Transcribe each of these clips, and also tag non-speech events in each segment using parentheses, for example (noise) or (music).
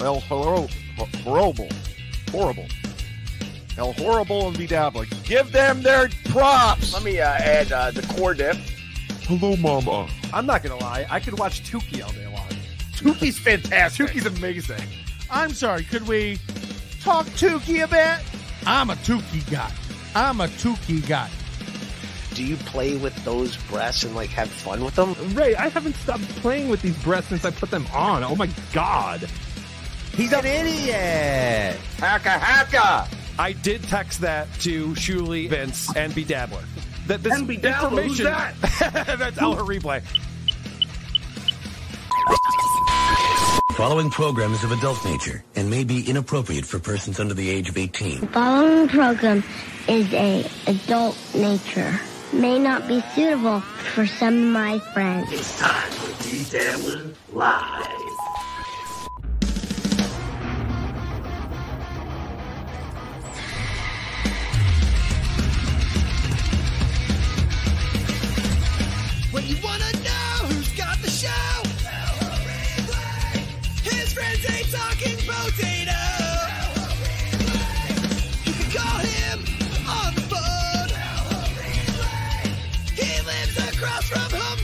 El Horrible. Horrible. Horrible. El Horrible and Bedabbler. Give them their props. Let me uh, add uh, the core dip. Hello, Mama. I'm not gonna lie. I could watch Tukey all day long. Tuki's fantastic. Tukey's amazing. I'm sorry, could we talk Tukey a bit? I'm a Tukey guy. I'm a Tukey guy. Do you play with those breasts and like have fun with them? Ray, I haven't stopped playing with these breasts since I put them on. Oh my god. He's an idiot. Hacka hacka. I did text that to Shuli, Vince, and Bedabbler. That this And Bedabbler, who's information. (laughs) That's El Replay. Following program is of adult nature and may be inappropriate for persons under the age of 18. following program is a adult nature. May not be suitable for some of my friends. It's time for D-Dabbler Live. When you wanna know who's got the show, his friends ain't talking potato. You can call him on the phone. He lives across from Home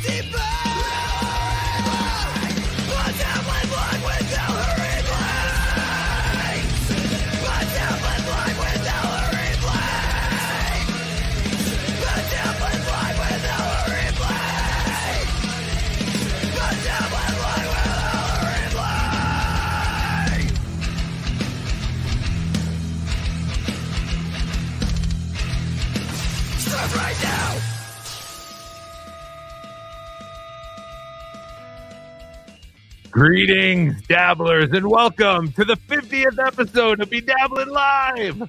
Greetings, dabblers, and welcome to the 50th episode of Be Dabbling Live.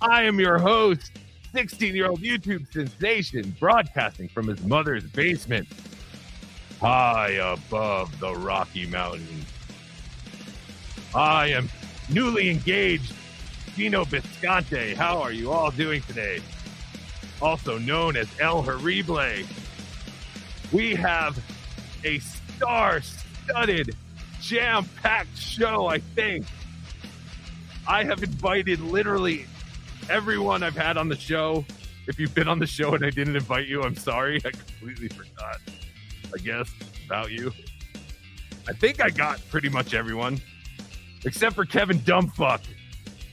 I am your host, 16 year old YouTube sensation, broadcasting from his mother's basement, high above the Rocky Mountains. I am newly engaged Gino Bisconte. How are you all doing today? Also known as El Horrible. We have a star-studded, jam-packed show. I think I have invited literally everyone I've had on the show. If you've been on the show and I didn't invite you, I'm sorry. I completely forgot. I guess about you. I think I got pretty much everyone, except for Kevin Dumbfuck.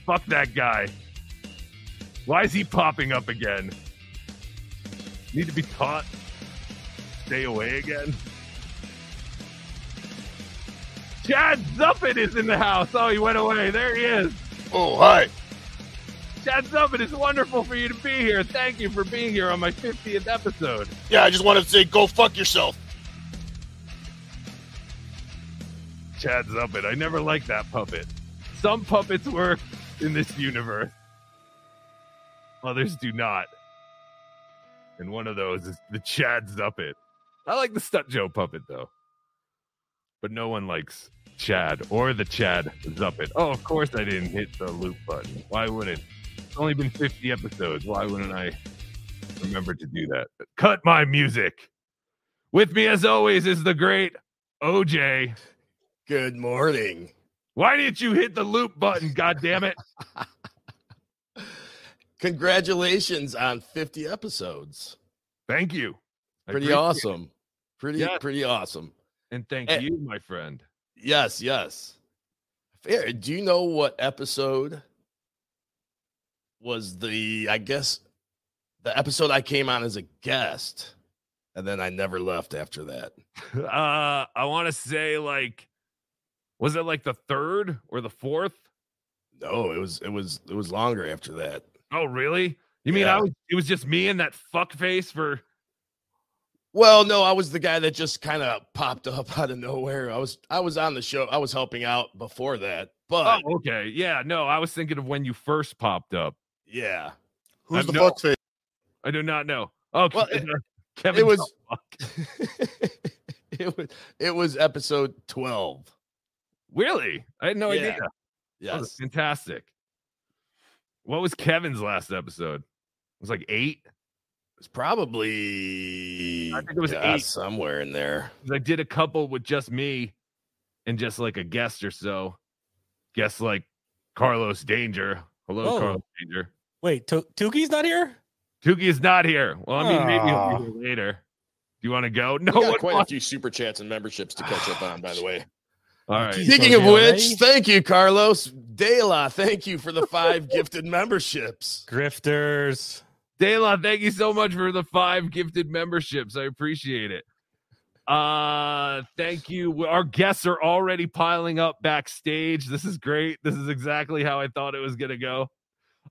Fuck that guy. Why is he popping up again? Need to be taught. Stay away again. Chad Zuppet is in the house. Oh, he went away. There he is. Oh, hi. Chad Zuppet, it's wonderful for you to be here. Thank you for being here on my 50th episode. Yeah, I just wanted to say go fuck yourself. Chad Zuppet. I never liked that puppet. Some puppets work in this universe, others do not. And one of those is the Chad Zuppet. I like the Stunt Joe puppet, though. But no one likes Chad or the Chad Zuppet. Oh, of course I didn't hit the loop button. Why wouldn't? It's only been 50 episodes. Why wouldn't I remember to do that? Cut my music. With me, as always, is the great OJ. Good morning. Why didn't you hit the loop button? God damn it! (laughs) Congratulations on 50 episodes. Thank you. I Pretty appreciate it. awesome. Pretty Yeah. pretty awesome. And thank Eh. you, my friend. Yes, yes. Fair. Do you know what episode was the I guess the episode I came on as a guest and then I never left after that. (laughs) Uh, I want to say like, was it like the third or the fourth? No, it was it was it was longer after that. Oh, really? You mean I was? It was just me and that fuck face for. Well, no, I was the guy that just kind of popped up (laughs) out of nowhere. I was I was on the show. I was helping out before that. But Oh, okay. Yeah. No, I was thinking of when you first popped up. yeah. Who's I've the no- fuck face? I do not know. Oh, Well, (laughs) it- Kevin. it was- (laughs) it was it was episode 12. really. I had no Yeah. idea. Was Yes. fantastic. What was Kevin's last episode? It was like eight. It's probably I think it was yeah, eight. somewhere in there. I did a couple with just me, and just like a guest or so, guests like Carlos Danger. Hello, Oh. Carlos Danger. Wait, Tu- Tuki's not here? Tuki is not here. Well, I mean, maybe he'll be ah. here later. Do you want to go? No We got one quite a few super chats and memberships to catch up on, by the (sighs) way. All right. Speaking of which, eh? thank you, Carlos. De La, thank you for the five (laughs) gifted memberships. Grifters. Dayla, thank you so much for the five gifted memberships. I appreciate it. Uh thank you. Our guests are already piling up backstage. This is great. This is exactly how I thought it was gonna go.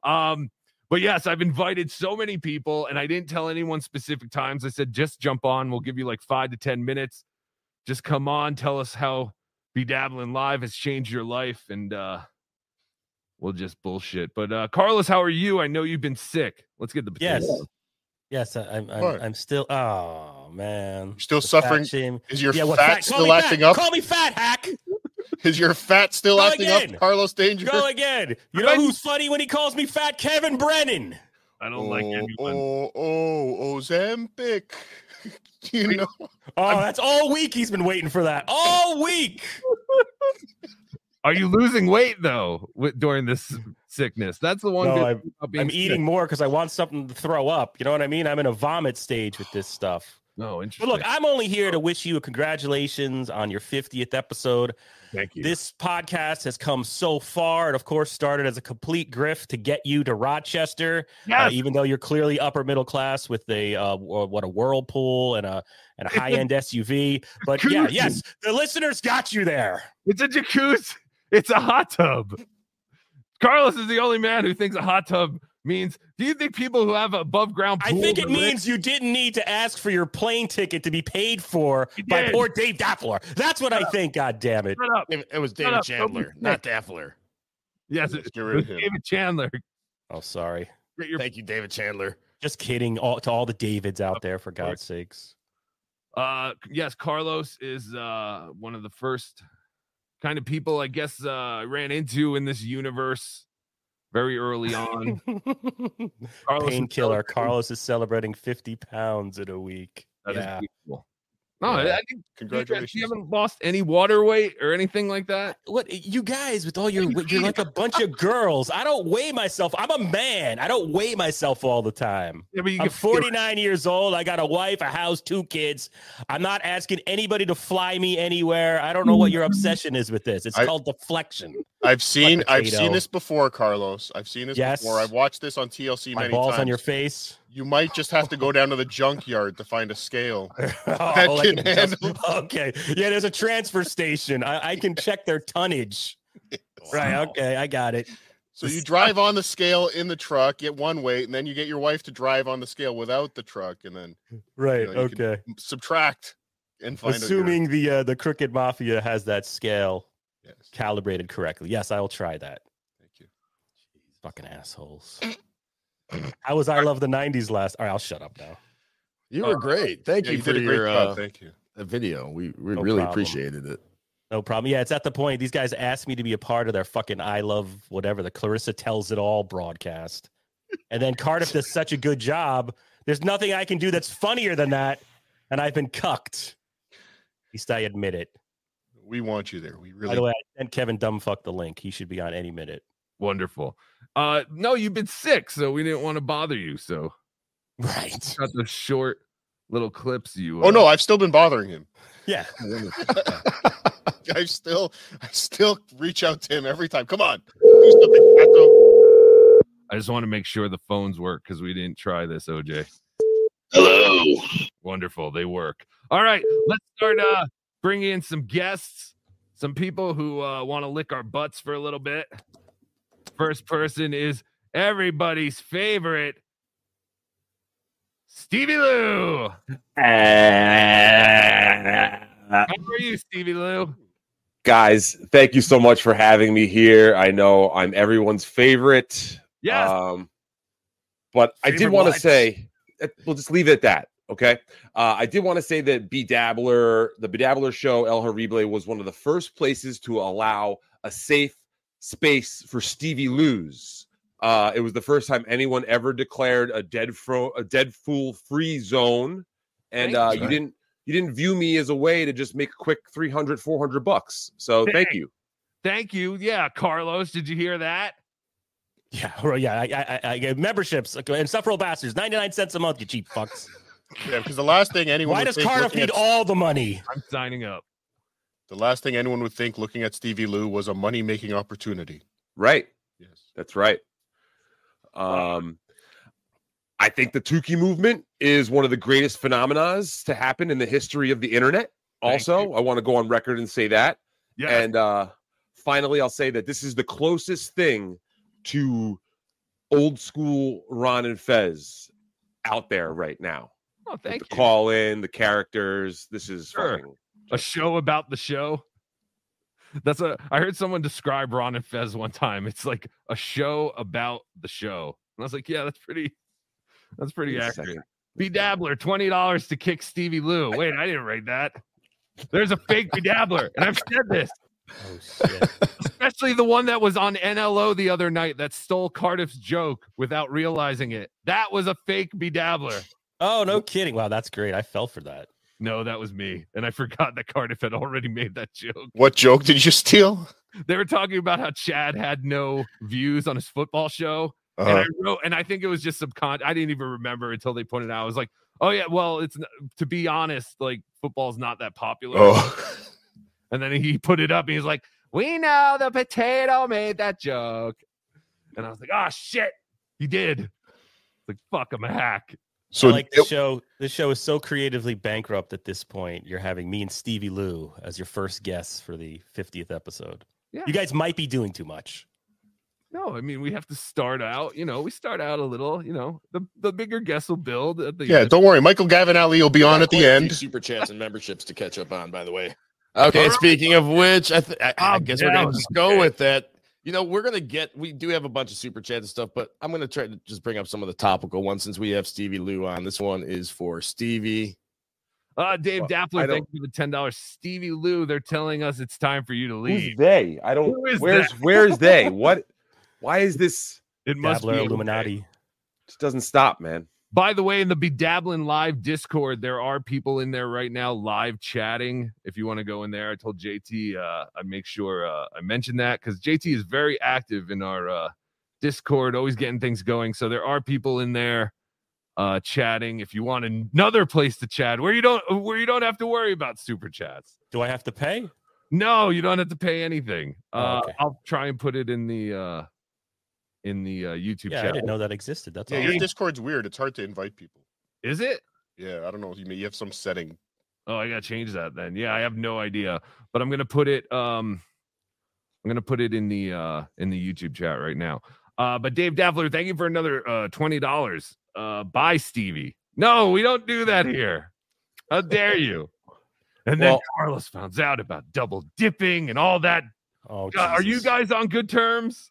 Um, but yes, I've invited so many people, and I didn't tell anyone specific times. I said just jump on. We'll give you like five to ten minutes. Just come on, tell us how Be Dabbling Live has changed your life, and uh we'll just bullshit. But uh Carlos, how are you? I know you've been sick. Let's get the Yes. potatoes. Yes, I- I'm. I'm, What? I'm still. Oh man, You're still The suffering. shame. Is your Yeah, what, fat fat- still me fat. acting up? Call me fat hack. Is your fat still Go acting again. up, Carlos Danger? Go again. You know who's funny when he calls me fat? Kevin Brennan. I don't oh, like anyone. Oh, oh, Ozempic. (laughs) you know, Oh, that's all week. He's been waiting for that all week. (laughs) Are you losing weight though with, during this sickness? That's the one. No, I'm- I'm eating more because I want something to throw up. You know what I mean? I'm in a vomit stage with this stuff. No, But look, I'm only here to wish you a congratulations on your 50th episode. Thank you. This podcast has come so far. It, of course, started as a complete grift to get you to Rochester, uh, even though you're clearly upper middle class with a uh, what a whirlpool and a and a high end SUV. But yeah, yes, the listeners got you there. It's a jacuzzi. It's a hot tub. Carlos is the only man who thinks a hot tub means. Do you think people who have above ground? I think it means you didn't need to ask for your plane ticket to be paid for by did. poor Dave Daffler. That's what I think. God damn it! Shut up. It it was Shut David up. Chandler, sick. not Daffler. Yes, Let's it, it was of him. David Chandler. Oh, sorry. Your Thank you, David Chandler. Just kidding. All to all the Davids out there, for God's sakes. Uh, yes, Carlos is uh one of the first kind of people I guess uh I ran into in this universe very early on. (laughs) Carlos Painkiller. Carlos is celebrating 50 pounds in a week. That is yeah. beautiful. No, I- Yeah. I think congratulations. You haven't lost any water weight or anything like that. What you guys with all your you're like a bunch of girls. I don't weigh myself. I'm a man. I don't weigh myself all the time. Yeah, but you I'm can feel 49 years old. I got a wife, a house, two kids. I'm not asking anybody to fly me anywhere. I don't know what your obsession is with this. It's I- called deflection. I've seen I've seen this before, Carlos. I've seen this Yes. before. I've watched this on TLC My many balls times. on your face. You might just have to go down to the junkyard to find a scale. (laughs) Oh, That like can it handle- (laughs) okay. Yeah, there's a transfer station. I, I can check their tonnage. (laughs) Right. Okay. I got it. So you drive on the scale in the truck, get one weight, and then you get your wife to drive on the scale without the truck, and then Right. you know, you can okay. subtract and find out your- Assuming the uh, the crooked mafia has that scale Yes. calibrated correctly. Yes, I will try that. Thank you. Fucking assholes. (clears throat) How was I love the '90s last? All right, I'll shut up now. You were great. Thank Yeah, you, you for did great your uh, Thank you. uh, video. We we No really problem. appreciated it. No problem. Yeah, it's at the point these guys asked me to be a part of their fucking I love whatever the Clarissa tells it all broadcast, and then Cardiff does such a good job. There's nothing I can do that's funnier than that, and I've been cucked. At least I admit it. We want you there. We really By the way, I sent Kevin Dumbfuck the link. He should be on any minute. Wonderful. Uh no, you've been sick, so we didn't want to bother you. So Right. got the short little clips you Oh uh, no, I've still been bothering him. Yeah. (laughs) I still I still reach out to him every time. Come on. Do something, Pato. I just want to make sure the phones work because we didn't try this, OJ. Hello. Wonderful, they work. All right, let's start uh bringing in some guests, some people who uh want to lick our butts for a little bit. First person is everybody's favorite Stevie Lew. (laughs) How are you, Stevie Lew? Guys, thank you so much for having me here. I know I'm everyone's favorite. Yes. Um, but I did want to say, uh, we'll just leave it at that. Okay. Uh, I did want to say that Bedabbler, the Bedabbler show, El Horrible, was one of the first places to allow a safe space for Stevie Lew's. Uh, it was the first time anyone ever declared a dead fro- a dead fool free zone, and uh, you. you didn't you didn't view me as a way to just make a quick 300 400 bucks so thank you Thank you. Yeah, Carlos, did you hear that? Yeah, (laughs) well, yeah. I, I, I, I get memberships okay, Insufferable Bastards, 99 cents a month, you cheap fucks. Yeah, because the last thing anyone Why does think Cardiff need at- all the money? I'm signing up. The last thing anyone would think looking at Stevie Lew was a money making opportunity. right Yes. that's right um i think the tukey movement is one of the greatest phenomenons to happen in the history of the internet also i want to go on record and say that Yeah. and uh finally i'll say that this is the closest thing to old school ron and fez out there right now oh, thank the you. call in the characters this is Sure. fucking a show about the show. That's a I heard someone describe Ron and Fez one time. It's like a show about the show. And I was like, yeah, that's pretty that's pretty Wait a accurate. second. B Dabbler, twenty dollars to kick Stevie Lew. Wait, I didn't write that. There's a fake B Dabbler, and I've said this, Oh, shit. especially the one that was on NLO the other night that stole Cardiff's joke without realizing it. That was a fake B Dabbler. oh, no kidding. Wow, that's great. I fell for that. No, that was me, and I (laughs) forgot that Cardiff had already made that joke. What joke did you steal? they were talking about how Chad had no views on his football show. And Uh-huh. I wrote, and I think it was just subcon. I didn't even remember until they pointed out. I was like, "Oh yeah, well, it's to be honest, like football's not that popular." Oh, (laughs) And then he put it up, and he's like, "We know the potato made that joke," and I was like, "Oh shit, he did." Like, fuck, I'm a hack. So I like the it- show. This show is so creatively bankrupt at this point. You're having me and Stevie Lew as your first guests for the 50th episode. Yeah. You guys might be doing too much. No, I mean we have to start out. You know, we start out a little. You know, the the bigger guests will build at the yeah, end. don't worry. Michael Gavin Ali will be on at the Quite a few end. Super chats and memberships to catch up on, by the way. Okay, speaking of which, I, th- I, I oh, guess we're gonna just go with that. You know, we're gonna get. We do have a bunch of super chats and stuff, but I'm gonna try to just bring up some of the topical ones since we have Stevie Lew on. This one is for Stevie. Uh, Dave Well, Dappler, thank you for the ten dollars. Stevie Lew, they're telling us it's time for you to who's leave. they i don't Who is where's that? where's they (laughs) what why is this It must Dabbler be okay. Illuminati. just doesn't stop man By the way, in the Bedabbling Live Discord, there are people in there right now live chatting. If you want to go in there, I told JT uh, I make sure uh, I mention that because JT is very active in our uh, Discord, always getting things going. So there are people in there uh, chatting. If you want another place to chat where you don't where you don't have to worry about super chats. Do I have to pay? No, you don't have to pay anything. Oh, Uh, okay. I'll try and put it in the uh, in the uh, YouTube Yeah, I didn't know that existed. That's Yeah, all. your Discord's weird. It's hard to invite people. Is it? Yeah, I don't know. You may you have some setting. Oh, I gotta change that then. Yeah, I have no idea, but I'm gonna put it. Um, I'm gonna put it in the uh in the YouTube chat right now. Uh, but Dave Daffler, thank you for another uh twenty dollars. Uh, bye, Stevie. No, we don't do that here. How dare you? And then Well- Carlos finds out about double dipping and all that. Oh, God, are you guys on good terms?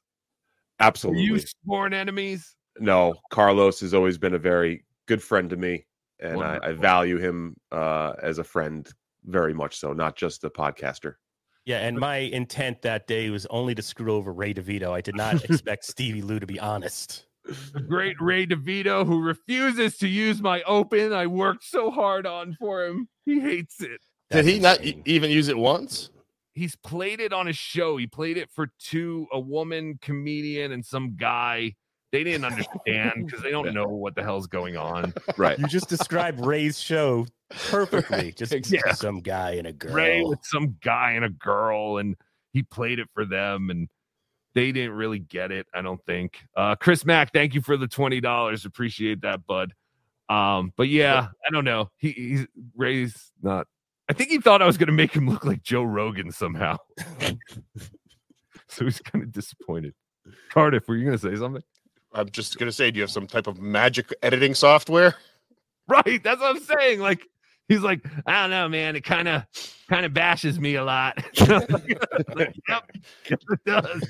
Are absolutely you sworn enemies? no carlos has always been a very good friend to me and I, I value him uh as a friend very much so not just a podcaster Yeah, and my intent that day was only to screw over Ray DeVito. I did not expect (laughs) Stevie Lew to be honest. The great Ray DeVito, who refuses to use my open. I worked so hard on for him. He hates it. Did That's he not e- even use it once? He's played it on a show. He played it for two, a woman comedian and some guy. They didn't understand (laughs) because they don't know what the hell's going on. right You just described Ray's show perfectly. (laughs) Just Yeah. some guy and a girl. Ray with some guy and a girl, and he played it for them, and they didn't really get it. I don't think. Uh, Chris Mack, thank you for the twenty dollars. Appreciate that, bud. Um, but yeah, I don't know. He, he's Ray's not. I think he thought I was going to make him look like Joe Rogan somehow. (laughs) so he's kind of disappointed. Cardiff, were you going to say something? I'm just gonna say, do you have some type of magic editing software? Right. That's what I'm saying. Like he's like, I don't know, man. It kind of kind of bashes me a lot. (laughs) Like, (laughs) yep, yes, it does.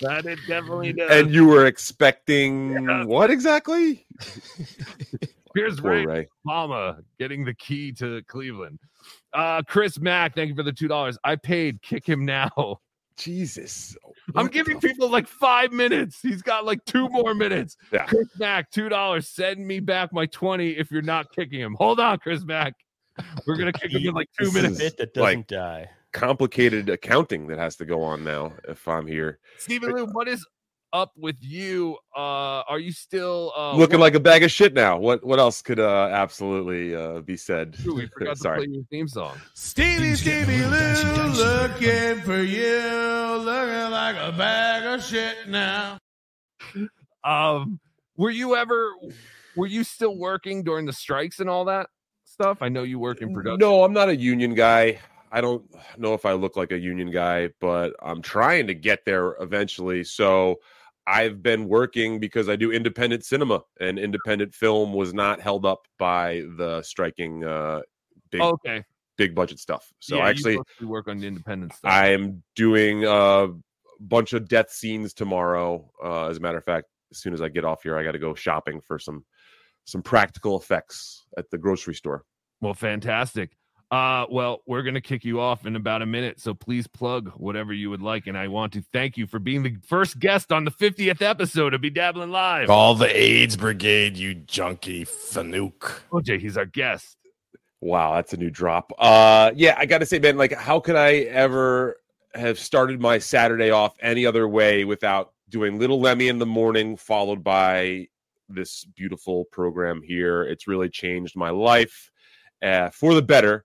That it definitely does. and you were expecting Yeah. what exactly Here's Poor Ray ray Mama getting the key to Cleveland. Uh Chris Mack, thank you for the two dollars. I paid. Kick him now. jesus I'm giving the people like five minutes. He's got like two more minutes. Yeah. Chris Mack, two dollars. Send me back my 20 if you're not kicking him. Hold on, Chris Mack. We're gonna kick him in like two This minutes. Bit that doesn't like die. complicated accounting that has to go on now if I'm here. Stephen Lou, what is up with you? Uh, are you still uh, Looking like a bag of shit now. What what else could uh, absolutely uh, be said? Ooh, we forgot to Sorry. play your theme song. Stevie, Stevie Lew, looking for you, looking like a bag of shit now. Um, were you ever? Were you still working during the strikes and all that stuff? I know you work in production. No, I'm not a union guy. I don't know if I look like a union guy, but I'm trying to get there eventually. So I've been working because I do independent cinema, and independent film was not held up by the striking uh, big Okay. big budget stuff. So Yeah, actually, work on the independent stuff. I am doing a bunch of death scenes tomorrow. Uh, as a matter of fact, as soon as I get off here, I got to go shopping for some some practical effects at the grocery store. Well, fantastic. Uh, well, we're gonna kick you off in about a minute, so please plug whatever you would like. And I want to thank you for being the first guest on the 50th episode of Be Dabbling Live. Call the AIDS Brigade, you junkie fanook. OJ, he's our guest. Wow, that's a new drop. Uh yeah, I gotta say, man, like how could I ever have started my Saturday off any other way without doing Little Lemmy in the morning, followed by this beautiful program here. It's really changed my life uh, for the better.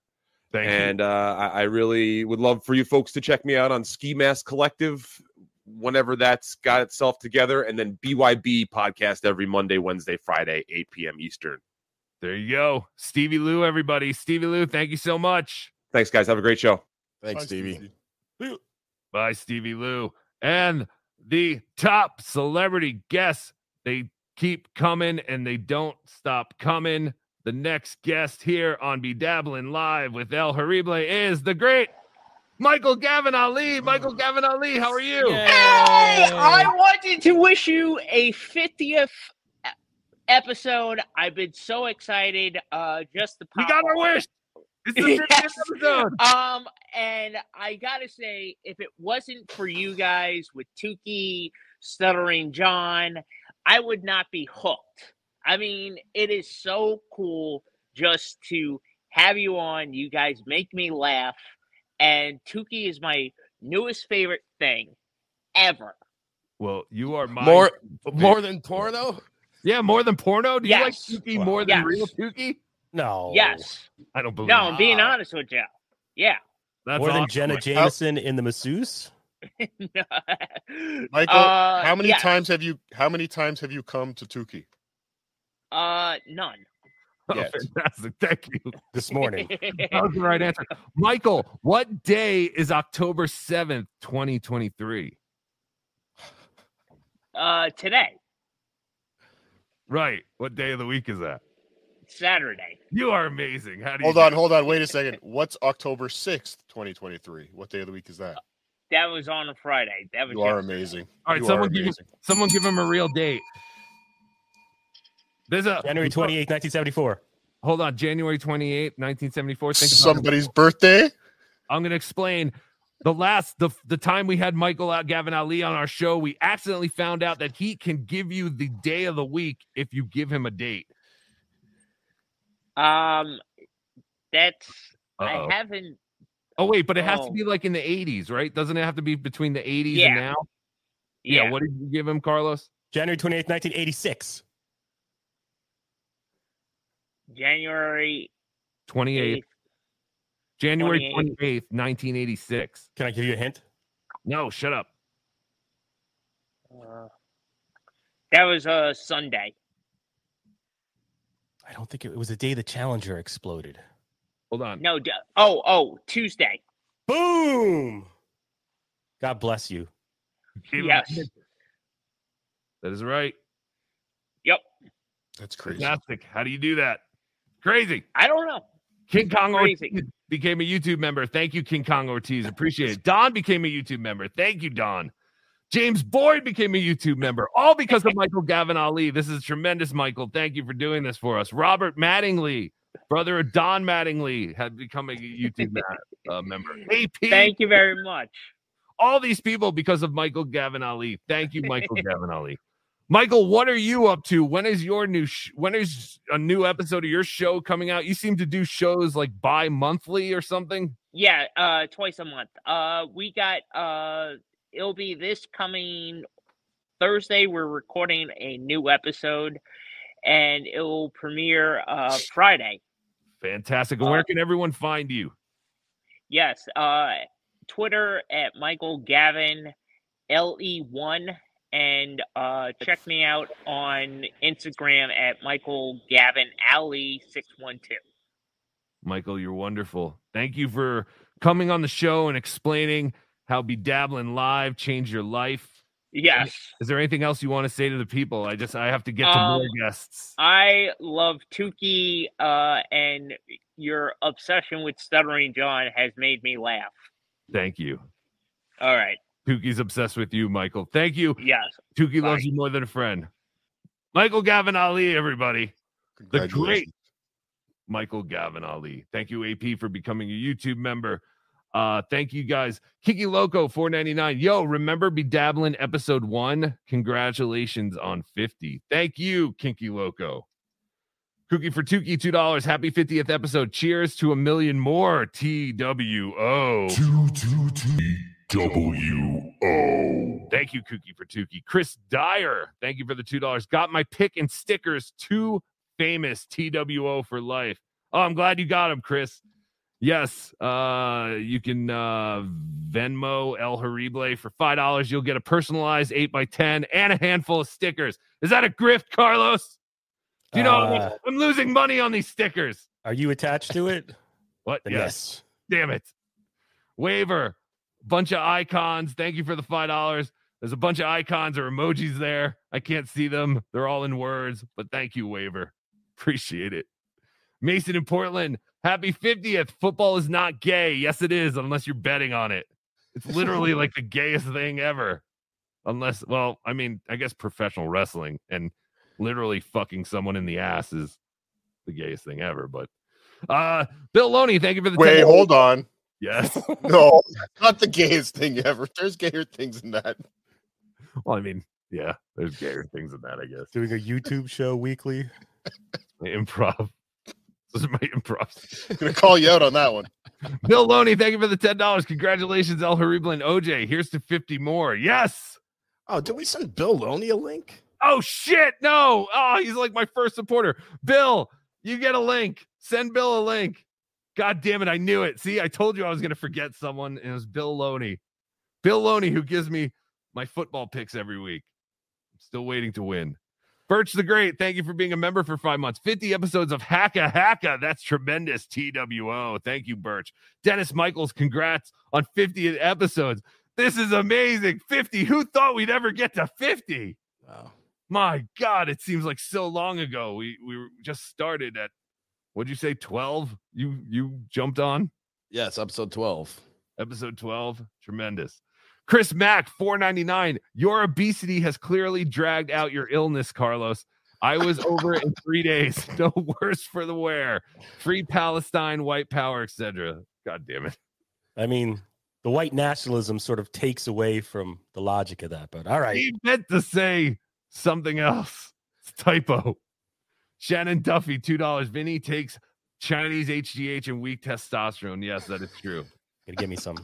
Thank and uh, I, I really would love for you folks to check me out on Ski Mask Collective whenever that's got itself together, and then BYB podcast every Monday, Wednesday, Friday, 8 p.m. Eastern. There you go. Stevie Lew, everybody. Stevie Lew, thank you so much. Thanks, guys. Have a great show. Thanks, Stevie. Bye, Stevie Lew. And the top celebrity guests, they keep coming and they don't stop coming. The next guest here on Be Dabbling Live with El Horrible is the great Michael Gavin Ali. Michael Gavin Ali, how are you? Hey, I wanted to wish you a 50th e- episode. I've been so excited. Uh, just the We got our wish. It's the (laughs) 50th episode. Um, and I gotta say, if it wasn't for you guys with Tukey, Stuttering John, I would not be hooked. I mean, it is so cool just to have you on. You guys make me laugh, and Tukey is my newest favorite thing ever. Well, you are my More more than porno? Yeah, more than porno. Do Yes. you like Tukey more than Yes. real Tukey? No. Yes. I don't believe. No, I'm it. being honest with you. Yeah. That's More than awesome. Jenna How- Jameson in the masseuse. (laughs) Michael, Uh, how many yeah. times have you how many times have you come to Tukey? Uh, none. (laughs) Oh, Yes. fantastic. Thank you. This morning. (laughs) That was the right answer. Michael, what day is October 7th, 2023? uh, today, Right. What day of the week is that? Saturday. You are amazing. How do Hold do on, it? hold on, wait a second. What's October sixth, twenty twenty three? What day of the week is that? That was on a Friday. That was You are amazing. All right, You someone are give, amazing. someone give him a real date. There's a January 28th, 1974. Hold on, January 28th, 1974. Think about. Somebody's birthday? I'm going to explain. The last the the time we had Michael out Gavin Ali on our show, we accidentally found out that he can give you the day of the week if you give him a date. Um, that's Uh-oh. I haven't. Oh wait, but it has to Oh. be like in the 80s, right? Doesn't it have to be between the 80s Yeah. and now? Yeah. Yeah. What did you give him, Carlos? January 28th, 1986. January 28th. 8th. January 28th. 28th, 1986. Can I give you a hint? No, shut up. Uh, that was a uh, Sunday. I don't think it, it was the day the Challenger exploded. Hold on. No. d- Oh, oh, Tuesday. Boom! God bless you. Give him a Yes. That is right. Yep. That's crazy. Fantastic. How do you do that? Crazy. I don't know. King Kong Crazy. Ortiz became a YouTube member. Thank you, King Kong Ortiz. Appreciate it. Don became a YouTube member. Thank you, Don. James Boyd became a YouTube member, all because of (laughs) Michael Gavin Ali. This is tremendous, Michael. Thank you for doing this for us. Robert Mattingly, brother of Don Mattingly, had become a YouTube (laughs) uh, member. AP, Thank you very much. all these people because of Michael Gavin Ali. Thank you, Michael (laughs) Gavin Ali. Michael, what are you up to? When is your new sh- when is a new episode of your show coming out? You seem to do shows like bi-monthly or something. Yeah, uh, twice a month. Uh, we got uh, it'll be this coming Thursday. We're recording a new episode, and it will premiere uh Friday. Fantastic. And where can everyone find you? Yes, uh, Twitter at Michael Gavin LE1 and uh, check me out on Instagram at Michael Gavin Ali six one two. Michael, you're wonderful. Thank you for coming on the show and explaining how Bedabbling Live changed your life. Yes. Is there anything else you want to say to the people? I just I have to get to Um, more guests. I love Tukey, uh, and your obsession with Stuttering John has made me laugh. Thank you. All right. Tuki's obsessed with you, Michael. Thank you. Yes. Tuki loves you more than a friend. Michael Gavin Ali, everybody. The great Michael Gavin Ali. Thank you, AP, for becoming a YouTube member. Uh, thank you guys. Kiki Loco, 499. Yo, remember Bedabbling episode one? Congratulations on 50. Thank you, Kinky Loco. Cookie for Tuki, $2. Happy 50th episode. Cheers to a million more. TWO. W-O. Thank you, Kookie for Tukey. Chris Dyer, thank you for the $2. Got my pick and stickers. Two famous TWO for life. Oh, I'm glad you got them, Chris. Yes, uh, you can uh, Venmo El Horrible for $5. You'll get a personalized 8x10 and a handful of stickers. Is that a grift, Carlos? Do you know how much- Uh, I'm losing money on these stickers? Are you attached to it? What? Then Yes. Damn it. Waiver. Bunch of icons. Thank you for the five dollars. There's a bunch of icons or emojis there. I can't see them. They're all in words, but thank you, Waiver. (laughs) Appreciate it. Mason in Portland. Happy 50th. Football is not gay. Yes, it is, unless you're betting on it. It's literally (laughs) like the gayest thing ever. Unless, well, I mean, I guess professional wrestling and literally fucking someone in the ass is the gayest thing ever. But uh Bill Loney, thank you for the Wait, $10. hold on. Yes. (laughs) No, not the gayest thing ever. There's gayer things than that. Well, I mean, yeah, there's gayer things than that, I guess. Doing a YouTube show weekly. Improv. Those are my improv. I'm gonna call you out on that one. (laughs) Bill Loney, thank you for the ten dollars. Congratulations, El Horrible and OJ. Here's to fifty more. Yes. Oh, did we send Bill Loney a link? Oh shit! No. Oh, he's like my first supporter. Bill, you get a link. Send Bill a link. God damn it! I knew it. See, I told you I was gonna forget someone, and it was Bill Loney. Bill Loney, who gives me my football picks every week. I'm still waiting to win. Birch the Great, thank you for being a member for five months. 50 episodes of Hacka Hacka. That's tremendous. TWO. Thank you, Birch. Dennis Michaels, congrats on 50 episodes. This is amazing. 50. Who thought we'd ever get to 50? Wow. My God, it seems like so long ago. We we just started at what'd you say, 12? You you jumped on? Yes, episode 12. Episode 12. Tremendous. Chris Mack, 499. Your obesity has clearly dragged out your illness, Carlos. I was over it in (laughs) three days. (laughs) No worse for the wear. Free Palestine, white power, etc. God damn it. I mean, the white nationalism sort of takes away from the logic of that, but all right. He meant to say something else. It's typo. Shannon Duffy, two dollars. Vinny takes Chinese HGH and weak testosterone. Yes, that is true. (laughs) Gonna give me some.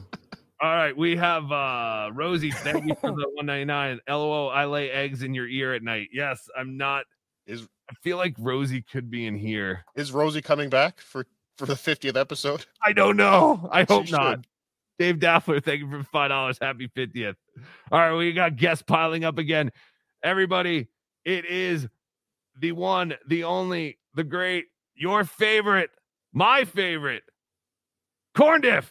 All right, we have uh Rosie. Thank you for the 199. LOL, (laughs) I lay eggs in your ear at night. Yes, I'm not. Is I feel like Rosie could be in here. is Rosie coming back for for the 50th episode? (laughs) I don't know. I hope She not. should. Dave Daffler, thank you for five dollars. Happy 50th. All right, we got guests piling up again. Everybody, it is the one, the only, the great, your favorite, my favorite. Corn Diff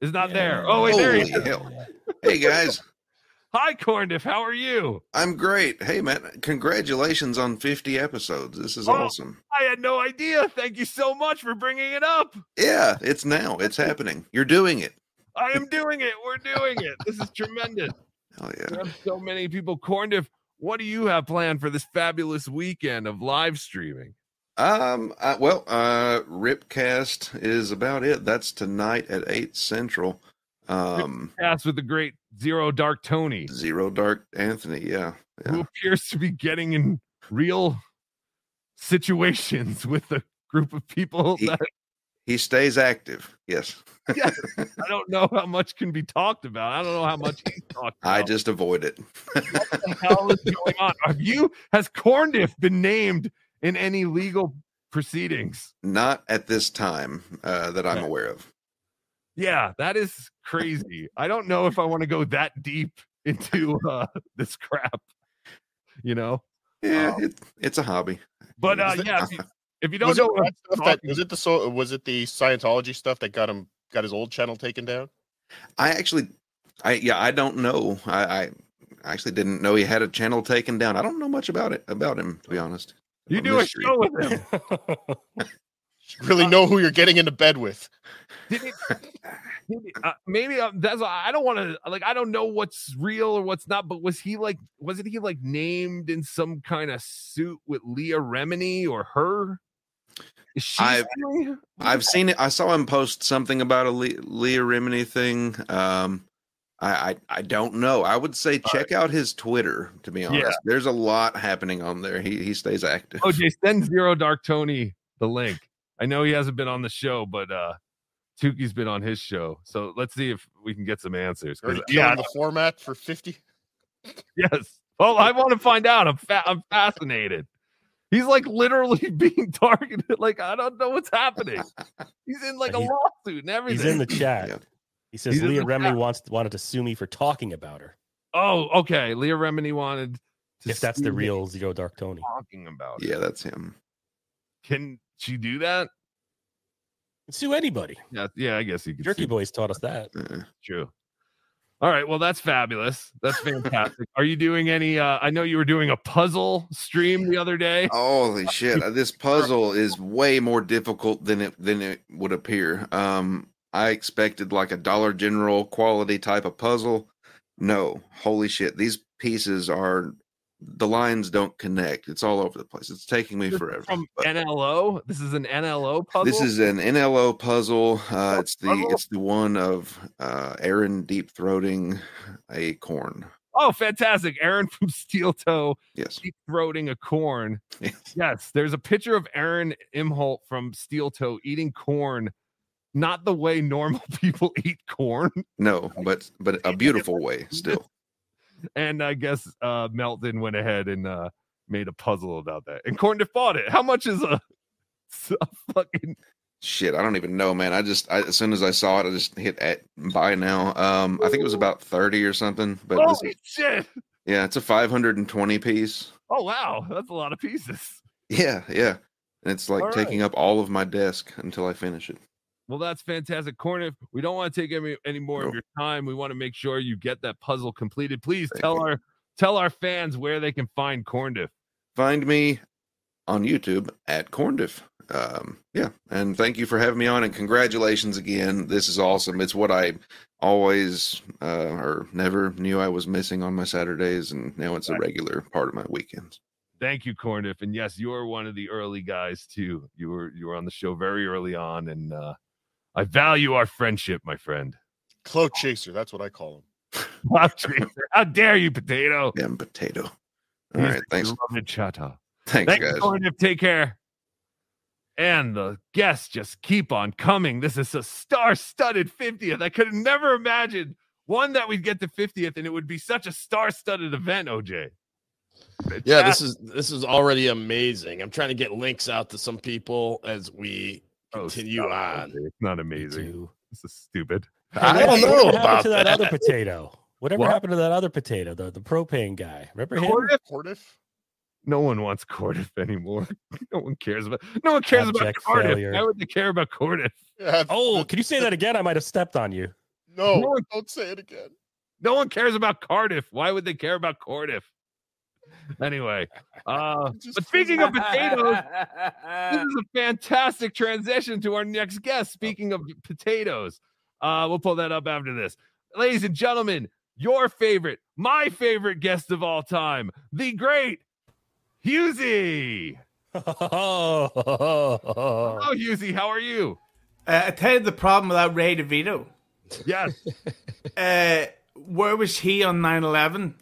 is not there. Oh, wait, there he Holy is. hell. Hey guys, (laughs) Hi, Corn Diff. How are you? I'm great. Hey man, congratulations on 50 episodes. This is Oh. awesome. I had no idea. Thank you so much for bringing it up. Yeah, it's now. It's happening. You're doing it. I am doing it. We're doing it. This is tremendous. (laughs) Hell We yeah. have so many people. Corn Diff, what do you have planned for this fabulous weekend of live streaming? Um I, well, uh Ripcast is about it. That's tonight at 8 Central. Um Cast with the great Zero Dark Tony. Zero Dark Anthony, yeah. who appears to be getting in real situations (laughs) with a group of people He, that he stays active. Yes. Yes, (laughs) I don't know how much can be talked about. I don't know how much he's talked about. I just avoid it. what the hell is going on? Have you has Corndiff been named in any legal proceedings? Not at this time uh, that I'm aware of. Yeah, that is crazy. I don't know if I want to go that deep into uh, this crap. You know, Yeah, Um, it, it's a hobby. but uh, yeah, if you, if you don't was know, it, that stuff that, talking- was it the so was it the Scientology stuff that got him got his old channel taken down? I actually, I yeah, I don't know. I, I actually didn't know he had a channel taken down. I don't know much about it about him to be honest. you A do a show with him. (laughs) Really know who you're getting into bed with. Did it, did it- uh, maybe uh, that's I don't want to like I don't know what's real or what's not. But was he like wasn't he like named in some kind of suit with Leah Remini or her? Is she? I've- family? (laughs) I've seen it. I saw him post something about a Le- Leah Remini thing. Um, I, I I don't know. I would say check out his Twitter. To be honest, Yeah. there's a lot happening on there. He he stays active. OJ, send Zero Dark Tony the link. I know he hasn't been on the show, but uh Tuki's been on his show. So let's see if we can get some answers. 'cause, Already yeah, killing the format for fifty. (laughs) yes. Well, I want to find out. I'm fa- I'm fascinated. He's like literally (laughs) being targeted. Like I don't know what's happening. (laughs) He's in like a He's- lawsuit and everything. He's in the (laughs) chat. Yeah. He says He's Leah Remini chat. wants wanted to sue me for talking about her. Oh, okay. Leah Remini wanted to If that's sue the real Zero Dark Tony. talking about. it. Yeah, that's him. Can she do that? Sue anybody. Yeah, yeah. I guess you could. Jerky sue Boys taught us that. Uh, True. All right. Well, that's fabulous. That's fantastic. Are you doing any? Uh, I know you were doing a puzzle stream the other day. Holy shit! uh, This puzzle is way more difficult than it than it would appear. Um, I expected like a Dollar General quality type of puzzle. No, holy shit! These pieces are the lines don't connect. It's all over the place. It's taking me forever. From but NLO. This is an NLO puzzle. This is an NLO puzzle. Uh, it's the puzzle? it's the one of uh, Aaron deep throating a corn. oh, fantastic! Aaron from Steel Toe Yes. deep throating a corn. Yes. Yes, there's a picture of Aaron Imholt from Steel Toe eating corn, not the way normal (laughs) people eat corn. No, but but a beautiful way (laughs) still. (laughs) And I guess uh Melton went ahead and uh made a puzzle about that. And Corn bought it. How much is a, (laughs) a fucking Shit, I don't even know, man. I just I, as soon as I saw it, I just hit at buy now. Um, I think it was about thirty or something. But this holy is, shit? yeah, it's a five hundred and twenty piece. Oh wow, that's a lot of pieces. Yeah, yeah, and it's like taking up all of my desk until I finish it. Well, that's fantastic. Corn, we don't want to take any, any more of your time. We want to make sure you get that puzzle completed. Please Thank tell you. our tell our fans where they can find Corndiff. Find me on YouTube at Corndiff. Um, yeah, and thank you for having me on, and congratulations again. This is awesome. It's what I always uh, or never knew I was missing on my Saturdays, and now it's a regular part of my weekends. Thank you, Corndiff. And yes, you are one of the early guys too. You were you were on the show very early on, and uh I value our friendship, my friend. Cloak chaser, that's what I call him. (laughs) Wow, Chaser, How dare you, potato? Damn potato. All He's right, thanks. beloved Chata. Thanks, Thanks, guys. Corndiff. Take care. And the guests just keep on coming. This is a star-studded 50th. I could have never imagined one that we'd get to 50th, and it would be such a star-studded event, OJ. Yeah, this is this is already amazing. I'm trying to get links out to some people as we continue Oh, on. OJ. It's not amazing. This is stupid. I don't know What happened about to that, that. other potato? Whatever What? happened to that other potato, the, the propane guy? Remember him? Cordiff? Cordiff? No one wants Cordiff anymore. (laughs) no one cares about. No one cares about Abject Cardiff. failure. Why would they care about Cordiff? Yeah, Oh, can you say that again? I might have stepped on you. no, No. don't say it again. No one cares about Cardiff. Why would they care about Cardiff? Anyway, uh, (laughs) but speaking of potatoes, this (laughs) is a fantastic transition to our next guest. Speaking of potatoes, uh, we'll pull that up after this. Ladies and gentlemen, your favorite, my favorite guest of all time, the great Hughezy. Oh, Oh, Hughezy, how are you? Uh, I tell you the problem with that Ray DeVito. Yes. (laughs) Uh, where was he on 9 11?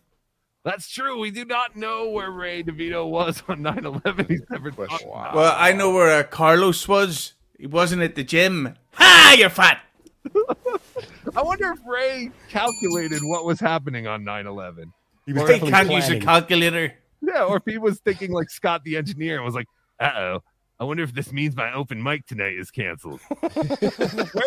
That's true. We do not know where Ray DeVito was on 9/11. He's never talked about it. Well, I know where uh, Carlos was. He wasn't at the gym. Ha! You're fat. (laughs) I wonder if Ray calculated what was happening on 9/11. He was definitely can't use a calculator. Yeah, or if he was thinking like Scott the engineer and was like, "Uh oh, I wonder if this means my open mic tonight is canceled." (laughs) Where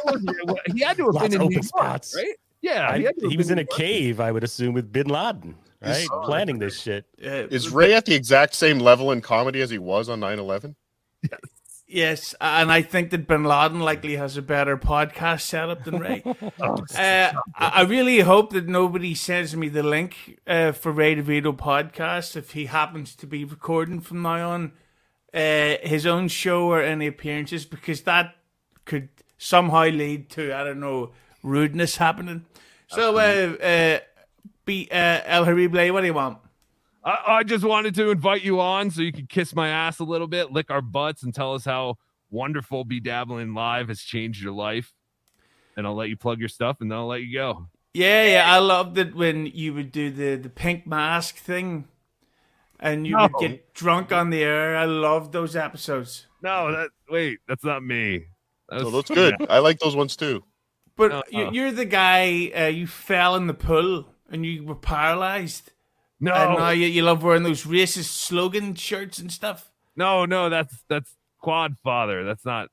was he? He had to have Lots been in of New open York, spots. right? Yeah, I- he, had to have he was in a cave, I would assume, with Bin Laden, right? Planning this shit. Is Ray at the exact same level in comedy as he was on 9 11? Yes, and I think that Bin Laden likely has a better podcast setup than Ray. (laughs) uh, I I really hope that nobody sends me the link uh, for Ray DeVito podcast if he happens to be recording from now on uh, his own show or any appearances because that could somehow lead to I don't know rudeness happening. So, uh, uh, be uh, El Horrible, what do you want? I, I just wanted to invite you on so you could kiss my ass a little bit, lick our butts, and tell us how wonderful Be Dabbling Live has changed your life. And I'll let you plug your stuff, and then I'll let you go. Yeah, yeah, I loved it when you would do the the pink mask thing, and you would get drunk on the air. I loved those episodes. No, that wait, that's not me. That So was- that's (laughs) good. I like those ones too. But you, you're the guy. Uh, you fell in the pool and you were paralyzed. No. and now you, you love wearing those racist slogan shirts and stuff. No, no, that's that's Quad Father. That's not.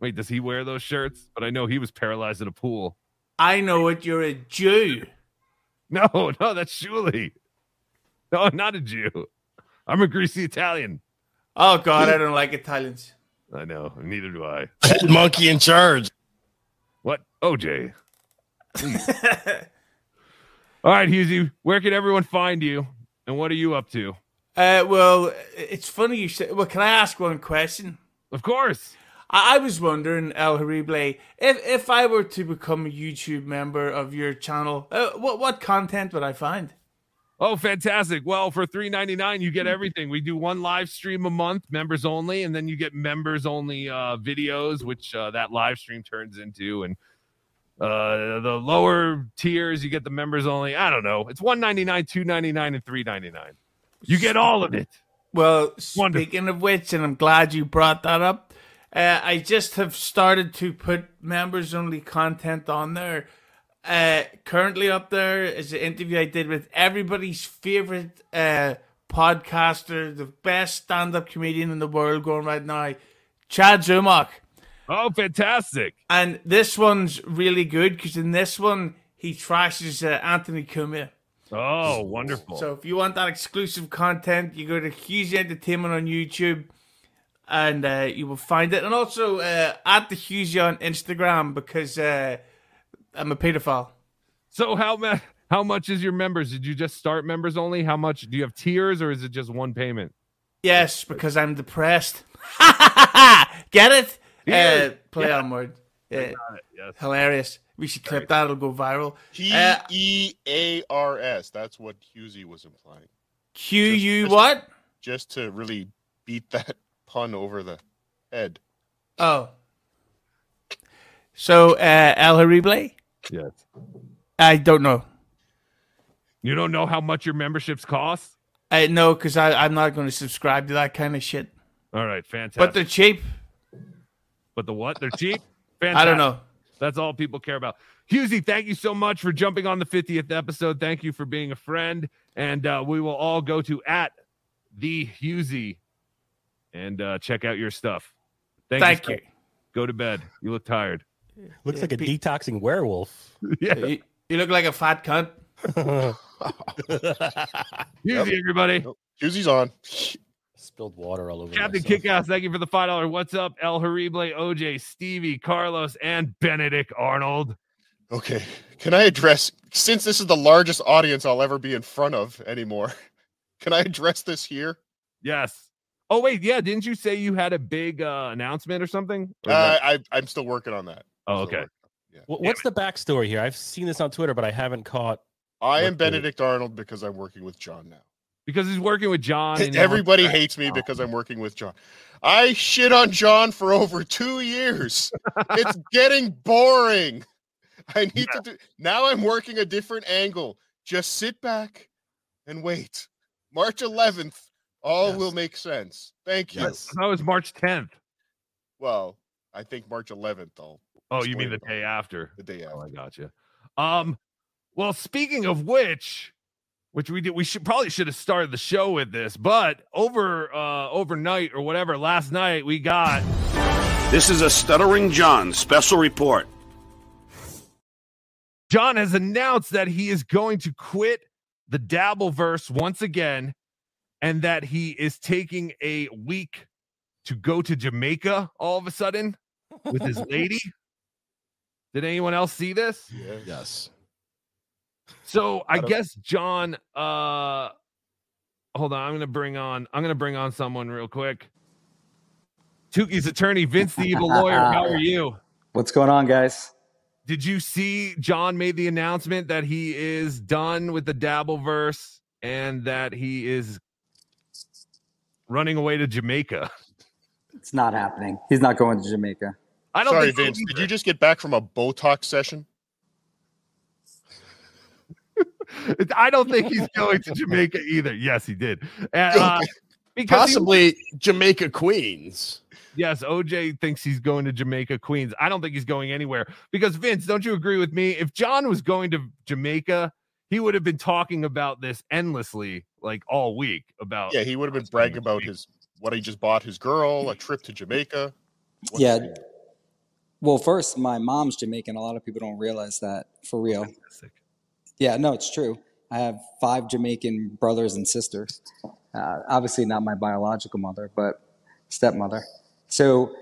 Wait, does he wear those shirts? But I know he was paralyzed in a pool. I know it. You're a Jew. (laughs) No, no, that's Shuli. No, I'm not a Jew. I'm a greasy Italian. Oh God, I don't like Italians. I know. Neither do I. Monkey in charge. What? OJ. (laughs) All right, Hughezy, where can everyone find you? And what are you up to? Uh, well, it's funny you say. Well, can I ask one question? Of course. I, I was wondering, El Horrible, if if I were to become a YouTube member of your channel, uh, what what content would I find? Oh, fantastic. Well, for three ninety nine, you get everything. We do one live stream a month, members only, and then you get members only uh, videos, which uh, that live stream turns into. And uh, the lower tiers, you get the members only. I don't know. It's one ninety nine, two ninety nine, and three ninety nine. You get all of it. Well, speaking of which, and I'm glad you brought that up, uh, I just have started to put members only content on there. Uh, currently up there is an interview I did with everybody's favorite uh, podcaster, the best stand up comedian in the world going right now, Chad Zumock. Oh, fantastic. And this one's really good because in this one, he trashes uh, Anthony Cumia. Oh, wonderful. So if you want that exclusive content, you go to Hughezy Entertainment on YouTube and uh, you will find it. And also uh, at the Hughes on Instagram because uh, I'm a pedophile. So how ma- how much is your members? Did you just start members only? How much do you have tiers or is it just one payment? Yes, because I'm depressed. (laughs) Get it? Yeah. Uh, play Yeah. on word. Yeah. yes. Hilarious. We should clip that. It'll go viral. P E A R S. That's what Hughezy was implying. Q U what? Just to really beat that (laughs) pun over the head. Oh. So, uh, El Horrible? Yes. I don't know. You don't know how much your memberships cost? I know because I'm not going to subscribe to that kind of shit. All right, fantastic. But they're cheap. But the what? They're cheap? (laughs) I don't know. That's all people care about. Hughezy, thank you so much for jumping on the 50th episode. Thank you for being a friend. And uh, we will all go to at the Hughezy and uh, check out your stuff. Thank, Thank you. you. Go to bed. You look tired. Looks like a detoxing werewolf. (laughs) Yeah. You, you look like a fat cunt. (laughs) Hughezy, everybody. Hughezy's on. Spilled water all over. Captain myself. Kickass, thank you for the five dollar. What's up, El Horrible, OJ, Stevie, Carlos, and Benedict Arnold. Okay. Can I address since this is the largest audience I'll ever be in front of anymore? (laughs) Can I address this here? Yes. Oh wait, yeah. Didn't you say you had a big uh, announcement or something? Or Uh, that- I I'm still working on that. oh, okay. Wh- What's the backstory here? I've seen this on Twitter, but I haven't caught. I am what the- Benedict Arnold because I'm working with John now. Because he's working with John. and Everybody hates me because I'm working with John. I shit on John for over two years. it's (laughs) getting boring. I need to do now. I'm working a different angle. Just sit back, and wait. March 11th, all will make sense. Thank you. That was March 10th. Well, I think March 11th. I'll Oh, you mean the day after? The day after. Oh, I gotcha. Um, well, speaking of which, which we did, we should probably should have started the show with this, but over uh overnight or whatever, last night we got This is a Stuttering John special report. John has announced that he is going to quit the Dabbleverse once again, and that he is taking a week to go to Jamaica all of a sudden with his (laughs) lady. Did anyone else see this? Yes. So I don't- guess John uh hold on, I'm gonna bring on I'm gonna bring on someone real quick. Tukey's attorney, Vince the Evil Lawyer. How are you? (laughs) What's going on, guys? Did you see John made the announcement that he is done with the Dabbleverse and that he is running away to Jamaica? (laughs) It's not happening. He's not going to Jamaica. I don't Sorry, think so Vince. Did you just get back from a Botox session? I don't think he's going to Jamaica either. Yes, he did. And, uh, because he- Possibly Jamaica Queens. Yes, OJ thinks he's going to Jamaica, Queens. I don't think he's going anywhere because Vince, don't you agree with me? If John was going to Jamaica, he would have been talking about this endlessly, like all week. About Yeah, he would have been bragging about his what he just bought his girl, a trip to Jamaica. What's- Yeah. Well, first, my mom's Jamaican. A lot of people don't realize that for real. Yeah, no, it's true. I have five Jamaican brothers and sisters. Uh, obviously, not my biological mother, but stepmother. So,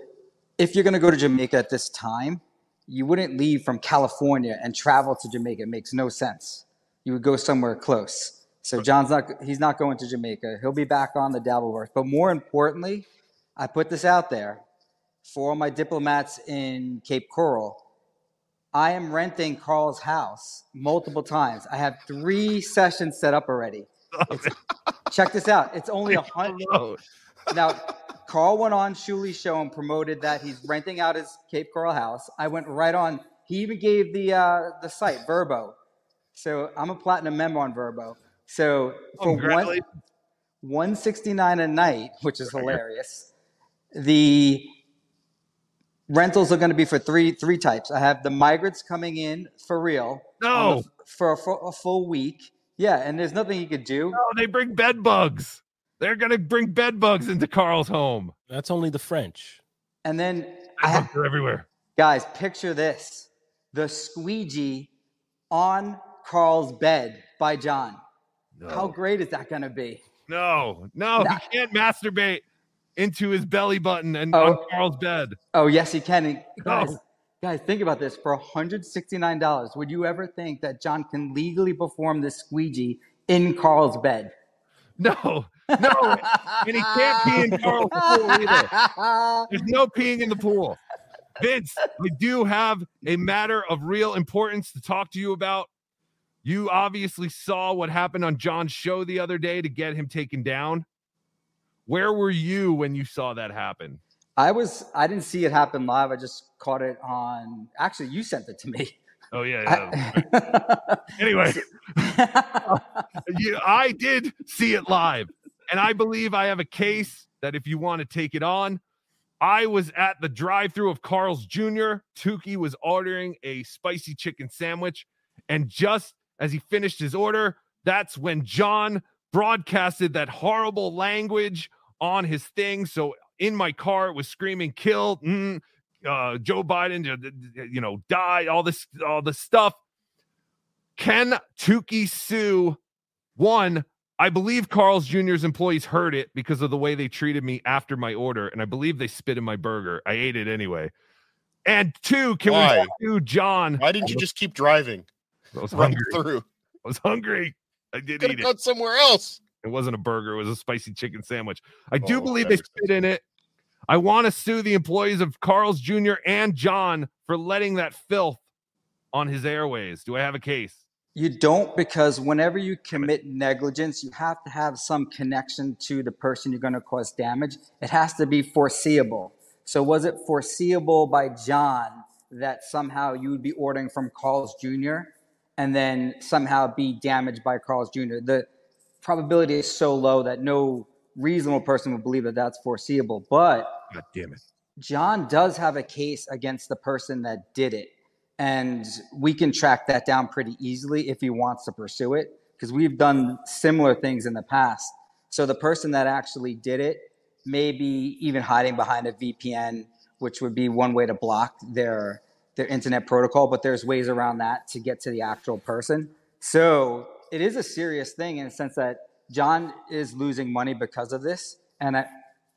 if you're going to go to Jamaica at this time, you wouldn't leave from California and travel to Jamaica. It makes no sense. You would go somewhere close. So, John's not, he's not going to Jamaica. He'll be back on the Dabbleverse. But more importantly, I put this out there for all my diplomats in Cape Coral. I am renting Carl's house multiple times. I have three sessions set up already. (laughs) Check this out. It's only a hundred. Now, Carl went on Shuli's show and promoted that he's renting out his Cape Coral house. I went right on. He even gave the uh, the site Vrbo. So I'm a platinum member on Vrbo. So for one, 169 a night, which is hilarious. The rentals are going to be for three three types. I have the migrants coming in for real. No. the- for a, fu- a full week. Yeah, and there's nothing you could do. No, they bring bed bugs. They're gonna bring bed bugs into Carl's home. That's only the French. And then Bed bugs are everywhere. Guys, picture this the squeegee on Carl's bed by John. How great is that going to be? No, no, Nah. he can't masturbate into his belly button and Oh. on Carl's bed. Oh, yes, he can. And Guys, No. (laughs) Oh. guys, think about this. For $169, would you ever think that John can legally perform the squeegee in Carl's bed? No, no, and he can't pee in Carl's pool either. There's no peeing in the pool. Vince, we do have a matter of real importance to talk to you about. You obviously saw what happened on John's show the other day to get him taken down. Where were you when you saw that happen? I was, I didn't see it happen live. I just caught it on, actually, you sent it to me. Oh yeah. yeah. (laughs) anyway, (laughs) you, I did see it live, and I believe I have a case that if you want to take it on, I was at the drive-through of Carl's Jr. Tukey was ordering a spicy chicken sandwich, and just as he finished his order, that's when John broadcasted that horrible language on his thing. So in my car, it was screaming "kill." mm, uh, Joe Biden, you know, die, all this, all this stuff. Can Tukey sue? One, I believe Carl's Jr.'s employees heard it because of the way they treated me after my order, and I believe they spit in my burger. I ate it anyway. And two, can Why? we sue John? Why didn't you just keep driving? I was hungry. through. I was hungry. I did Could eat it. somewhere else. It wasn't a burger. It was a spicy chicken sandwich. I do Oh, believe they makes spit in it. I want to sue the employees of Carl's Jr. and John for letting that filth on his airways. Do I have a case? You don't because whenever you commit negligence, you have to have some connection to the person you're going to cause damage. It has to be foreseeable. So, was it foreseeable by John that somehow you would be ordering from Carl's Jr. and then somehow be damaged by Carl's Jr.? The probability is so low that no reasonable person would believe that that's foreseeable. But God damn it. John does have a case against the person that did it. And we can track that down pretty easily if he wants to pursue it, because we've done similar things in the past. So the person that actually did it may be even hiding behind a VPN, which would be one way to block their their internet protocol, but there's ways around that to get to the actual person. So it is a serious thing in the sense that John is losing money because of this. And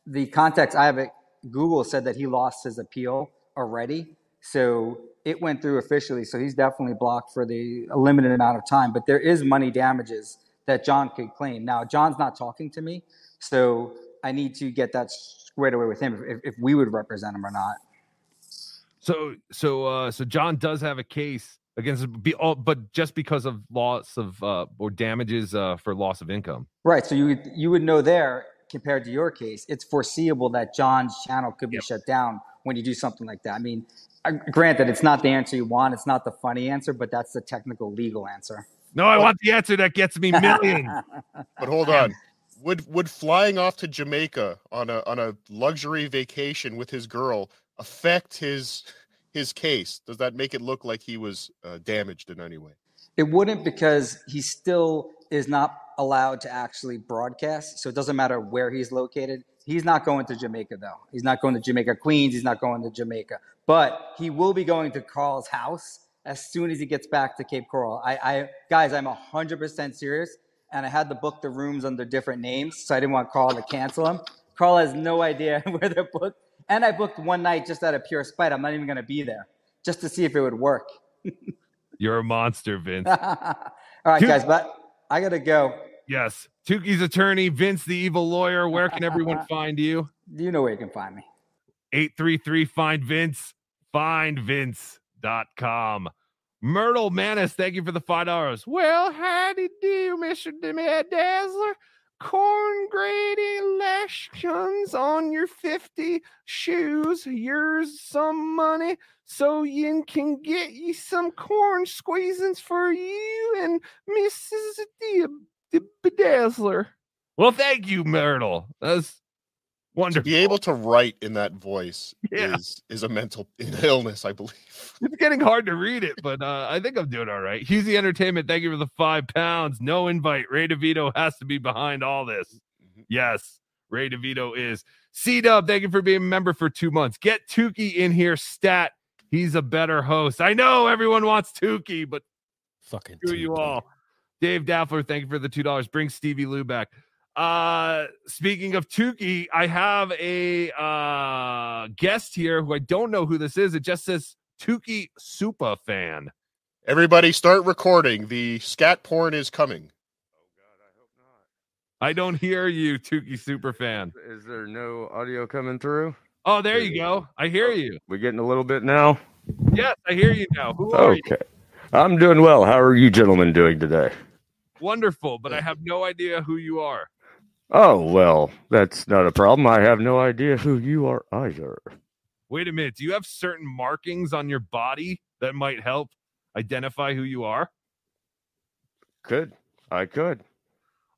the context I have it, Google said that he lost his appeal already. So it went through officially. So he's definitely blocked for the a limited amount of time. But there is money damages that John could claim. Now, John's not talking to me. So I need to get that squared away with him if, if we would represent him or not. So so uh so John does have a case against be all but just because of loss of uh or damages uh for loss of income. Right. So you would, you would know there compared to your case, it's foreseeable that John's channel could be shut down when you do something like that. I mean, uh, granted, it's not the answer you want. It's not the funny answer, but that's the technical legal answer. No, I want the answer that gets me million (laughs) But hold on. Would would flying off to Jamaica on a on a luxury vacation with his girl affect his his case? Does that make it look like he was uh, damaged in any way? It wouldn't because he still is not allowed to actually broadcast. So it doesn't matter where he's located. He's not going to Jamaica though. He's not going to Jamaica Queens. He's not going to Jamaica. But he will be going to Carl's house as soon as he gets back to Cape Coral. I, I guys, I'm hundred percent serious. And I had to book the rooms under different names, so I didn't want Carl to cancel them. Carl has no idea (laughs) where they're booked. And I booked one night just out of pure spite. I'm not even going to be there just to see if it would work. (laughs) You're a monster, Vince. (laughs) All right, guys, but I got to go. yes. Tukey's attorney, Vince the evil lawyer. Where can everyone (laughs) find you? You know where you can find me. 833 find Vince, findvince.com. Myrtle Manis, thank you for the five dollars. Well, howdy do, Mr. Dazzler. Corn grady elections on your 50 shoes. Yours some money so you can get you some corn squeezings for you and Mrs. the Bedazzler. Well, thank you, Myrtle. That's wonderful. To be able to write in that voice Yeah. is is a mental (laughs) illness, I believe. (laughs) It's getting hard to read it, but uh, I think I'm doing all right. Hughezy Entertainment, thank you for the five pounds. No invite. Ray DeVito has to be behind all this. Yes, Ray DeVito is. C Dub, thank you for being a member for two months. Get Tukey in here, stat. He's a better host. I know everyone wants Tukey, but fucking screw you all. Dave Daffler, thank you for the two dollars. Bring Stevie Lew back. Uh speaking of Tukey, I have a uh guest here who I don't know who this is. It just says Tukey Super fan. Everybody start recording. The scat porn is coming. Oh god, I hope not. I don't hear you, Tukey super fan. Is there no audio coming through? Oh, there you go. I hear you. We're getting a little bit now? Yes, I hear you now. Who are you? Okay. I'm doing well. How are you gentlemen doing today? Wonderful, but I have no idea who you are. Oh, well, that's not a problem. I have no idea who you are either. Wait a minute. Do you have certain markings on your body that might help identify who you are? Could. I could.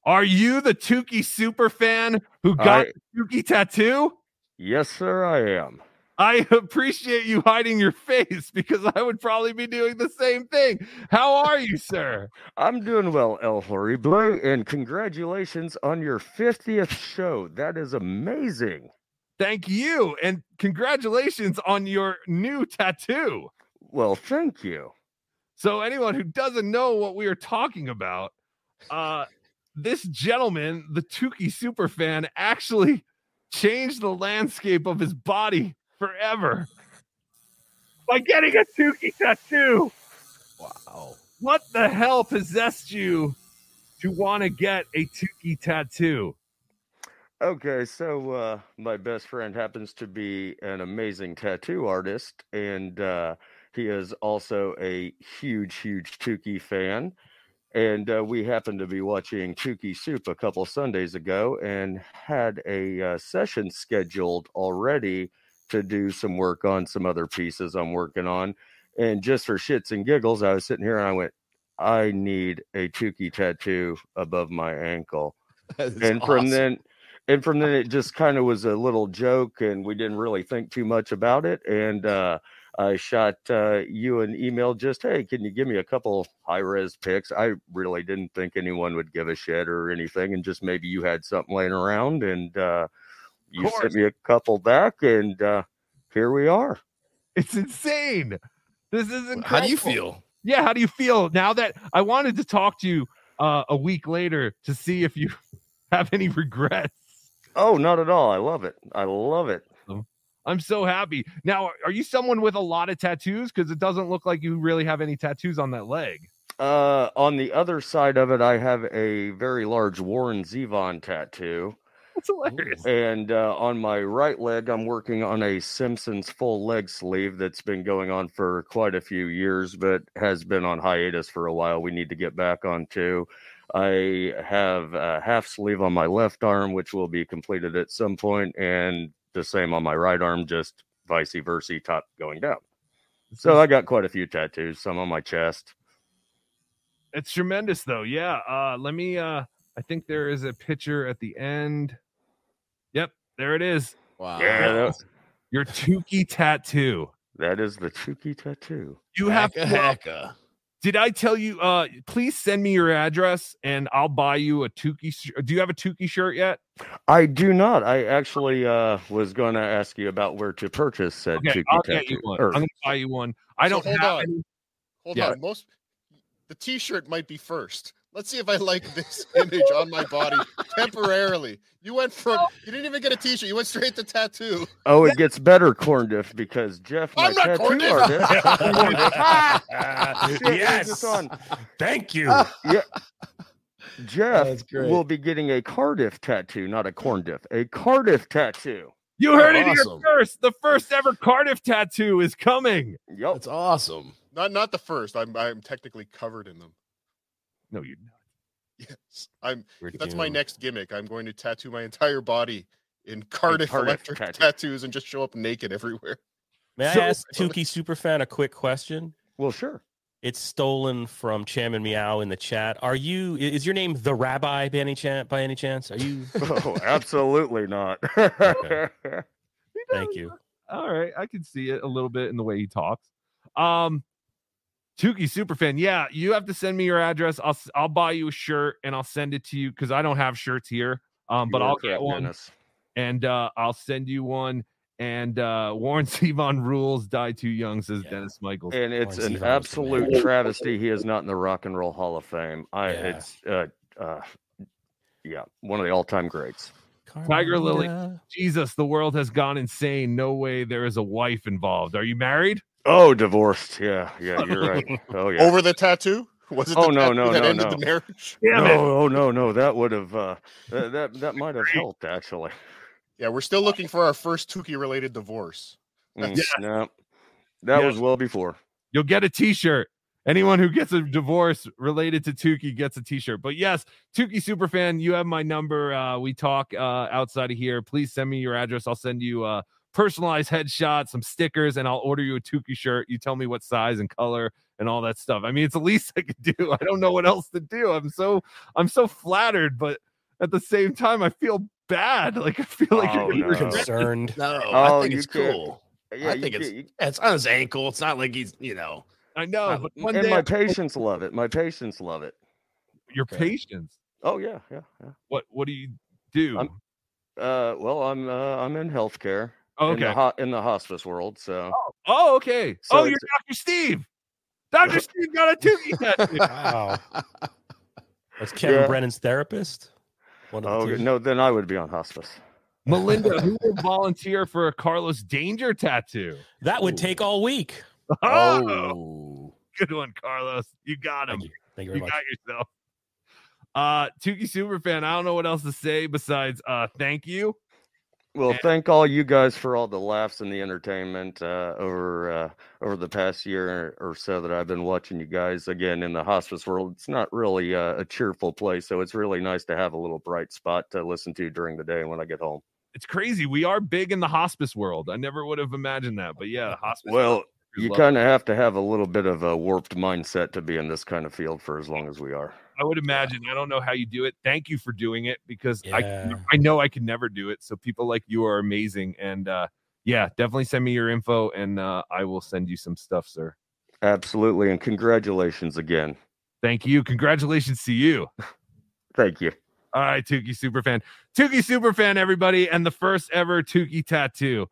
Are you the Tukey super fan who got I- the Tukey tattoo? Yes, sir, I am. I (laughs) appreciate you hiding your face because I would probably be doing the same thing. How are you, sir? I'm doing well, El Horrible, and congratulations on your 50th show. That is amazing. Thank you. And congratulations on your new tattoo. Well, thank you. So, anyone who doesn't know what we are talking about, uh, this gentleman, the Tukey super fan, actually (laughs) changed the landscape of his body forever by getting a Tukey tattoo. Wow. What the hell possessed you to want to get a Tukey tattoo? Okay, so uh, my best friend happens to be an amazing tattoo artist, and uh, he is also a huge, huge Tukey fan. And uh, we happened to be watching Tukey Soup a couple Sundays ago and had a uh, session scheduled already to do some work on some other pieces I'm working on. And just for shits and giggles, I was sitting here and I went, I need a Tukey tattoo above my ankle. (laughs) And from awesome. then and from then it just kind of was a little joke and we didn't really think too much about it and uh I shot uh, you an email just, hey, can you give me a couple high res pics? I really didn't think anyone would give a shit or anything, and just maybe you had something laying around, and uh, you sent me a couple back, and uh, here we are. It's insane. This is incredible. How do you feel? Yeah, how do you feel now that I wanted to talk to you uh, a week later to see if you (laughs) have any regrets? Oh, not at all. I love it. I love it. I'm so happy. Now, are you someone with a lot of tattoos? Because it doesn't look like you really have any tattoos on that leg. Uh, on the other side of it, I have a very large Warren Zevon tattoo. That's hilarious. And uh, on my right leg, I'm working on a Simpsons full leg sleeve that's been going on for quite a few years, but has been on hiatus for a while. We need to get back on to. I have a half sleeve on my left arm, which will be completed at some point, and the same on my right arm, just vice versa, top going down. So I got quite a few tattoos, some on my chest. It's tremendous, though. Yeah. Uh, let me. Uh, I think there is a picture at the end. Yep, there it is. Wow. Yeah, that, (laughs) Your Tukey tattoo. that is the Tukey tattoo. You have Hecka, to. hecka. Did I tell you? Uh, please send me your address and I'll buy you a Tukey. sh- Do you have a Tukey shirt yet? I do not. I actually uh, was going to ask you about where to purchase said Okay, Tukey I'll tattoo. get you one. or- I'm gonna buy you one. I So don't hold have on. any. Hold Yeah. on. Most the T-shirt might be first. Let's see if I like this (laughs) image on my body temporarily. You went from oh. you didn't even get a T-shirt. You went straight to tattoo. Oh, it gets better, corn diff, because Jeff, my I'm not tattoo corn diff. artist, (laughs) Shit, (laughs) Yes. Thank you. Yeah. Jeff will be getting a Cardiff tattoo, not a corn diff, a Cardiff tattoo. You heard it here first. The first ever Cardiff tattoo is coming. Yep. That's awesome. Not not the first. I'm I'm technically covered in them. No, you're not. Yes. I'm Where'd that's you my next gimmick. I'm going to tattoo my entire body in Cardiff, Cardiff electric tattoo. tattoos and just show up naked everywhere. May I So- ask (laughs) Tukey Superfan a quick question? Well, sure. It's stolen from Chairman Meow in the chat. Are you? Is your name the Rabbi by any chance? By any chance? Are you? (laughs) (laughs) Oh, absolutely not. Thank you. All right, I can see it a little bit in the way he talks. Um, Tukey Superfan, yeah, you have to send me your address. I'll s- I'll buy you a shirt and I'll send it to you because I don't have shirts here. Um, but You are I'll get correct, one Dennis. and uh, I'll send you one. And uh, Warren (laughs) Zevon rules die too young, says Dennis Michaels. And it's Warren an Zevon absolute travesty he is not in the Rock and Roll Hall of Fame. I Yeah. it's uh, uh yeah, one of the all-time greats. Tiger Lily, Jesus, the world has gone insane. No way there is a wife involved. Are you married? Oh, divorced. Yeah, yeah, you're right. (laughs) Oh yeah. Over the tattoo? Was it the Oh, no, no, that no, ended no. the marriage? Damn no, it. oh no, no, that would have uh that that, that might have helped actually. Yeah, we're still looking for our first Tukey related divorce. Mm, (laughs) No. That Yeah. was well before. You'll get a t-shirt. Anyone who gets a divorce related to Tukey gets a t-shirt. But yes, Tukey Superfan, you have my number. Uh, we talk uh, outside of here. Please send me your address. I'll send you a personalized headshot, some stickers, and I'll order you a Tukey shirt. You tell me what size and color and all that stuff. I mean, it's the (laughs) least I could do. I don't know what else to do. I'm so I'm so flattered, but at the same time, I feel bad. (laughs) Like I feel like Oh, you're no. gonna regret it. Concerned. No, Oh, I think it's can't- cool. Yeah, I think it's can't- it's on his ankle. It's not like he's you know. I know, but one and day my I- patients love it. My patients love it. your patients? Oh yeah, yeah, yeah. What what do you do? I'm- Uh, well, I'm uh, I'm in healthcare. Oh, In the, okay. in the hospice world, so Oh, okay. So oh, you're Dr. Steve. Dr. (laughs) Steve got a Tukey tattoo. Wow. (laughs) That's Kevin Yeah. Brennan's therapist. One of oh the no, then I would be on hospice. Melinda, (laughs) who will volunteer for a Carlos Danger tattoo? That would take all week. Oh, Oh, good one, Carlos. You got him. Thank you. Thank you You very much. got yourself. Uh, Tukey Superfan, I don't know what else to say besides uh, thank you. Well, And- thank all you guys for all the laughs and the entertainment uh, over uh, over the past year or so that I've been watching you guys. Again, in the hospice world, it's not really uh, a cheerful place, so it's really nice to have a little bright spot to listen to during the day when I get home. It's crazy. We are big in the hospice world. I never would have imagined that, but yeah, hospice. Well, you kind of have to have a little bit of a warped mindset to be in this kind of field for as long as we are. I would imagine. I don't know how you do it. Thank you for doing it because I Yeah. I know I could never do it. So people like you are amazing. And uh yeah, definitely send me your info and uh I will send you some stuff, sir. Absolutely, and congratulations again. Thank you. Congratulations to you. (laughs) Thank you. All right, Tukey Superfan. Tukey Superfan, everybody, and the first ever Tukey tattoo.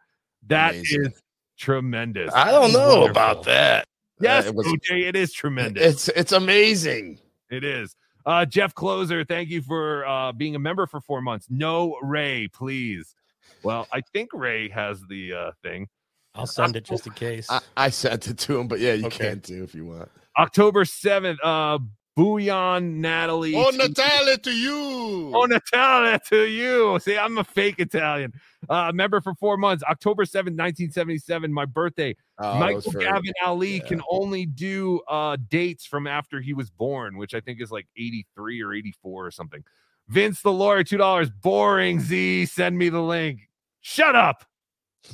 That is Amazing. Tremendous. I don't know Wonderful. about that. Yes, Uh, it was- OJ, it is tremendous. It's it's amazing. It is. Uh, Jeff Closer, thank you for uh, being a member for four months. No Ray, please. Well, I think Ray has the uh, thing. I'll send it just in case. I, I sent it to him, but yeah, you Okay. can too if you want. October 7th, uh, Bouillon Natalie. Oh, Natalia to you. Oh, Natalia to you. See, I'm a fake Italian. Uh, member for four months. October 7th, 1977, my birthday. Oh, Michael Gavin Ali can only do uh, dates from after he was born, which I think is like 83 or 84 or something. Vince the lawyer, $2. Boring, Z. Send me the link. Shut up.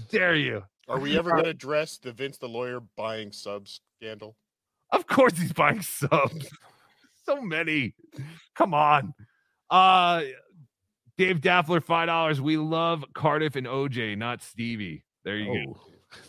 Dare you. Are we ever going to address the Vince the lawyer buying subs scandal? Of course he's buying subs. (laughs) so many. Come on. Uh Dave Daffler, five dollars. We love Cardiff and OJ, not Stevie. There you go.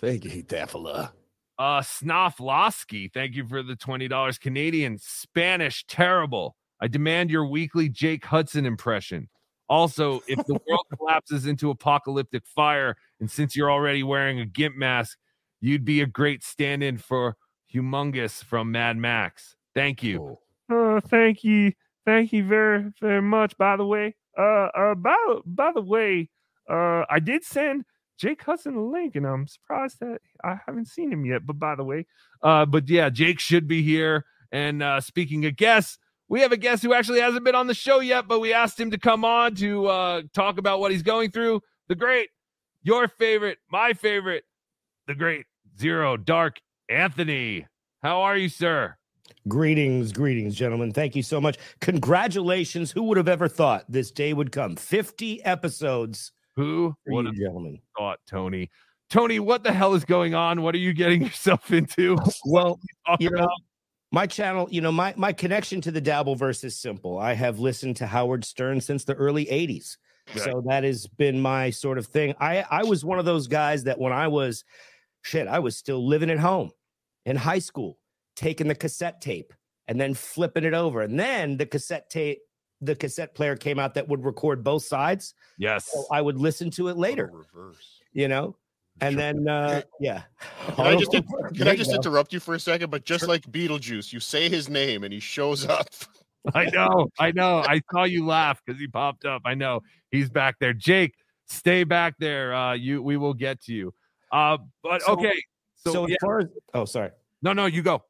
Thank you, Daffler. Uh Snofflosky, thank you for the $20 Canadian. Spanish, terrible. I demand your weekly Jake Hudson impression. Also, if the world (laughs) collapses into apocalyptic fire, and since you're already wearing a GIMP mask, you'd be a great stand in for Humungus from Mad Max. Thank you. Uh, thank you. Thank you very, very much. By the way, uh, uh, by, by the way, uh, I did send Jake Hudson a link, and I'm surprised that I haven't seen him yet. But by the way, uh, but yeah, Jake should be here. And uh, speaking of guests, we have a guest who actually hasn't been on the show yet, but we asked him to come on to uh, talk about what he's going through. The great, your favorite, my favorite, the great Zero Dark Anthony. How are you, sir? Greetings, greetings, gentlemen. Thank you so much. Congratulations. Who would have ever thought this day would come? 50 episodes. Who would have gentlemen? thought, Tony? Tony, what the hell is going on? What are you getting (laughs) yourself into? Well, you know, my channel, you know, my my connection to the Dabbleverse is simple. I have listened to Howard Stern since the early 80s. So that has been my sort of thing. I I was one of those guys that when I was shit, I was still living at home in high school, taking the cassette tape and then flipping it over. And then the cassette tape the cassette player came out that would record both sides. Yes. So I would listen to it later. Reverse. You know? And then uh yeah. Can I just can I just go. interrupt you for a second? But just like Beetlejuice, you say his name and he shows up. (laughs) I know, I know. I saw you laugh because he popped up. I know he's back there. Jake, stay back there. Uh, you, we will get to you. Uh, but So- okay. So, so as far as oh sorry. no, no, you go.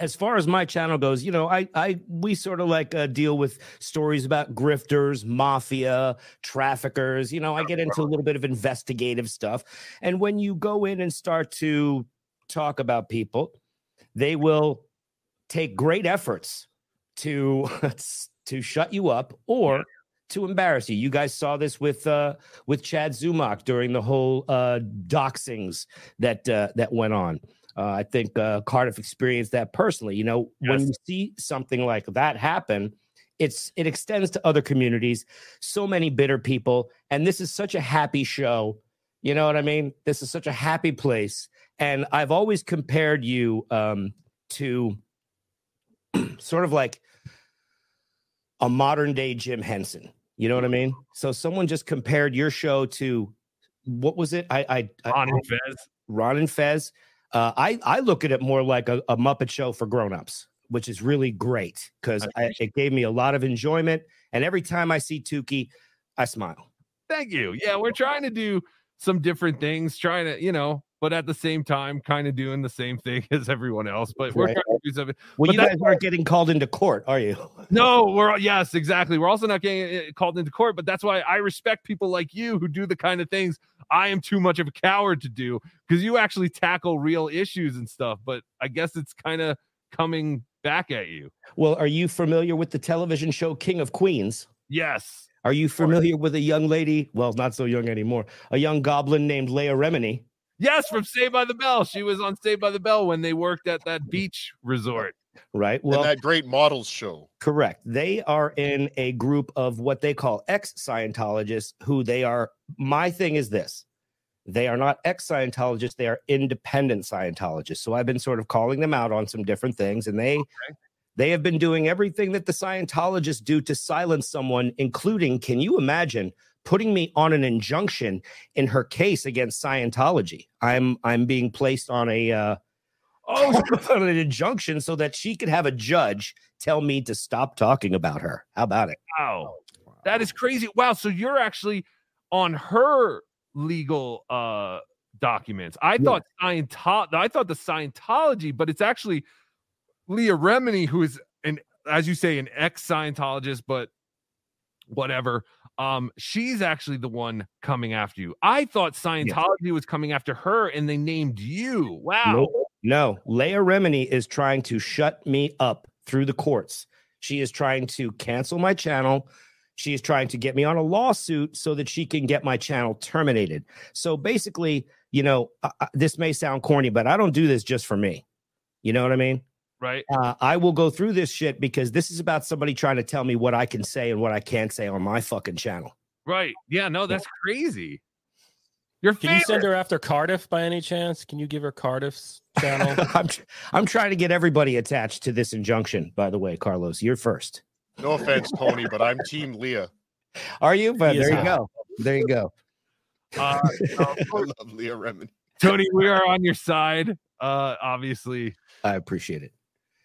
As far as my channel goes, you know, I I we sort of like uh, deal with stories about grifters, mafia, traffickers. You know, I get into a little bit of investigative stuff, and when you go in and start to talk about people, they will take great efforts to (laughs) to shut you up or to embarrass you. You guys saw this with uh with Chad Zumock during the whole uh doxings that uh, that went on. Uh, I think uh, Cardiff experienced that personally. You know, when you see something like that happen, it's it extends to other communities. So many bitter people, and this is such a happy show. You know what I mean? This is such a happy place, and I've always compared you um, to (clears throat) sort of like a modern day Jim Henson. You know what I mean? So someone just compared your show to what was it? I I, I Ron and Fez. Ron and Fez. Uh, I I look at it more like a, a Muppet show for grown-ups, which is really great because it gave me a lot of enjoyment. And every time I see Tukey, I smile. Thank you. Yeah, we're trying to do some different things, trying to, you know, but at the same time, kind of doing the same thing (laughs) as everyone else. But we're Right. trying to do something. Well, but you guys aren't getting called into court, are you? (laughs) No, we're yes, exactly. We're also not getting uh, called into court, but that's why I respect people like you who do the kind of things I am too much of a coward to do because you actually tackle real issues and stuff. But I guess it's kind of coming back at you. Well, are you familiar with the television show King of Queens? Yes. Are you familiar with a young lady? Well, not so young anymore. A young goblin named Leah Remini. Yes, from Saved by the Bell. She was on Saved by the Bell when they worked at that beach resort. Right. Well, Well, that great models show. Correct. They are in a group of what they call ex Scientologists, who they are. My thing is this they are not ex Scientologists, they are independent Scientologists. So I've been sort of calling them out on some different things, and they. They have been doing everything that the Scientologists do to silence someone, including, can you imagine, putting me on an injunction in her case against Scientology? I'm I'm being placed on a uh, oh (laughs) on an injunction so that she could have a judge tell me to stop talking about her. How about it? Wow. That is crazy. Wow. So you're actually on her legal uh documents. I thought Scientology, I thought the Scientology, but it's actually Leah Remini, who is an, as you say, an ex-Scientologist, but whatever. Um, she's actually the one coming after you. I thought Scientology was coming after her, and they named you. Wow. No, no. Leah Remini is trying to shut me up through the courts. She is trying to cancel my channel. She is trying to get me on a lawsuit so that she can get my channel terminated. So basically, you know, uh, this may sound corny, but I don't do this just for me. You know what I mean? Right. Uh, I will go through this shit because this is about somebody trying to tell me what I can say and what I can't say on my fucking channel. Right. Yeah. No, that's crazy. Your Can you send her after Cardiff by any chance? Can you give her Cardiff's channel? (laughs) I'm, tr- I'm trying to get everybody attached to this injunction, by the way, Carlos. You're first. No offense, Tony, but I'm Team Leah. Are you? But He there you hot. go. There you go. Uh, (laughs) (laughs) I love Leah Remini. Tony, we are on your side. Uh, obviously, I appreciate it.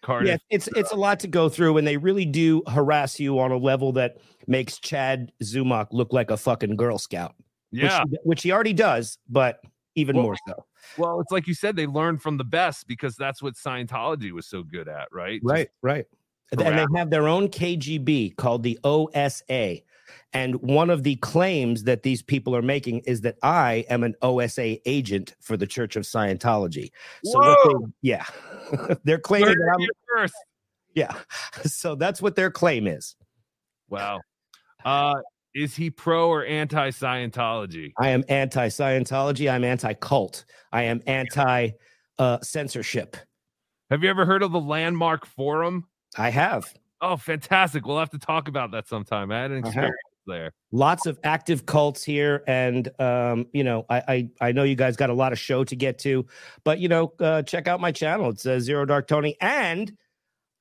Cardiff. Yeah, it's it's a lot to go through, and they really do harass you on a level that makes Chad Zumock look like a fucking Girl Scout. which Yeah. he- which he already does, but even Well, more so. Well, it's like you said, they learned from the best because that's what Scientology was so good at, right? Just Right, right. And they have their own KGB called the OSA. And one of the claims that these people are making is that I am an OSA agent for the Church of Scientology. So, they, yeah, (laughs) they're claiming that I'm, first. yeah. (laughs) So that's what their claim is. Wow. Uh, is he pro or anti Scientology? I am anti Scientology. I'm anti cult. I am anti uh, censorship. Have you ever heard of the Landmark Forum? I have. Oh, fantastic. We'll have to talk about that sometime. I had an experience there. lots of active cults here and um you know I, I i know you guys got a lot of show to get to but you know uh check out my channel it's uh, zero dark tony and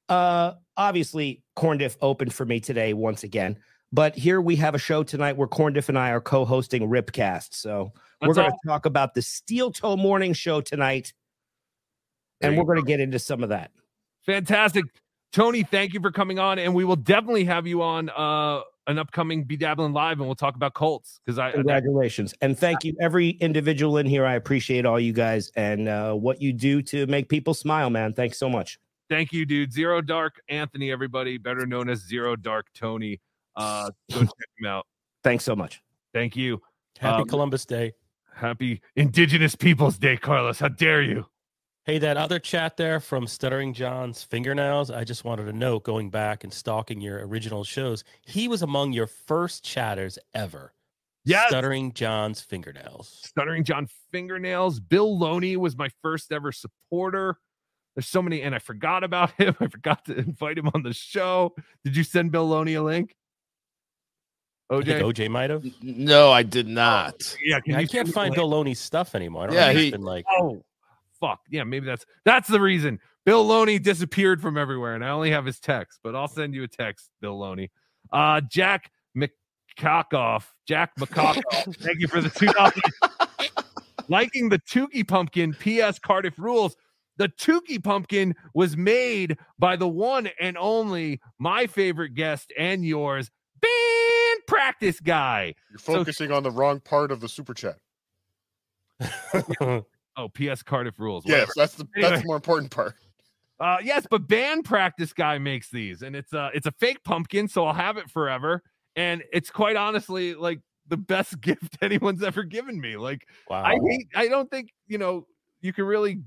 uh obviously corndiff opened for me today once again but here we have a show tonight where corndiff and i are co-hosting ripcast so we're going to talk about the steel toe morning show tonight and we're going to get into some of that Fantastic. Tony, thank you for coming on. And we will definitely have you on uh an upcoming Be Dabbling Live and we'll talk about Colts because I Congratulations. And thank you, every individual in here. I appreciate all you guys and uh, what you do to make people smile, man. Thanks so much. Thank you, dude. Zero Dark Anthony, everybody, better known as Zero Dark Tony. Uh, go check him out. Thanks so much. Thank you. Happy Um, Columbus Day. Happy Indigenous Peoples Day, Carlos. How dare you? Hey, that other chat there from Stuttering John's Fingernails. I just wanted to note, going back and stalking your original shows, he was among your first chatters ever. Yes. Stuttering John's Fingernails. Stuttering John Fingernails. Bill Loney was my first ever supporter. There's so many, and I forgot about (laughs) him. I forgot to invite him on the show. Did you send Bill Loney a link? I think OJ? OJ might have. No, I did not. Yeah, can I you can't find the Bill link? Loney's stuff anymore. I don't Yeah, know if he- he's been like Oh, fuck. Yeah, maybe that's that's the reason. Bill Loney disappeared from everywhere, and I only have his text, but I'll send you a text, Bill Loney. Uh, Jack McCockoff. Jack McCockoff. (laughs) Thank you for the two dollars. Liking the Tukey pumpkin. P.S. Cardiff rules. The Tukey pumpkin was made by the one and only my favorite guest and yours, band practice guy. You're So- focusing on the wrong part of the super chat. (laughs) (laughs) Oh, P.S. Cardiff rules. Yes, whatever. that's the that's the more important part. (laughs) Uh, yes, but band practice guy makes these, and it's a it's a fake pumpkin, so I'll have it forever. And it's quite honestly like the best (laughs) gift anyone's ever given me. Like, I hate, I don't think you know you can really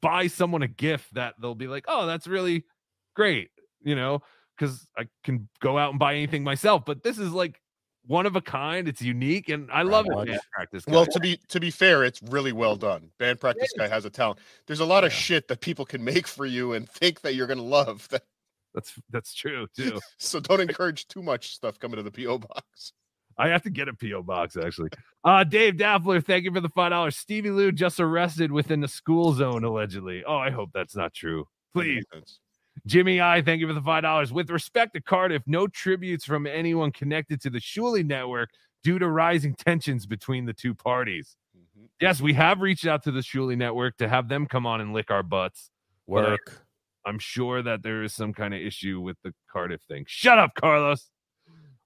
buy someone a gift that they'll be like, oh, that's really great, you know, because I can go out and buy anything myself. But this is like one of a kind. It's unique, and I love it. Band practice. Well, to be to be fair, it's really well done. Band practice guy has a talent. There's a lot of shit that people can make for you and think that you're gonna love. That that's that's true too. (laughs) so don't encourage too much stuff coming to the PO box. I have to get a PO box actually. Uh, Dave Daffler, thank you for the five dollars. Stevie Lew just arrested within the school zone allegedly. Oh, I hope that's not true. Please. Jimmy I, thank you for the five dollars. With respect to Cardiff, no tributes from anyone connected to the Shuli network due to rising tensions between the two parties. Yes, we have reached out to the Shuli network to have them come on and lick our butts. but Work. I'm sure that there is some kind of issue with the Cardiff thing. Shut up, Carlos.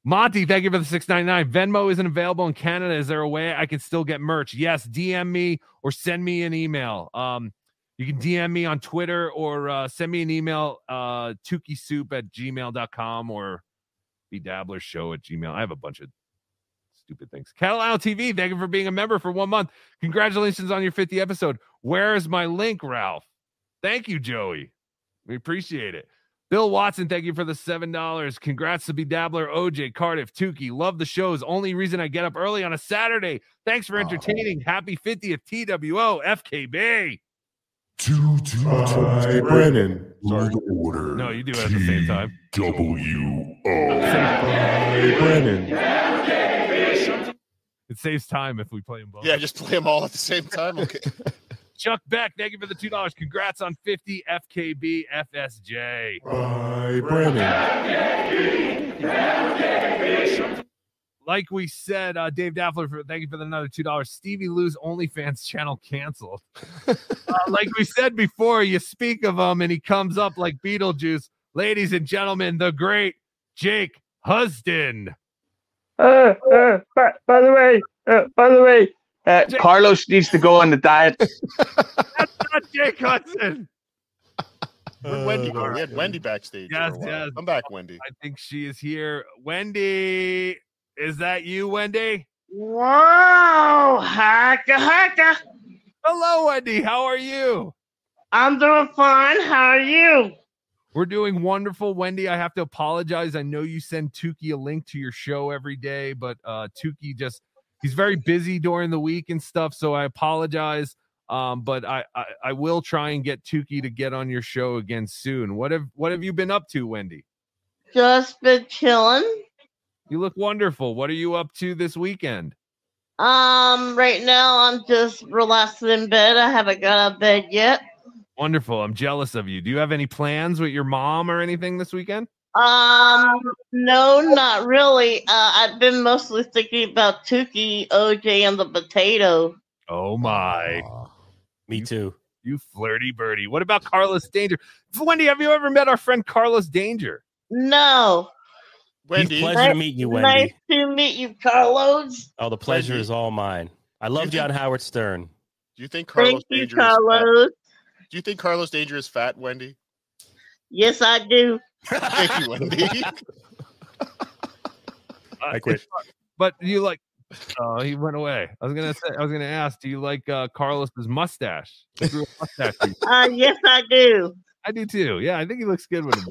Monty, thank you for the 699. Venmo isn't available in Canada. Is there a way I can still get merch? Yes, DM me or send me an email. Um, you can DM me on Twitter or uh, send me an email, uh, soup at gmail.com or bedabbler show at gmail. I have a bunch of stupid things. Cattle Isle TV, thank you for being a member for one month. Congratulations on your 50 episode. Where is my link, Ralph? Thank you, Joey. We appreciate it. Bill Watson, thank you for the seven dollars. Congrats to Be Dabbler, OJ, Cardiff, Tukey. Love the shows. Only reason I get up early on a Saturday. Thanks for entertaining. Happy 50th TWO FKB. Two, two, Ty Brennan. Order. No, you do it at the same time. W O. Brennan. It saves time if we play them both. Yeah, just play them all at the same time. Okay. Chuck Beck, thank you for the two dollars. Congrats on 50 FKB FSJ. Ty Brennan. Like we said, uh, Dave Daffler, for, thank you for the another two dollars. Stevie Lew's OnlyFans channel canceled. (laughs) uh, like we said before, you speak of him and he comes up like Beetlejuice. Ladies and gentlemen, the great Jake Huston. Uh, uh, by, by the way, uh, by the way, uh, Carlos needs to go on the diet. (laughs) That's not Jake Hudson. (laughs) Where'd Wendy? We had Wendy backstage. for a Yes, while. yes. Come back, Wendy. I think she is here. Wendy, is that you, Wendy? Whoa, hacka hacka. Hello, Wendy. How are you? I'm doing fine. How are you? We're doing wonderful, Wendy. I have to apologize. I know you send Tukey a link to your show every day, but uh Tukey just he's very busy during the week and stuff. So I apologize. Um, but I, I I will try and get Tukey to get on your show again soon. What have what have you been up to, Wendy? Just been chilling. You look wonderful. What are you up to this weekend? Um, right now I'm just relaxing in bed. I haven't got out of bed yet. Wonderful. I'm jealous of you. Do you have any plans with your mom or anything this weekend? Um, no, not really. Uh, I've been mostly thinking about Tukey, OJ, and the potato. Oh my. Me too. You flirty birdie. What about Carlos Danger? Wendy, have you ever met our friend Carlos Danger? No. Wendy. Pleasure to meet you, Wendy. Nice to meet you, Carlos. Oh, the pleasure is all mine. I love John on Howard Stern. Do you think Carlos Thank you, Danger is fat? Carlos. Do you think Carlos Danger is fat, Wendy? Yes, I do. Thank you, Wendy. (laughs) I quit. But you like oh he went away. I was gonna say I was gonna ask, do you like uh Carlos's mustache? He grew a mustache. (laughs) Uh, yes, I do. I do too. Yeah, I think he looks good with him.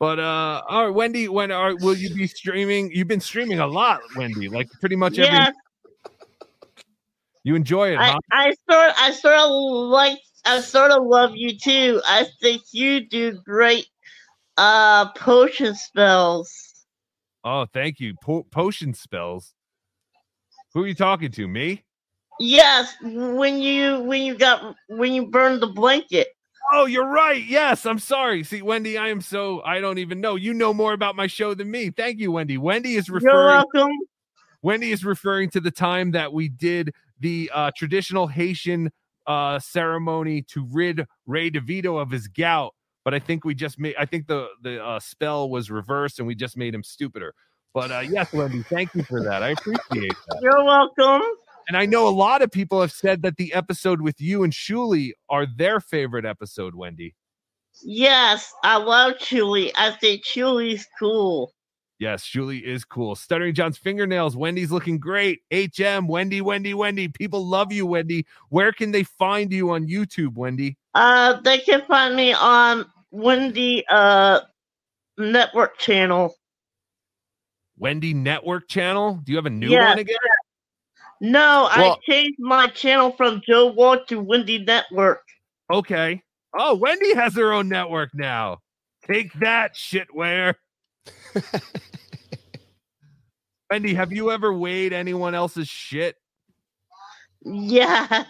But uh all right, Wendy, when are will you be streaming? You've been streaming a lot, Wendy, like pretty much every Yes, you enjoy it, I, huh? I sort, I sort of like, I sort of love you too. I think you do great, uh, potion spells. Oh, thank you. Po- potion spells. Who are you talking to? Me? Yes, when you when you got when you burned the blanket. Oh, you're right. Yes, I'm sorry. See, Wendy, I am so I don't even know. You know more about my show than me. Thank you, Wendy. Wendy is referring. You're welcome. Wendy is referring to the time that we did the uh, traditional Haitian uh, ceremony to rid Ray DeVito of his gout. But I think we just made. I think the the uh, spell was reversed, and we just made him stupider. But uh, yes, Wendy, thank you for that. I appreciate that. You're welcome. And I know a lot of people have said that the episode with you and Shuli are their favorite episode, Wendy. Yes, I love Chewy. I think Chewy's cool. Yes, Shuli is cool. Stuttering John's fingernails. Wendy's looking great. HM, Wendy, Wendy, Wendy. People love you, Wendy. Where can they find you on YouTube, Wendy? Uh, they can find me on Wendy uh network channel. Wendy Network channel? Do you have a new Yes. one again? No, Well- I changed my channel from Joe Walt to Wendy Network. Okay. Oh, Wendy has her own network now. Take that, shitware. (laughs) Wendy, have you ever weighed anyone else's shit? Yes.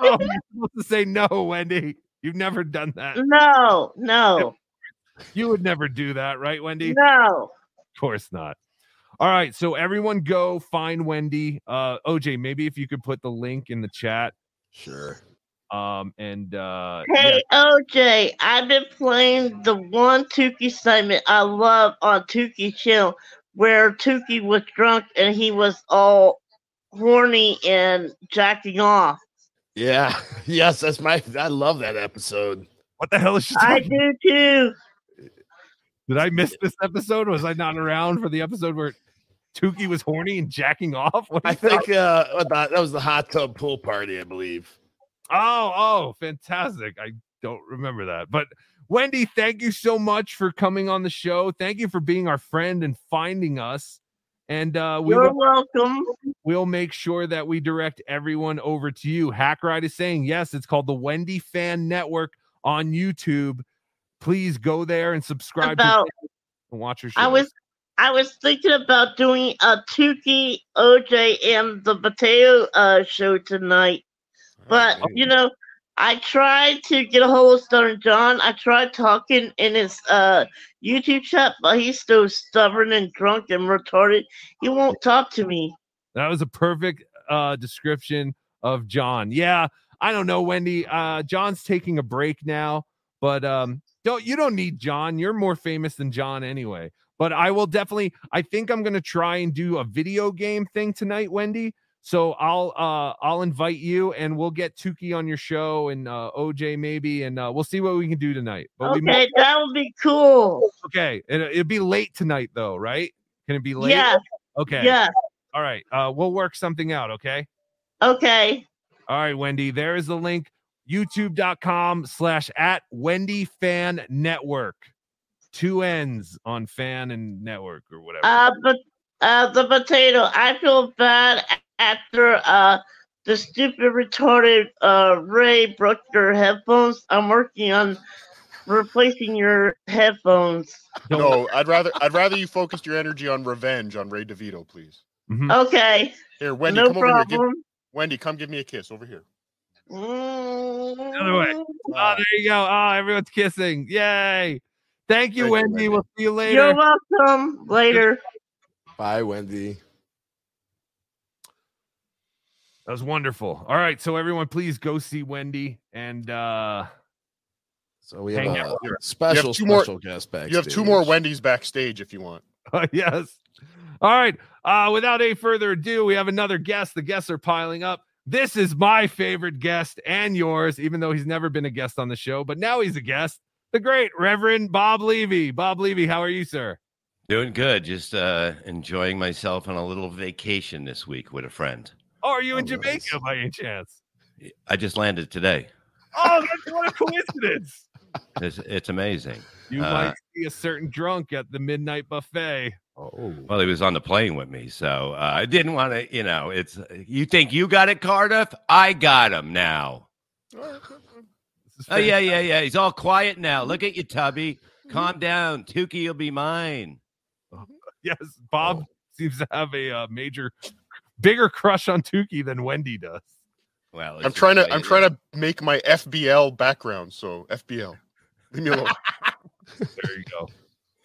Oh, (laughs) you're supposed to say no, Wendy. You've never done that. No, no, You would never do that, right, Wendy? no. Of course not. All right, so everyone go find Wendy. Uh OJ, maybe if you could put the link in the chat. Sure. Um and uh Hey OJ, I've been playing the one Tukey segment I love on Tukey Chill, where Tukey was drunk and he was all horny and jacking off. Yeah. (laughs) Yes, that's my. I love that episode. What the hell is she I do too. Did I miss this episode? Was I not around for the episode where Tukey was horny and jacking off? What I think uh, that was the hot tub pool party, I believe. Oh, oh, fantastic. I don't remember that. But Wendy, thank you so much for coming on the show. Thank you for being our friend and finding us. And uh we You're will, welcome. we'll make sure that we direct everyone over to you. Hackride is saying yes, it's called the Wendy Fan Network on YouTube. Please go there and subscribe to About and watch her show. I was I was thinking about doing a Tukey, OJ, and the potato uh, show tonight, but you know, I tried to get a hold of Stubborn John. I tried talking in his uh, YouTube chat, but he's still stubborn and drunk and retarded. He won't talk to me. That was a perfect uh description of John. Yeah, I don't know, Wendy. Uh John's taking a break now, but um don't you don't need John. You're more famous than John anyway. But I will definitely I think I'm gonna try and do a video game thing tonight, Wendy. So I'll uh I'll invite you and we'll get Tukey on your show and uh OJ maybe and uh we'll see what we can do tonight. But Okay, might, that would be cool. okay. It, it'll be late tonight though, right? Can it be late? Yeah. Okay. Yeah. All right. Uh we'll work something out, okay? Okay. All right, Wendy. There is the link. YouTube.com slash at Wendy Fan Network. Two ends on fan and network or whatever. Uh, but uh, the potato. I feel bad after uh the stupid retarded uh Ray broke your headphones. I'm working on replacing your headphones. No, I'd rather I'd rather you focused your energy on revenge on Ray DeVito, please. Okay. Here, Wendy, No come over here. Give, problem. Wendy, come give me a kiss over here. Mm. Other way. Oh, there you go. Oh, everyone's kissing. Yay. Thank you, Wendy. We'll see you later. You're welcome. Later. Bye, Wendy. That was wonderful. All right. So everyone, please go see Wendy and uh so we have a out special, have two more, special guest backstage. You have two more. Wendy's backstage if you want. (laughs) yes. All right. Uh, without any further ado, we have another guest. The guests are piling up. This is my favorite guest and yours, even though he's never been a guest on the show, but now he's a guest. The great Reverend Bob Levy. Bob Levy, how are you, sir? Doing good. Just uh, enjoying myself on a little vacation this week with a friend. Oh, are you in Jamaica by any chance? I just landed today. Oh, that's what a coincidence. (laughs) It's, it's amazing. You Uh, might see a certain drunk at the midnight buffet. Oh, well, he was on the plane with me, so uh, I didn't want to. You know, it's you think you got it, Cardiff? I got him now. Oh yeah, yeah, yeah. He's all quiet now. Look at you, Tubby. Calm down. Tukey will be mine. (laughs) (laughs) yes, Bob seems to have a uh, major, bigger crush on Tukey than Wendy does. Well, I'm trying to I'm trying to make my FBL background. So FBL, leave me alone. (laughs) there you go.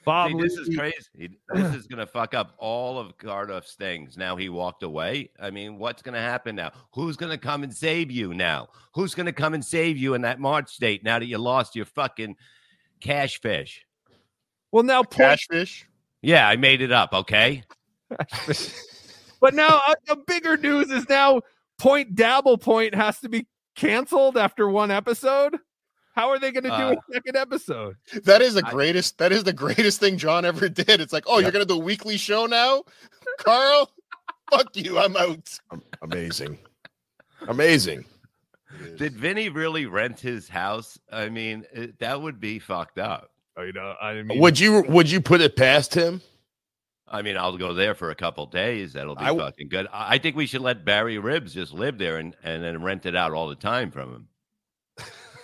Bob, See, this is crazy. This (clears throat) is going to fuck up all of Cardiff's things. Now he walked away. I mean, what's going to happen now? Who's going to come and save you now? Who's going to come and save you in that March date now that you lost your fucking cash fish? Well, now cash fish. Yeah, I made it up. Okay. (laughs) But now uh, the bigger news is now Point Dabble Point has to be canceled after one episode. How are they going to do Uh, a second episode? That is the greatest. That is the greatest thing John ever (laughs) did. It's like, oh, you're gonna do a weekly show now, Carl. Fuck you. I'm out. Amazing. Amazing. Did Vinny really rent his house? I mean, it, that would be fucked up. You know, I mean, Would you would you put it past him? I mean, I'll go there for a couple days. That'll be I w- fucking good. I I think we should let Barry Ribs just live there and, and then rent it out all the time from him.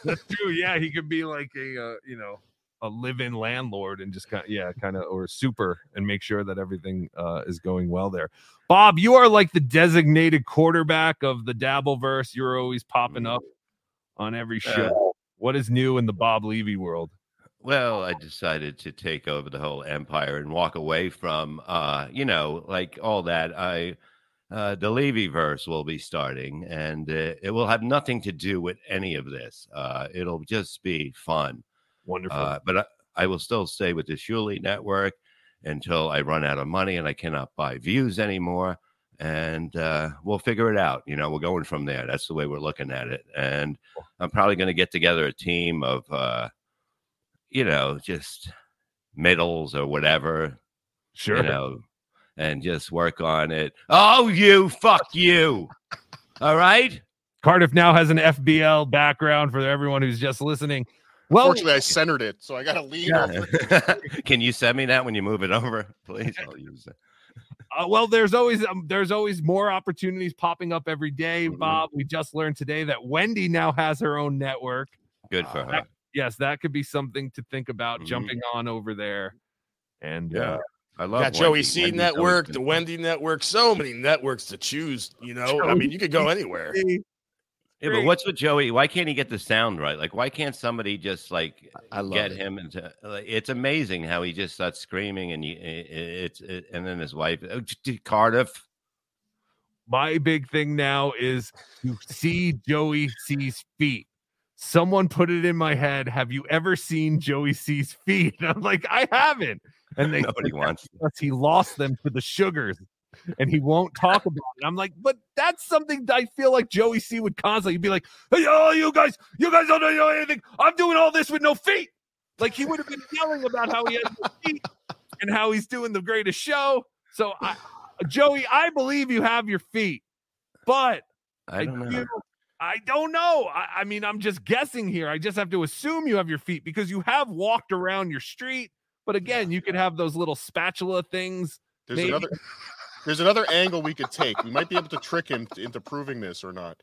(laughs) That's true. Yeah, he could be like a uh, you know a live-in landlord and just kind of, yeah kind of or super and make sure that everything uh, is going well there. Bob, you are like the designated quarterback of the Dabbleverse. You're always popping up on every show. what is new in the Bob Levy world? Well, I decided to take over the whole empire and walk away from, uh, you know, like all that. I, uh, the Levy verse will be starting, and uh, it will have nothing to do with any of this. Uh, it'll just be fun. Wonderful. Uh, but I, I will still stay with the Shuli network until I run out of money and I cannot buy views anymore. And uh, we'll figure it out. You know, we're going from there. That's the way we're looking at it. And I'm probably going to get together a team of, uh, you know, just middles or whatever. Sure. You know, and just work on it. Oh, you, fuck you. All right. Cardiff now has an FBL background for everyone who's just listening. Well, Fortunately, I centered it, so I got to lean over. (laughs) Can you send me that when you move it over, please? I'll use it. Uh, well, there's always um, there's always more opportunities popping up every day, Mm-hmm. Bob. We just learned today that Wendy now has her own network. Good for her. That- yes, that could be something to think about Mhm. jumping on over there. And Yeah. uh, I love Got Joey C Wendy's always network, been the. Wendy network, so many networks to choose. You know, I mean, you could go anywhere. Yeah, but what's with Joey? Why can't he get the sound right? Like, why can't somebody just like love get it. him into? Like, it's amazing how he just starts screaming, and you, i- i- it's it, and then his wife, oh, j- j- Cardiff. my big thing now is to see Joey C's feet. Someone put it in my head. Have you ever seen Joey C's feet? And (laughs) I'm like, I haven't. And (laughs) they Nobody wants. he lost them to the sugars and he won't talk about it. I'm like, but that's something that I feel like Joey C would constantly be like, hey, oh, you guys, you guys don't know anything. I'm doing all this with no feet. Like he would have been yelling about how he has no feet and how he's doing the greatest show. So, I, Joey, I believe you have your feet, but I don't know. do- I don't know. I, I mean, I'm just guessing here. I just have to assume you have your feet because you have walked around your street. But again, you could have those little spatula things. There's maybe. another. There's another angle we could take. We might be able to trick him into proving this or not.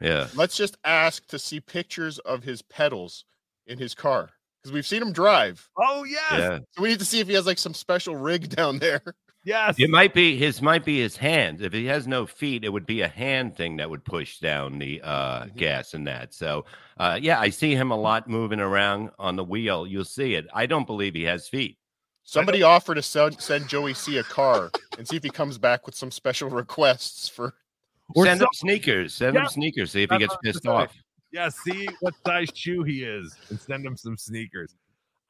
Yeah. Let's just ask to see pictures of his pedals in his car because we've seen him drive. Oh yes. Yeah. So we need to see if he has like some special rig (laughs) down there. Yes. It might be his might be his hands. If he has no feet, it would be a hand thing that would push down the uh, Mm-hmm. gas and that. So, uh, yeah, I see him a lot moving around on the wheel. You'll see it. I don't believe he has feet. Somebody offered to send, send Joey C a car and see if he comes back with some special (laughs) requests for. or Send him sneakers. Send him sneakers. See if he gets what I was pissed off. Yeah, see what size shoe he is and send him some sneakers.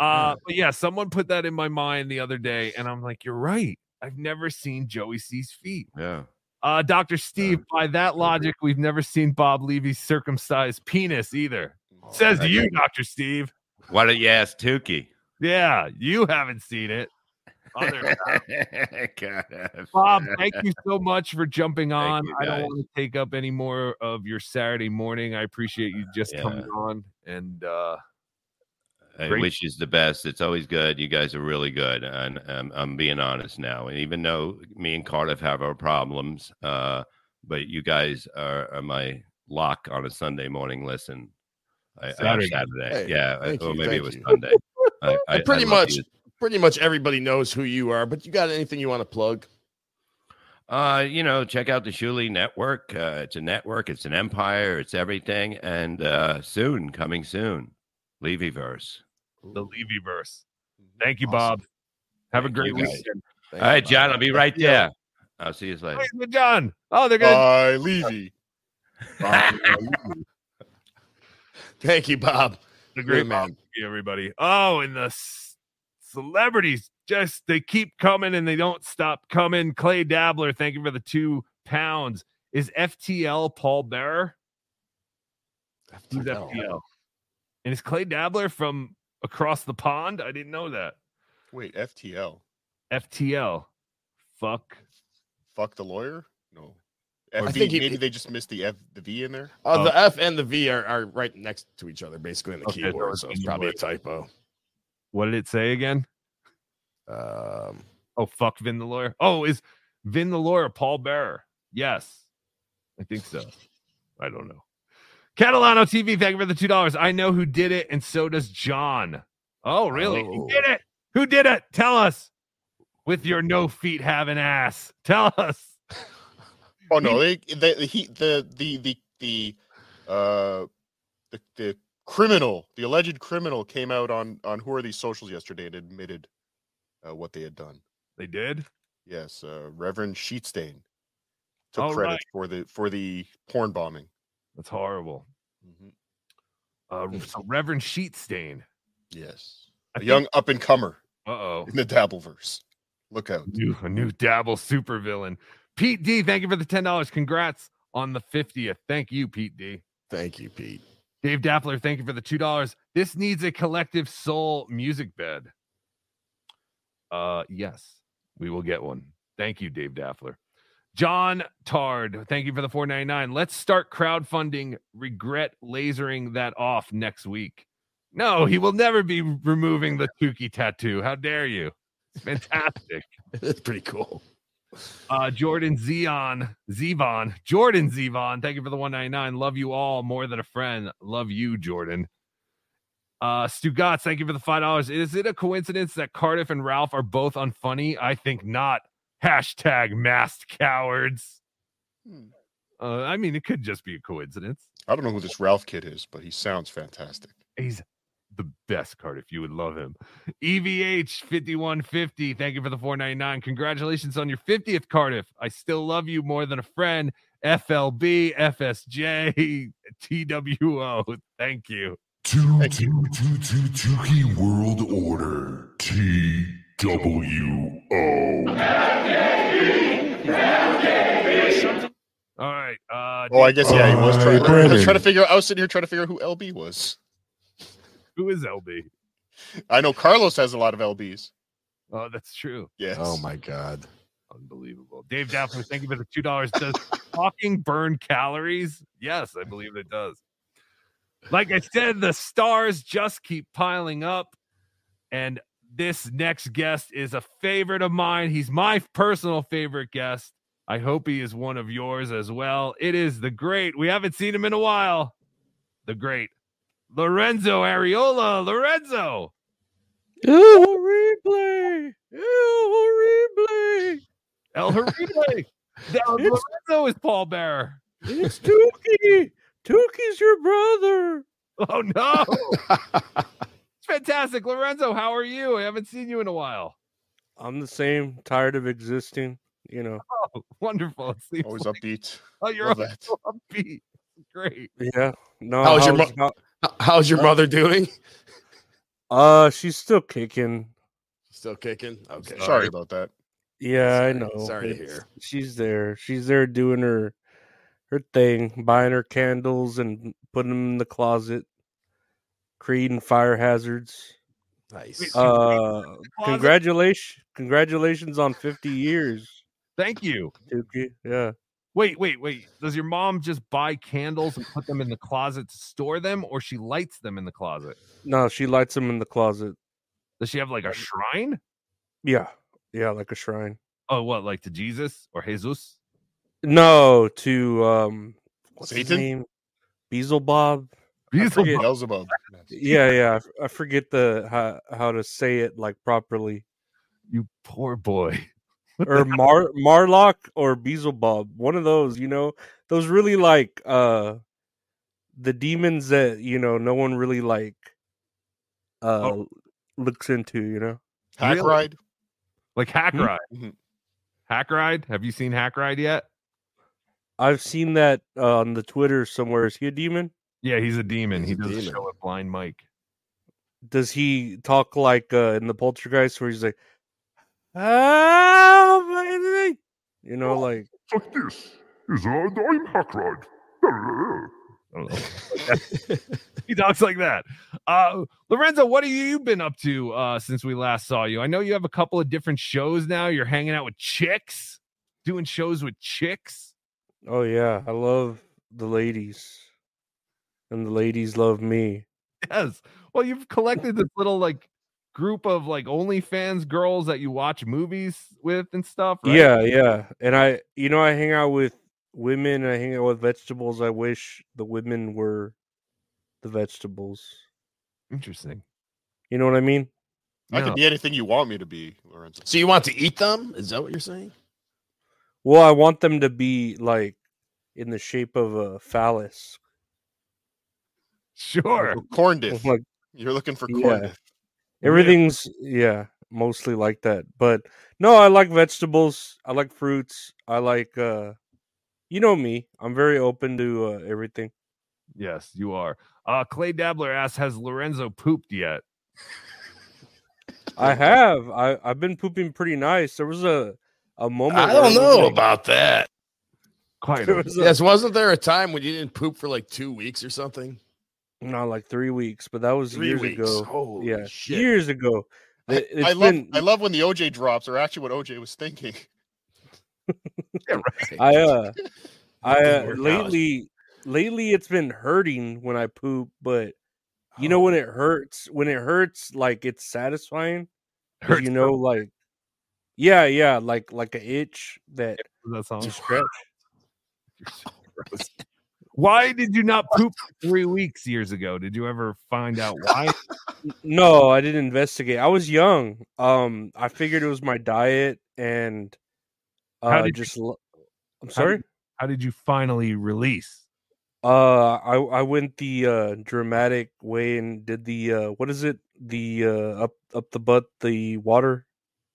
Uh, but yeah, someone put that in my mind the other day, and I'm like, you're right. I've never seen Joey C's feet. Yeah. Uh, Dr. Steve, by that logic, we've never seen Bob Levy's circumcised penis either. Says to you, Dr. Steve. Why don't you ask Tukey? Yeah, you haven't seen it. Other God. (laughs) Bob, thank you so much for jumping on. you, I don't want to take up any more of your Saturday morning. I appreciate you just coming Yeah. on and uh I Great. wish you the best. It's always good. You guys are really good, and um, I'm being honest now. And even though me and Cardiff have our problems, uh, but you guys are, are my lock on a Sunday morning listen. I, Saturday. Saturday, Saturday. Hey, yeah, thank or you, maybe it was you. Sunday. I, (laughs) I, pretty I much, you. pretty much everybody knows who you are. But you got anything you want to plug? Uh, you know, check out the Shuli Network. Uh, it's a network. It's an empire. It's everything. And uh, soon, coming soon, Levyverse. The Levyverse. Thank you, Bob. Have a great you, weekend. All right, John. I'll be right Yeah. there. I'll see you later. Hey, John. Oh, they're gonna Bye, Levy. (laughs) Thank you, Bob. the Great great man. everybody. Oh, and the c- celebrities just they keep coming and they don't stop coming. Clay Dabbler, thank you for the two pounds. Is FTL Paul Bearer? Who's FTL? And is Clay Dabbler from across the pond? I didn't know that. Wait, FTL. FTL. Fuck. Fuck the lawyer? No. I think he- maybe they just missed the F, the V in there. Uh, The F and the V are, are right next to each other, basically in the Okay, keyboard. so So it's it's probably a typo. What did it say again? Um, Oh, fuck Vin the lawyer. Oh, is Vin the lawyer Paul Bearer? Yes, I think so. I don't know. Catalano TV, thank you for the two dollars. I know who did it, and so does John. Oh, really? Who did it? Who did it? Tell us. With your no feet having ass. Tell us. (laughs) Oh no, they the the he, the the the the uh the, the criminal, the alleged criminal came out on on who are these socials yesterday and admitted uh, what they had done. They did? Yes, uh, Reverend Sheetstain took All credit right. for the for the porn bombing. That's horrible. Mhm. Uh, (laughs) so Reverend Sheetstain. Yes, a young up and comer Uh oh. in the Dabbleverse. Look out! New, a new dabble supervillain. Pete D, thank you for the ten dollars. Congrats on the fiftieth. Thank you, Pete D. Thank you, Pete. Dave Dappler, thank you for the two dollars. This needs a collective soul music bed. Uh, yes, we will get one. Thank you, Dave Daffler. John Tard, thank you for the four ninety nine. Let's start crowdfunding. Regret lasering that off next week. No, he will never be removing the Tukey tattoo. How dare you? It's fantastic. (laughs) That's pretty cool. Uh, Jordan Zion, Zevon, Jordan Zevon, thank you for the 199. Love you all more than a friend. Love you, Jordan. Uh, Stu Gotts, thank you for the five dollars. Is it a coincidence that Cardiff and Ralph are both unfunny? I think not. Hashtag masked cowards. Uh, I mean, it could just be a coincidence. I don't know who this Ralph kid is, but he sounds fantastic. He's the best Cardiff. You would love him. EVH 5150. Thank you for the 499. Congratulations on your 50th Cardiff. I still love you more than a friend. FLB, FSJ, TWO. Thank you. Two, two, two, two, two key world order. T W O. All right. Uh, Oh, I guess yeah, he was trying. I was trying to figure. I was sitting here trying to figure out who LB was. Who is LB? I know Carlos has a lot of LBs. Oh, that's true. Yes. Oh my god. Unbelievable. Dave Daphne, thank you for the two dollars. Does talking burn calories? Yes, I believe it does. Like I said, the stars just keep piling up. And this next guest is a favorite of mine. He's my personal favorite guest. I hope he is one of yours as well. It is the great. We haven't seen him in a while. The great Lorenzo Arreola. Lorenzo. El horrible. El horrible. (laughs) El Horrible. Lorenzo is Paul Bearer. It's Tukey. Tukey's your brother. Oh no! (laughs) it's fantastic, Lorenzo. How are you? I haven't seen you in a while. I'm the same, tired of existing, you know. Oh, (laughs) wonderful! It seems Always like- upbeat. Oh, you're Love always so upbeat. Great. Yeah. No. How's your how's- mo- How's your mother doing? Uh she's still kicking. Still kicking. Okay. Sorry about that. Yeah, I know. sorry to hear. She's there. She's there doing her her thing, buying her candles and putting them in the closet, creating fire hazards. Nice. Uh, congratulations, congratulations on 50 years, Thank you. Tukey. Yeah. Wait, wait, wait. Does your mom just buy candles and put them in the closet to store them, or she lights them in the closet? No, she lights them in the closet. Does she have like a shrine? Yeah. Yeah, like a shrine. Oh, what, like to Jesus or Jesus? No, to um what's his name? Beelzebub. I Beelzebub. forget- Beelzebub. Yeah, yeah. I forget the how, how to say it like properly. You poor boy. (laughs) or Mar Marlock or Beelzebub, one of those, you know, those really like uh the demons that you know no one really like uh looks into, you know. Hack Really? ride. Like Hack Hmm? Ride. Mhm. Hack Ride? Have you seen Hack Ride yet? I've seen that uh, on the Twitter somewhere. Is he a demon? Yeah, he's a demon. He's he a does a demon. show with Blind Mike. Does he talk like uh in the Poltergeist where he's like, ah, you know, like Like this is I'm Hackride. (laughs) I don't know. (laughs) he talks like that. Uh, Lorenzo, what have you been up to uh, since we last saw you? I know you have a couple of different shows now. You're hanging out with chicks, doing shows with chicks. Oh yeah, I love the ladies. And the ladies love me. Yes. Well, you've collected this little like group of like OnlyFans girls that you watch movies with and stuff. Right? Yeah, yeah. And I, you know, I hang out with women. I hang out with vegetables. I wish the women were the vegetables. Interesting. You know what I mean? I can be anything you want me to be, Lorenzo. So you want to eat them? Is that what you're saying? Well, I want them to be like in the shape of a phallus. Sure. Corn diff. Like, You're looking for corn yeah. Everything's yeah, mostly like that. But no, I like vegetables. I like fruits. I like uh you know me. I'm very open to uh, everything. Yes, you are. Uh Clay Dabbler asks, has Lorenzo pooped yet? I have. I I've been pooping pretty nice. There was a a moment I don't know like- about that. Quite. (laughs) Was a- Yes, wasn't there a time when you didn't poop for like two weeks or something? No, like three weeks, but that was Three years weeks. ago. Holy yeah, shit. years ago. I, It- I it's love been- I love when the OJ drops are actually what OJ was thinking. (laughs) I uh (laughs) I uh, Work out. lately lately it's been hurting when I poop, but you know when Oh. it hurts when it hurts like it's satisfying. 'Cause you know like yeah yeah like like a itch that that song you stretch. (laughs) Why did you not poop three weeks years ago? Did you ever find out why? (laughs) No, I didn't investigate. I was young. Um, I figured it was my diet and How uh, did you- just. l- I'm How sorry. did- How did you finally release? Uh, I I went the uh dramatic way and did the uh what is it the uh up up the butt the water.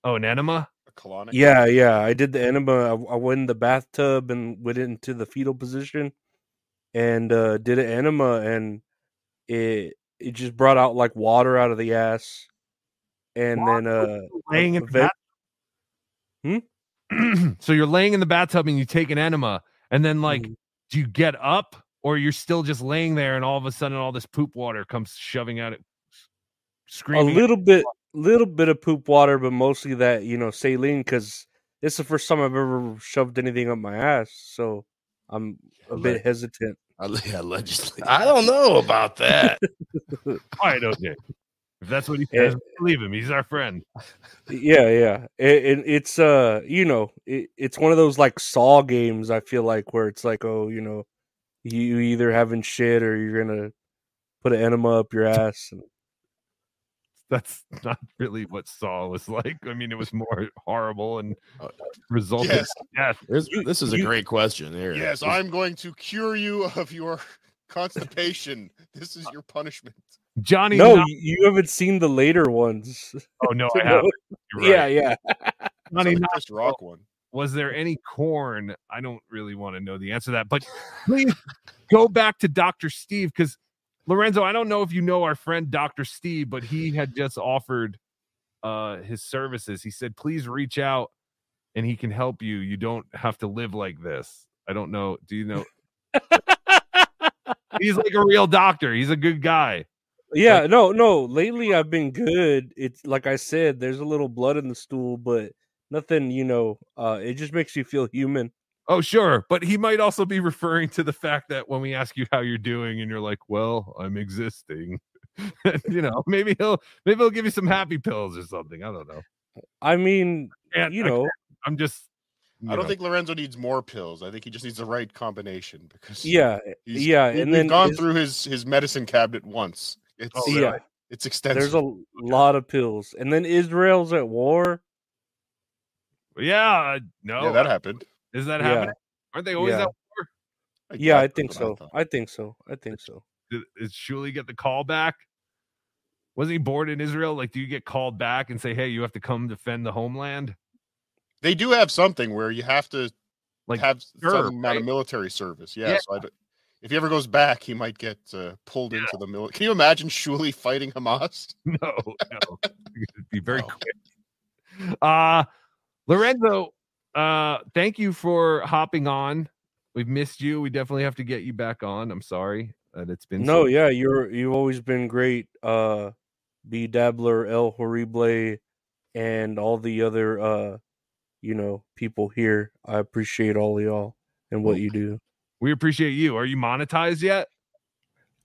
Oh, an enema. A colonic. Yeah, yeah. I did the enema. I, I went in the bathtub and went into the fetal position, and uh did an enema, and it it just brought out like water out of the ass, and then uh laying in the event- (clears throat) so you're laying in the bathtub and you take an enema, and then like, Mm-hmm. do you get up or you're still just laying there, and all of a sudden all this poop water comes shoving out it, screaming. a little bit little bit of poop water but mostly that you know saline because it's the first time i've ever shoved anything up my ass so i'm a bit hesitant Allegedly. I don't know about that. All right, OJ. If that's what he Yeah. says, believe him. He's our friend. yeah yeah it, it, it's uh you know it, it's one of those like saw games i feel like where it's like oh you know you either having shit or you're gonna put an enema up your ass and That's (laughs) not really what Saw was like. I mean, it was more horrible and uh, resulted Yes. in death. This, this is a you- great question here. Yes, I'm going to cure you (laughs) of your (laughs) constipation. This is uh, your punishment. Johnny. no Knox- you, you haven't seen the later ones Oh no, I haven't. You're yeah yeah Johnny It's like the Knoxville, Chris Rock one. Was there any corn? I don't really want to know the answer to that, but please go back to Dr. Steve because Lorenzo, I don't know if you know our friend Dr. Steve, but he had just offered uh his services. He said, please reach out and he can help you. You don't have to live like this. I don't know. Do you know? (laughs) He's like a real doctor. He's a good guy. Yeah, no, no. Lately, I've been good. It's like I said, there's a little blood in the stool, but nothing. You know, uh, it just makes you feel human. Oh, sure. But he might also be referring to the fact that when we ask you how you're doing and you're like, well, I'm existing, (laughs) you know, maybe he'll maybe he'll give you some happy pills or something. I don't know. I mean, And you know, can't- (laughs) I'm just I don't know. think Lorenzo needs more pills. I think he just needs the right combination because Yeah, he's- yeah, we- and we've then gone is- through his his medicine cabinet once. It's Oh, yeah, it's extensive. there's a lot of pills, and then Israel's at war. yeah, no, yeah, that happened. Is that Yeah. happening? Aren't they always Yeah. at war? Yeah, I think so. thought. I think so. I think so. Did, did Shuli get the call back? Wasn't he born in Israel? Like, do you get called back and say, "Hey, you have to come defend the homeland"? They do have something where you have to Like, have sure, some amount right? of military service. Yeah. Yeah. So I, d- if he ever goes back, he might get uh, pulled into the military. Can you imagine Shuli (laughs) fighting Hamas? (laughs) No, no. It'd be very quick. Uh Lorenzo, uh, thank you for hopping on. We've missed you. We definitely have to get you back on. I'm sorry that it's been No, so- yeah, you're you've always been great. Uh, B Dabbler, El Horrible, and all the other uh, you know, people here. I appreciate all of y'all and what you do. We appreciate you. Are you monetized yet?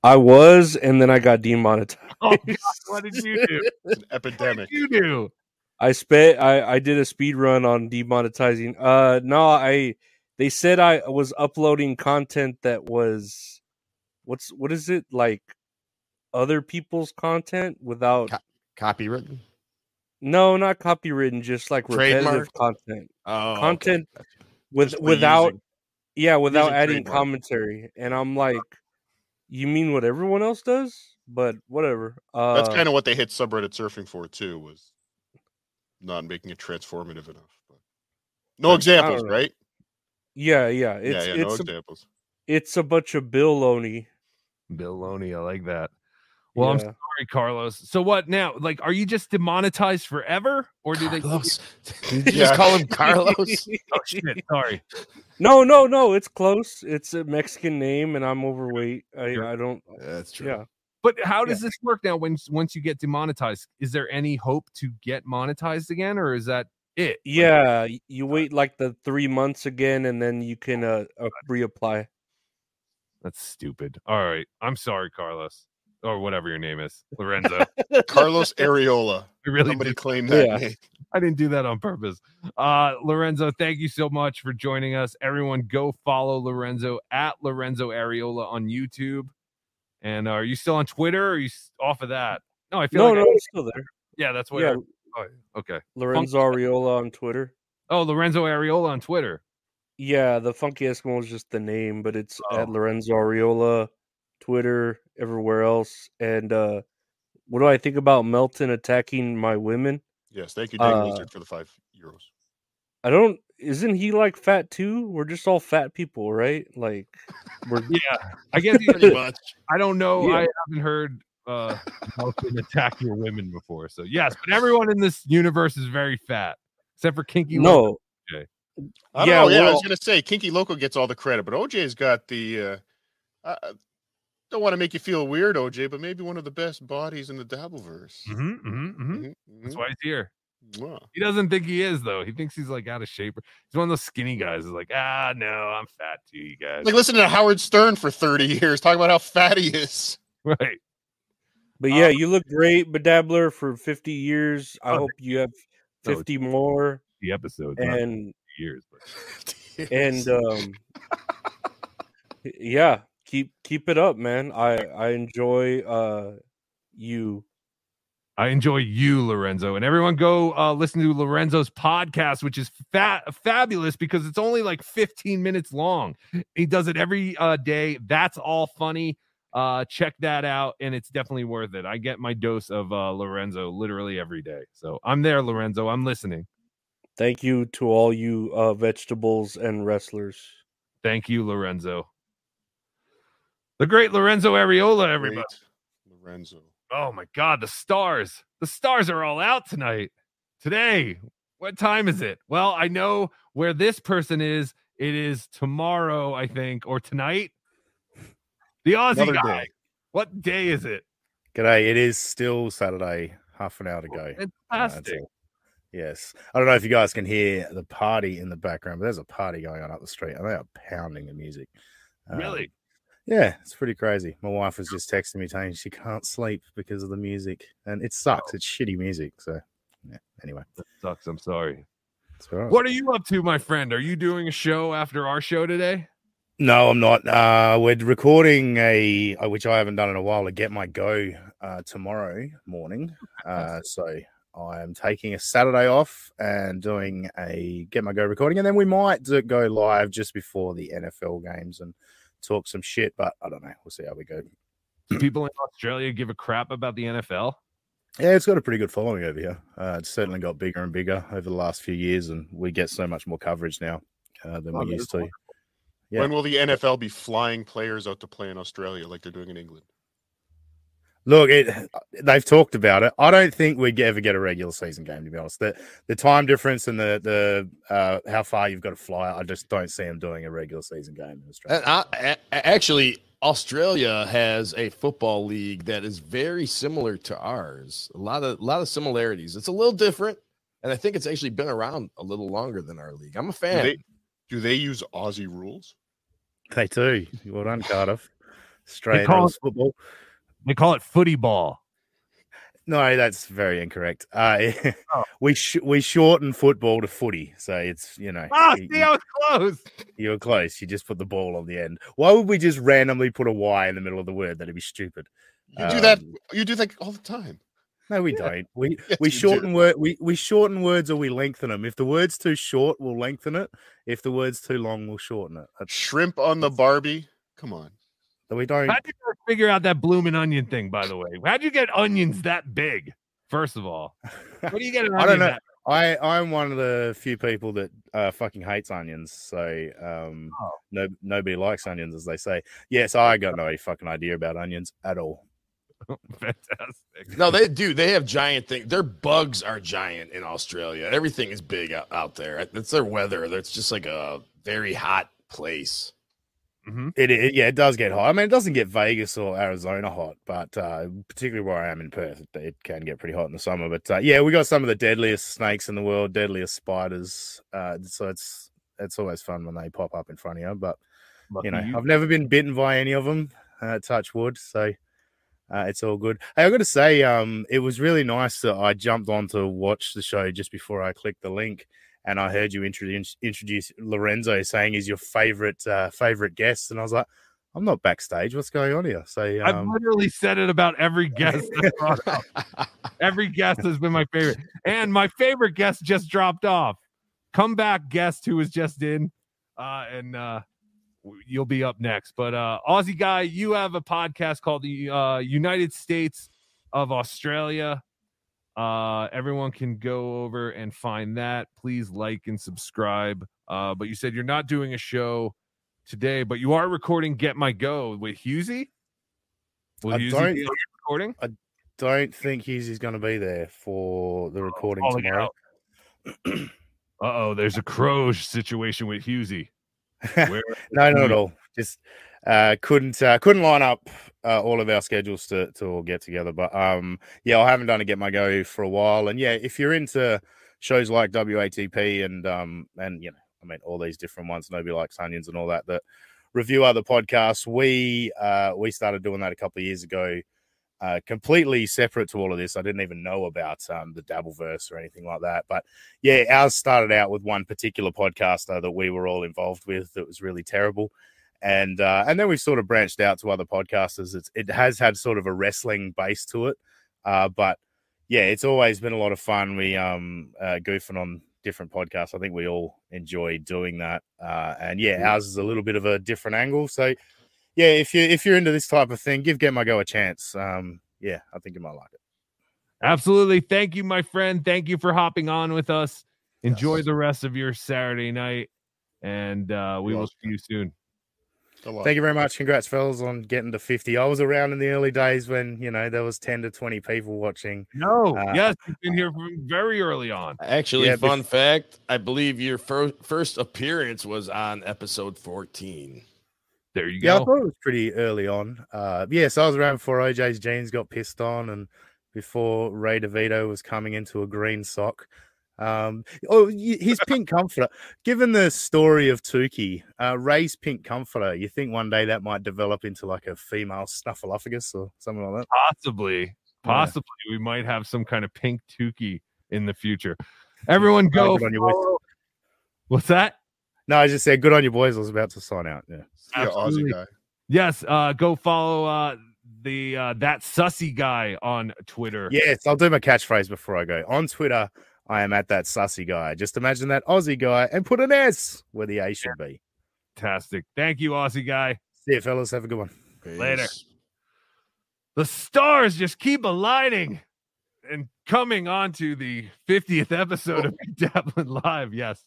I was, and then I got demonetized. Oh, God, what did you do? It's (laughs) an epidemic. you do? I spent I, I did a speed run on demonetizing. Uh no, I they said I was uploading content that was what's what is it like other people's content without copywritten? No, not copywritten, just like repetitive Trademark? content. Oh, okay. content with Just without using- yeah, without adding trademark. commentary. And I'm like, you mean what everyone else does? But whatever. Uh That's kind of what they hit subreddit surfing for too, was not making it transformative enough. But no examples, right? Yeah, yeah. It's yeah, yeah, no it's a, examples. it's a bunch of Bill Loney. Bill Loney, I like that. Well, I'm sorry, Carlos. So what now? Like, are you just demonetized forever, or do they? Carlos. (laughs) you You just call him Carlos? (laughs) oh shit! Sorry. No, no, no. It's close. It's a Mexican name, and I'm overweight. I, I don't. That's true. Yeah. But how does this work now? When once you get demonetized, is there any hope to get monetized again, or is that it? Yeah. y- You wait like the three months again, and then you can uh, uh reapply. That's stupid. All right, I'm sorry, Carlos, or whatever your name is, Lorenzo. (laughs) Carlos Arreola. I really Somebody did- claimed that Yeah. name. I didn't do that on purpose. Uh, Lorenzo, thank you so much for joining us. Everyone, go follow Lorenzo at Lorenzo Arreola on YouTube. And uh, are you still on Twitter? Or are you off of that? No, I feel No, like no, I- it's still there. yeah, that's what. Yeah. oh, okay. Lorenzo Funky- Arreola on Twitter. Oh, Lorenzo Arreola on Twitter. Yeah, the Funky Eskimo is just the name, but it's at Oh. Lorenzo Arreola, Twitter, everywhere else. And uh what do I think about Melton attacking my women? Yes, thank you, Dang Uh, Wizard, for the five euros. I don't. Isn't he like fat too? We're just all fat people, right? Like, we're Yeah, (laughs) I guess Pretty much. (laughs) I don't know. Yeah. I haven't heard uh Malcolm attack your women before. So yes, but everyone in this universe is very fat, except for Kinky. No. Loco. Okay. I don't Yeah, know, yeah, I was gonna say Kinky Loco gets all the credit, but OJ's got the. Uh, I I don't want to make you feel weird, OJ, but maybe one of the best bodies in the Dabbleverse. Mhm, mhm, mhm. Mhm, That's mhm. why he's here. Mwah. He doesn't think he is though. He thinks he's like out of shape. He's one of those skinny guys. Is like, ah, no, I'm fat too, you guys. Like listen to Howard Stern for thirty years, talking about how fat he is. (laughs) right. But yeah, you look great, Bedabbler, for 50 years. I Oh, hope you have No, 50 more. The episodes not And years, but (laughs) and um yeah, keep keep it up, man. I I enjoy uh you. I enjoy you, Lorenzo, and everyone go uh, listen to Lorenzo's podcast, which is fa- fabulous because it's only like 15 minutes long. He does it every uh, day. That's all funny. Uh, check that out, and it's definitely worth it. I get my dose of uh, Lorenzo literally every day, so I'm there, Lorenzo. I'm listening. Thank you to all you uh vegetables and wrestlers. Thank you, Lorenzo. The great Lorenzo Arreola, everybody. Great Lorenzo. Oh my God, the stars. The stars are all out tonight. Today. What time is it? Well, I know where this person is. It is tomorrow, I think, or tonight. The Aussie Another guy. day. What day is it? G'day. It is still Saturday, half an hour to go. Uh, Fantastic. all. yes. I don't know if you guys can hear the party in the background, but there's a party going on up the street and they are pounding the music. Um, Really? Yeah, it's pretty crazy. My wife was just texting me saying she can't sleep because of the music, and it sucks. It's shitty music. So, yeah. Anyway, that sucks. I'm sorry. It's all right. What are you up to, my friend? Are you doing a show after our show today? No, I'm not. Uh, we're recording a, uh, which I haven't done in a while, to get my go uh, tomorrow morning. Uh, so I am taking a Saturday off and doing a get my go recording, and then we might go live just before the NFL games and talk some shit. But I don't know. We'll see how we go. Do people in Australia give a crap about the NFL? Yeah, it's got a pretty good following over here. Uh, it's certainly got bigger and bigger over the last few years, and we get so much more coverage now uh, than Oh, we used to. Yeah. When will the NFL be flying players out to play in Australia like they're doing in England? Look, it, they've talked about it. I don't think we'd ever get a regular season game, to be honest. The the time difference and the the uh, how far you've got to fly, I just don't see them doing a regular season game in Australia. And I, a- actually, Australia has a football league that is very similar to ours. A lot of a lot of similarities. It's a little different, and I think it's actually been around a little longer than our league. I'm a Do fan. they, do they use Aussie rules? They do. Well done, Cardiff. (laughs) Australian call football. They call it footy ball. No, that's very incorrect. Uh, (laughs) Oh. we sh- we shorten football to footy, so it's you know. Ah, you- see, I was close. You were close. You just put the ball on the end. Why would we just randomly put a Y in the middle of the word? That'd be stupid. You do that. Um, You do that all the time. No, we don't. We (laughs) Yes, we shorten word. We we shorten words or we lengthen them. If the word's too short, we'll lengthen it. If the word's too long, we'll shorten it. That's, Shrimp on the Barbie. Come on. We don't. How'd you figure out that blooming onion thing? By the way, how'd you get onions that big? First of all, what do you get? An (laughs) I don't onion know. that- I I'm one of the few people that uh, fucking hates onions. So um, Oh. no nobody likes onions, as they say. Yes, I got no fucking idea about onions at all. (laughs) Fantastic. No, they do. They have giant things. Their bugs are giant in Australia. Everything is big out, out there. It's their weather. It's just like a very hot place. Mm-hmm. It, it yeah, it does get hot. I mean, it doesn't get Vegas or Arizona hot, but uh, particularly where I am in Perth, it, it can get pretty hot in the summer. But uh, yeah, we got some of the deadliest snakes in the world, deadliest spiders. Uh, so it's it's always fun when they pop up in front of you. But Lucky you know, you. I've never been bitten by any of them. Uh, touch wood. So uh, it's all good. Hey, I got to say, um, it was really nice that I jumped on to watch the show just before I clicked the link, and I heard you introduce introduce Lorenzo saying he's your favorite uh, favorite guest, and I was like, I'm not backstage. What's going on here? So I've um, literally said it about every (laughs) guest. that's brought up. every guest has been my favorite, and my favorite guest just dropped off. Come back, guest who was just in, uh, and uh, you'll be up next. But uh, Aussie guy, you have a podcast called the uh, United States of Australia. Uh, everyone can go over and find that. Please like and subscribe. Uh, but you said you're not doing a show today, but you are recording Get My Go with Hughezy. Will I Hughezy don't- be recording? I don't think he's going to be there for the recording calling it tomorrow. (clears throat) Uh oh, there's a Croge situation with Hughezy. (laughs) No, not at all. Just uh, couldn't uh, couldn't line up uh, all of our schedules to to all get together. But um, yeah, I haven't done a get my go for a while. And yeah, if you're into shows like WATP and um and you know, I mean all these different ones, nobody likes onions and all that that review other podcasts. We uh we started doing that a couple of years ago. Uh, completely separate to all of this. I didn't even know about um, the Dabbleverse or anything like that. But yeah, ours started out with one particular podcaster that we were all involved with that was really terrible and uh, and then we've sort of branched out to other podcasters. It's, it has had sort of a wrestling base to it, uh, but yeah, it's always been a lot of fun. We um uh, goofing on different podcasts. I think we all enjoy doing that, uh, and yeah, ours is a little bit of a different angle. So yeah, if you if you're into this type of thing, give Get My Go a chance. Um, yeah, I think you might like it. Absolutely. Thank you, my friend. Thank you for hopping on with us. Enjoy the rest of your Saturday night, and uh, we will see you soon. Thank you very much. Congrats, fellas, on getting to 50. I was around in the early days when, you know, there was 10 to 20 people watching. No, Uh, yes, you've been here from very early on. Actually, Yeah, bef- fun fact: I believe your fir- first appearance was on episode fourteen. There you go. Yeah, I thought it was pretty early on. Uh, yeah, so I was around before OJ's jeans got pissed on and before Ray DeVito was coming into a green sock. Um, oh, his pink comforter. Given the story of Tukey, uh, Ray's pink comforter, you think one day that might develop into like a female snuffleupagus or something like that? Possibly, possibly, we might have some kind of pink Tukey in the future. Everyone, go. Good on you, boys. What's that? No, I just said good on you, boys. I was about to sign out. Yeah. Absolutely. Yes, uh, go follow uh, the uh, that sussy guy on Twitter. Yes, I'll do my catchphrase before I go. On Twitter, I am at that sussy guy. Just imagine that Aussie guy and put an S where the A should be. Fantastic. Thank you, Aussie guy. See you, fellas. Have a good one. Later. The stars just keep aligning and coming onto the 50th episode of Dablin Live. Yes.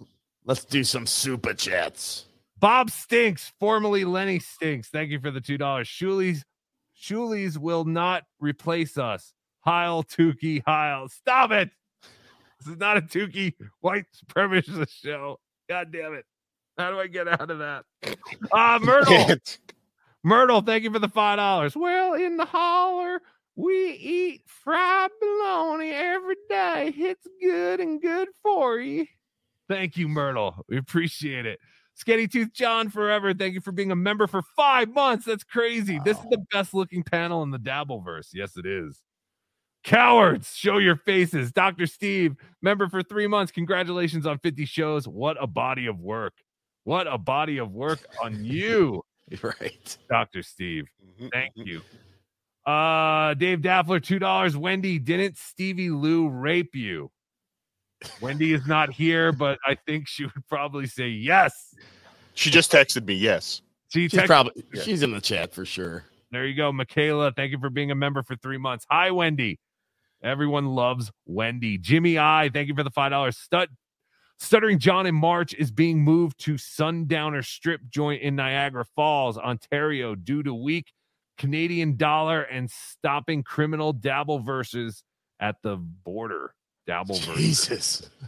Let's do some super chats. Bob Stinks, formerly Lenny Stinks. Thank you for the $2. Shulies, Shulies will not replace us. Heil Tukey, Heil. Stop it. This is not a Tukey white supremacist show. God damn it. How do I get out of that? Ah, (laughs) Myrtle. Myrtle, thank you for the five dollars. Well, in the holler, we eat fried bologna every day. It's good and good for you. Thank you, Myrtle. We appreciate it. Skinny Tooth John forever. Thank you for being a member for five months. That's crazy. This is the best looking panel in the Dabbleverse. Yes, it is. Cowards, show your faces. Dr. Steve, member for three months. Congratulations on 50 shows. What a body of work. What a body of work on you. (laughs) right. Dr. Steve. Thank you. Uh Dave Daffler, two dollars. Wendy, didn't Stevie Lew rape you? Wendy is not here, but I think she would probably say yes. She just texted me. Yes. She She's texted- probably Yeah. she's in the chat for sure. There you go, Michaela. Thank you for being a member for three months. Hi, Wendy. Everyone loves Wendy. Jimmy I, thank you for the five dollars. Stud Stuttering John in March is being moved to Sundowner Strip Joint in Niagara Falls, Ontario, due to weak Canadian dollar and stopping criminal dabble verses at the border. Dabble verses. Jesus. (laughs)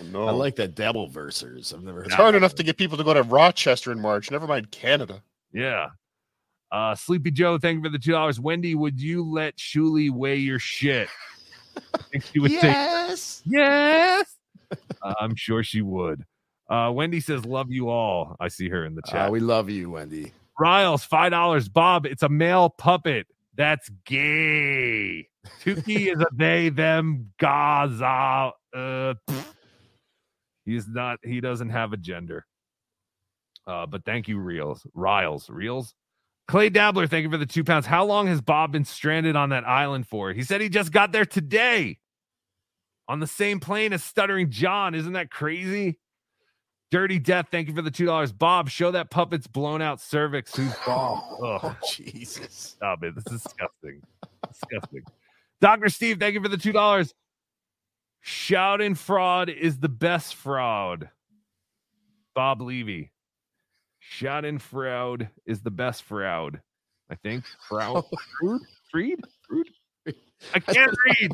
Oh, no. I like that dabble versers. I've never heard It's hard enough to get people to go to Rochester in March. Never mind Canada. Yeah. Uh, Sleepy Joe, thank you for the two dollars. Wendy, would you let Shuli weigh your shit? I (laughs) think she would Yes. say yes. Uh, I'm sure she would. Uh, Wendy says, "Love you all." I see her in the chat. Uh, we love you, Wendy. Riles, five dollars. Bob, it's a male puppet. That's gay. Tukey is a they, them, Gaza. Uh, he's not. He doesn't have a gender. Uh, but thank you, Reels, Riles, Reels. Clay Dabbler, thank you for the two pounds. How long has Bob been stranded on that island for? He said he just got there today on the same plane as Stuttering John. Isn't that crazy? Dirty Death, thank you for the two dollars. Bob, show that puppet's blown out cervix. Who's (laughs) Bob? Oh, Jesus. Stop it. This is disgusting. disgusting. Dr. Steve, thank you for the two dollars. Shouting fraud is the best fraud. Bob Levy. Shouting fraud is the best fraud. I think. Fraud. (laughs) Fruit? Freed? Fruit? I can't read.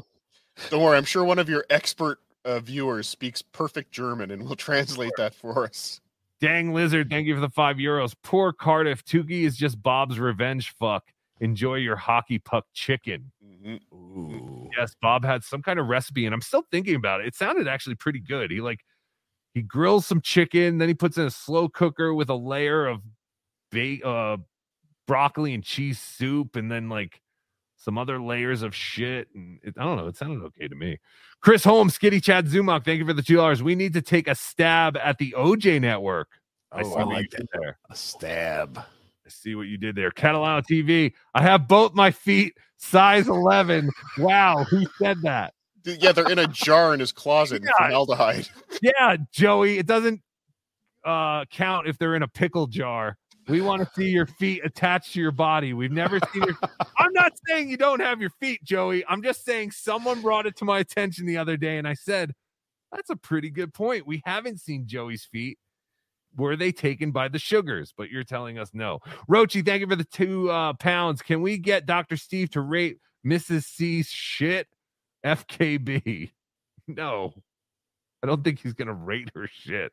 Don't worry. I'm sure one of your expert uh, viewers speaks perfect German and will translate that for us. Dang lizard, thank you for the five euros. Poor Cardiff. Tukey is just Bob's revenge fuck. Enjoy your hockey puck chicken. Yes, Bob had some kind of recipe, and I'm still thinking about it. It sounded actually pretty good. He like he grills some chicken, then he puts in a slow cooker with a layer of ba- uh broccoli and cheese soup, and then like some other layers of shit. And it, I don't know, it sounded okay to me. Chris Holmes, Skitty Chad Zumock, thank you for the two dollars. We need to take a stab at the OJ network. I Oh, see I what like you did there. A stab. I see what you did there. Catalano TV. I have both my feet size 11. Wow, who said that? Yeah, they're in a jar in his closet Yeah. formaldehyde. Yeah, Joey, it doesn't uh count if they're in a pickle jar. We want to see your feet attached to your body. We've never seen your (laughs) I'm not saying you don't have your feet, Joey. I'm just saying someone brought it to my attention the other day and I said, that's a pretty good point. We haven't seen Joey's feet. Were they taken by the sugars? But you're telling us no. Rochi, thank you for the two uh, pounds. Can we get Dr. Steve to rate Mrs. C's shit? FKB. (laughs) No, I don't think he's going to rate her shit.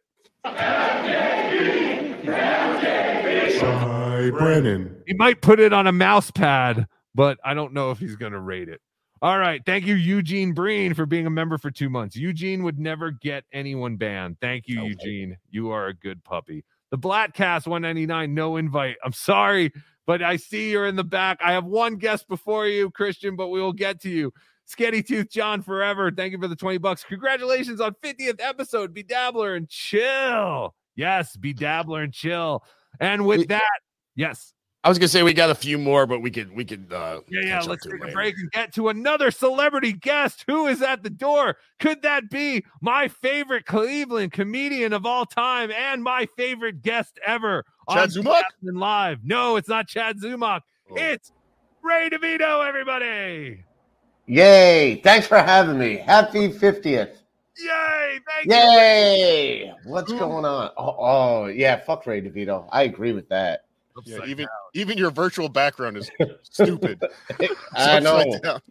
Hi, Brennan. He might put it on a mouse pad, but I don't know if he's going to rate it. All right. Thank you, Eugene Breen, for being a member for two months. Eugene would never get anyone banned. Thank you, Eugene. You are a good puppy. The Blatcast 199, no invite. I'm sorry, but I see you're in the back. I have one guest before you, Christian, but we will get to you. Sketty Tooth John forever. Thank you for the 20 bucks. Congratulations on 50th episode. Be dabbler and chill. Yes, be dabbler and chill. And with that, yes. I was gonna say we got a few more, but we could we could uh Yeah, yeah. Let's take a break and get to another celebrity guest. Who is at the door? Could that be my favorite Cleveland comedian of all time and my favorite guest ever? Chad on Zumock? Live. No, it's not Chad Zumock. It's Ray DeVito, everybody. Yay! Thanks for having me. Happy 50th. Yay! Thank Yay! What's going on? Oh, oh, yeah, fuck Ray DeVito. I agree with that. Yeah, even even your virtual background is stupid. (laughs) I know. upside down.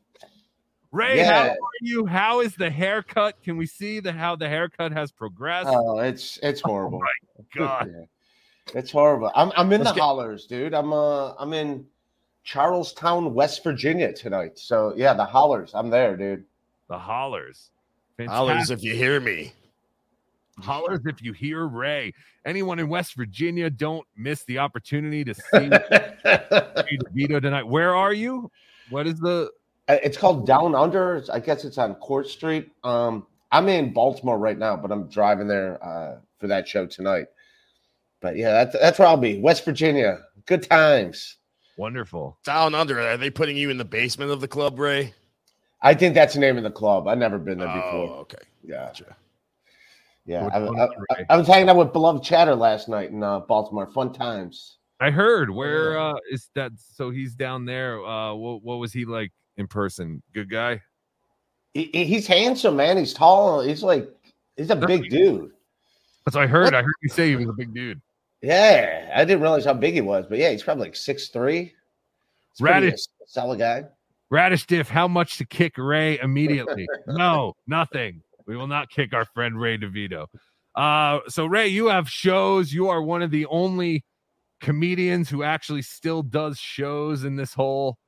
Ray, how are you? How is the haircut? Can we see the how the haircut has progressed? Oh, it's it's horrible. God. (laughs) Yeah. It's horrible. I'm I'm in Let's the get- hollers, dude. I'm uh I'm in Charlestown, West Virginia tonight. So yeah, the hollers. I'm there, dude. The hollers. Hollers if you hear me. Hollers if you hear Ray. Anyone in West Virginia, don't miss the opportunity to see Ray DeVito tonight. Where are you? What is the? Uh, It's called Down Under. I guess it's on Court Street. Um, I'm in Baltimore right now, but I'm driving there uh, for that show tonight. But yeah, that's that's where I'll be. West Virginia. Good times. Wonderful. Down under. Are they putting you in the basement of the club, Ray? I think that's the name of the club. I've never been there before. Oh, okay. Yeah. Gotcha. Yeah. I, I- I- I was hanging out with beloved Chatter last night in uh, Baltimore. Fun times. I heard. Where uh, is that? So he's down there. Uh, what, what was he like in person? Good guy. He, he- he's handsome, man. He's tall. He's like he's a big dude. That's what I heard. I heard you say he was a big dude. Yeah, I didn't realize how big he was, but yeah, he's probably like six three. Radish. solid guy. Radish Diff, how much to kick Ray (laughs) immediately? no, nothing. We will not kick our friend Ray DeVito. Uh, so Ray, you have shows. You are one of the only comedians who actually still does shows in this whole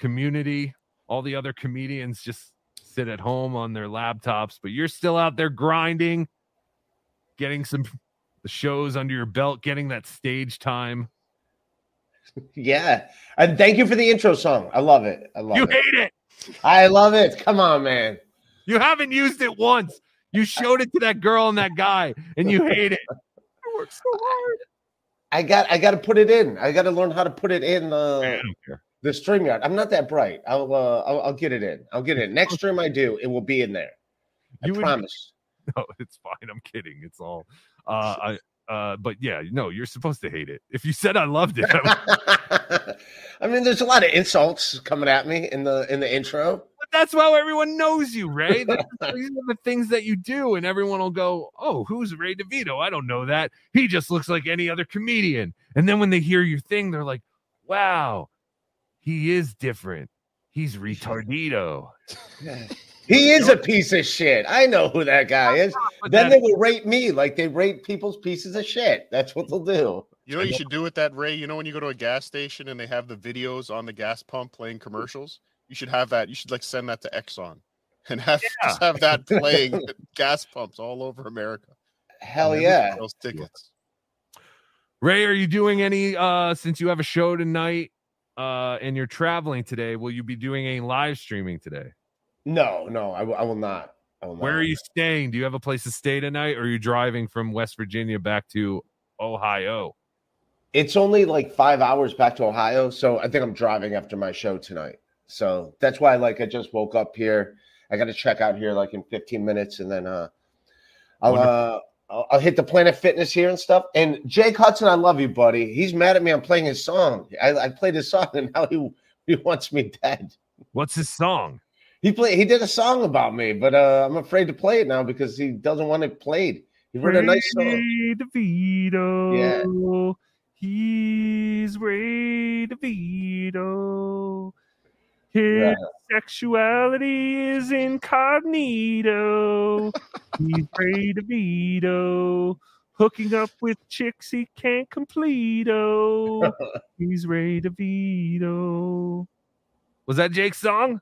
community. All the other comedians just sit at home on their laptops, but you're still out there grinding, getting some the shows under your belt, getting that stage time. Yeah, and thank you for the intro song. I love it. I love You it. hate it. I love it. Come on, man. You haven't used it once. You showed it to that girl and that guy, and you hate it. (laughs) I worked so hard. I got I got to put it in. I got to learn how to put it in the the StreamYard. I'm not that bright. I'll, uh, I'll I'll get it in. I'll get it in. Next stream I do, it will be in there. I You would- promise. (laughs) No, it's fine. I'm kidding. It's all. Uh, I. Uh, but yeah, no, you're supposed to hate it. If you said I loved it, I (laughs) I mean, there's a lot of insults coming at me in the in the intro. but that's how everyone knows you, Ray. That's- These (laughs) are the things that you do, and everyone will go, "Oh, who's Ray DeVito? I don't know that. He just looks like any other comedian." And then when they hear your thing, they're like, "Wow, he is different. He's retardito." (laughs) He is a piece of shit. I know who that guy is. Then that- they will rate me like they rate people's pieces of shit. That's what they'll do. You know what you should do with that, Ray? You know when you go to a gas station and they have the videos on the gas pump playing commercials? You should have that. You should like send that to Exxon (laughs) and have just have that playing (laughs) gas pumps all over America. Hell yeah. Those tickets. Ray, are you doing any uh since you have a show tonight uh and you're traveling today, will you be doing any live streaming today? No, no, I will- I will not. I will Where not. are you staying? Do you have a place to stay tonight or are you driving from West Virginia back to Ohio? It's only like five hours back to Ohio, so I think I'm driving after my show tonight. So that's why, like, I just woke up here. I got to check out here like in 15 minutes, and then uh, I'll uh, I'll, I'll hit the Planet Fitness here and stuff. And Jake Hudson, I love you, buddy. He's mad at me. I'm playing his song. I, I played his song, and now he he wants me dead. What's his song? He played. He did a song about me, but uh, I'm afraid to play it now because he doesn't want it played. He wrote a nice song. Ray DeVito. He's Ray DeVito. His Right. sexuality is incognito. (laughs) He's Ray DeVito. Hooking up with chicks he can't complete. Oh, (laughs) he's Ray DeVito. Was that Jake's song?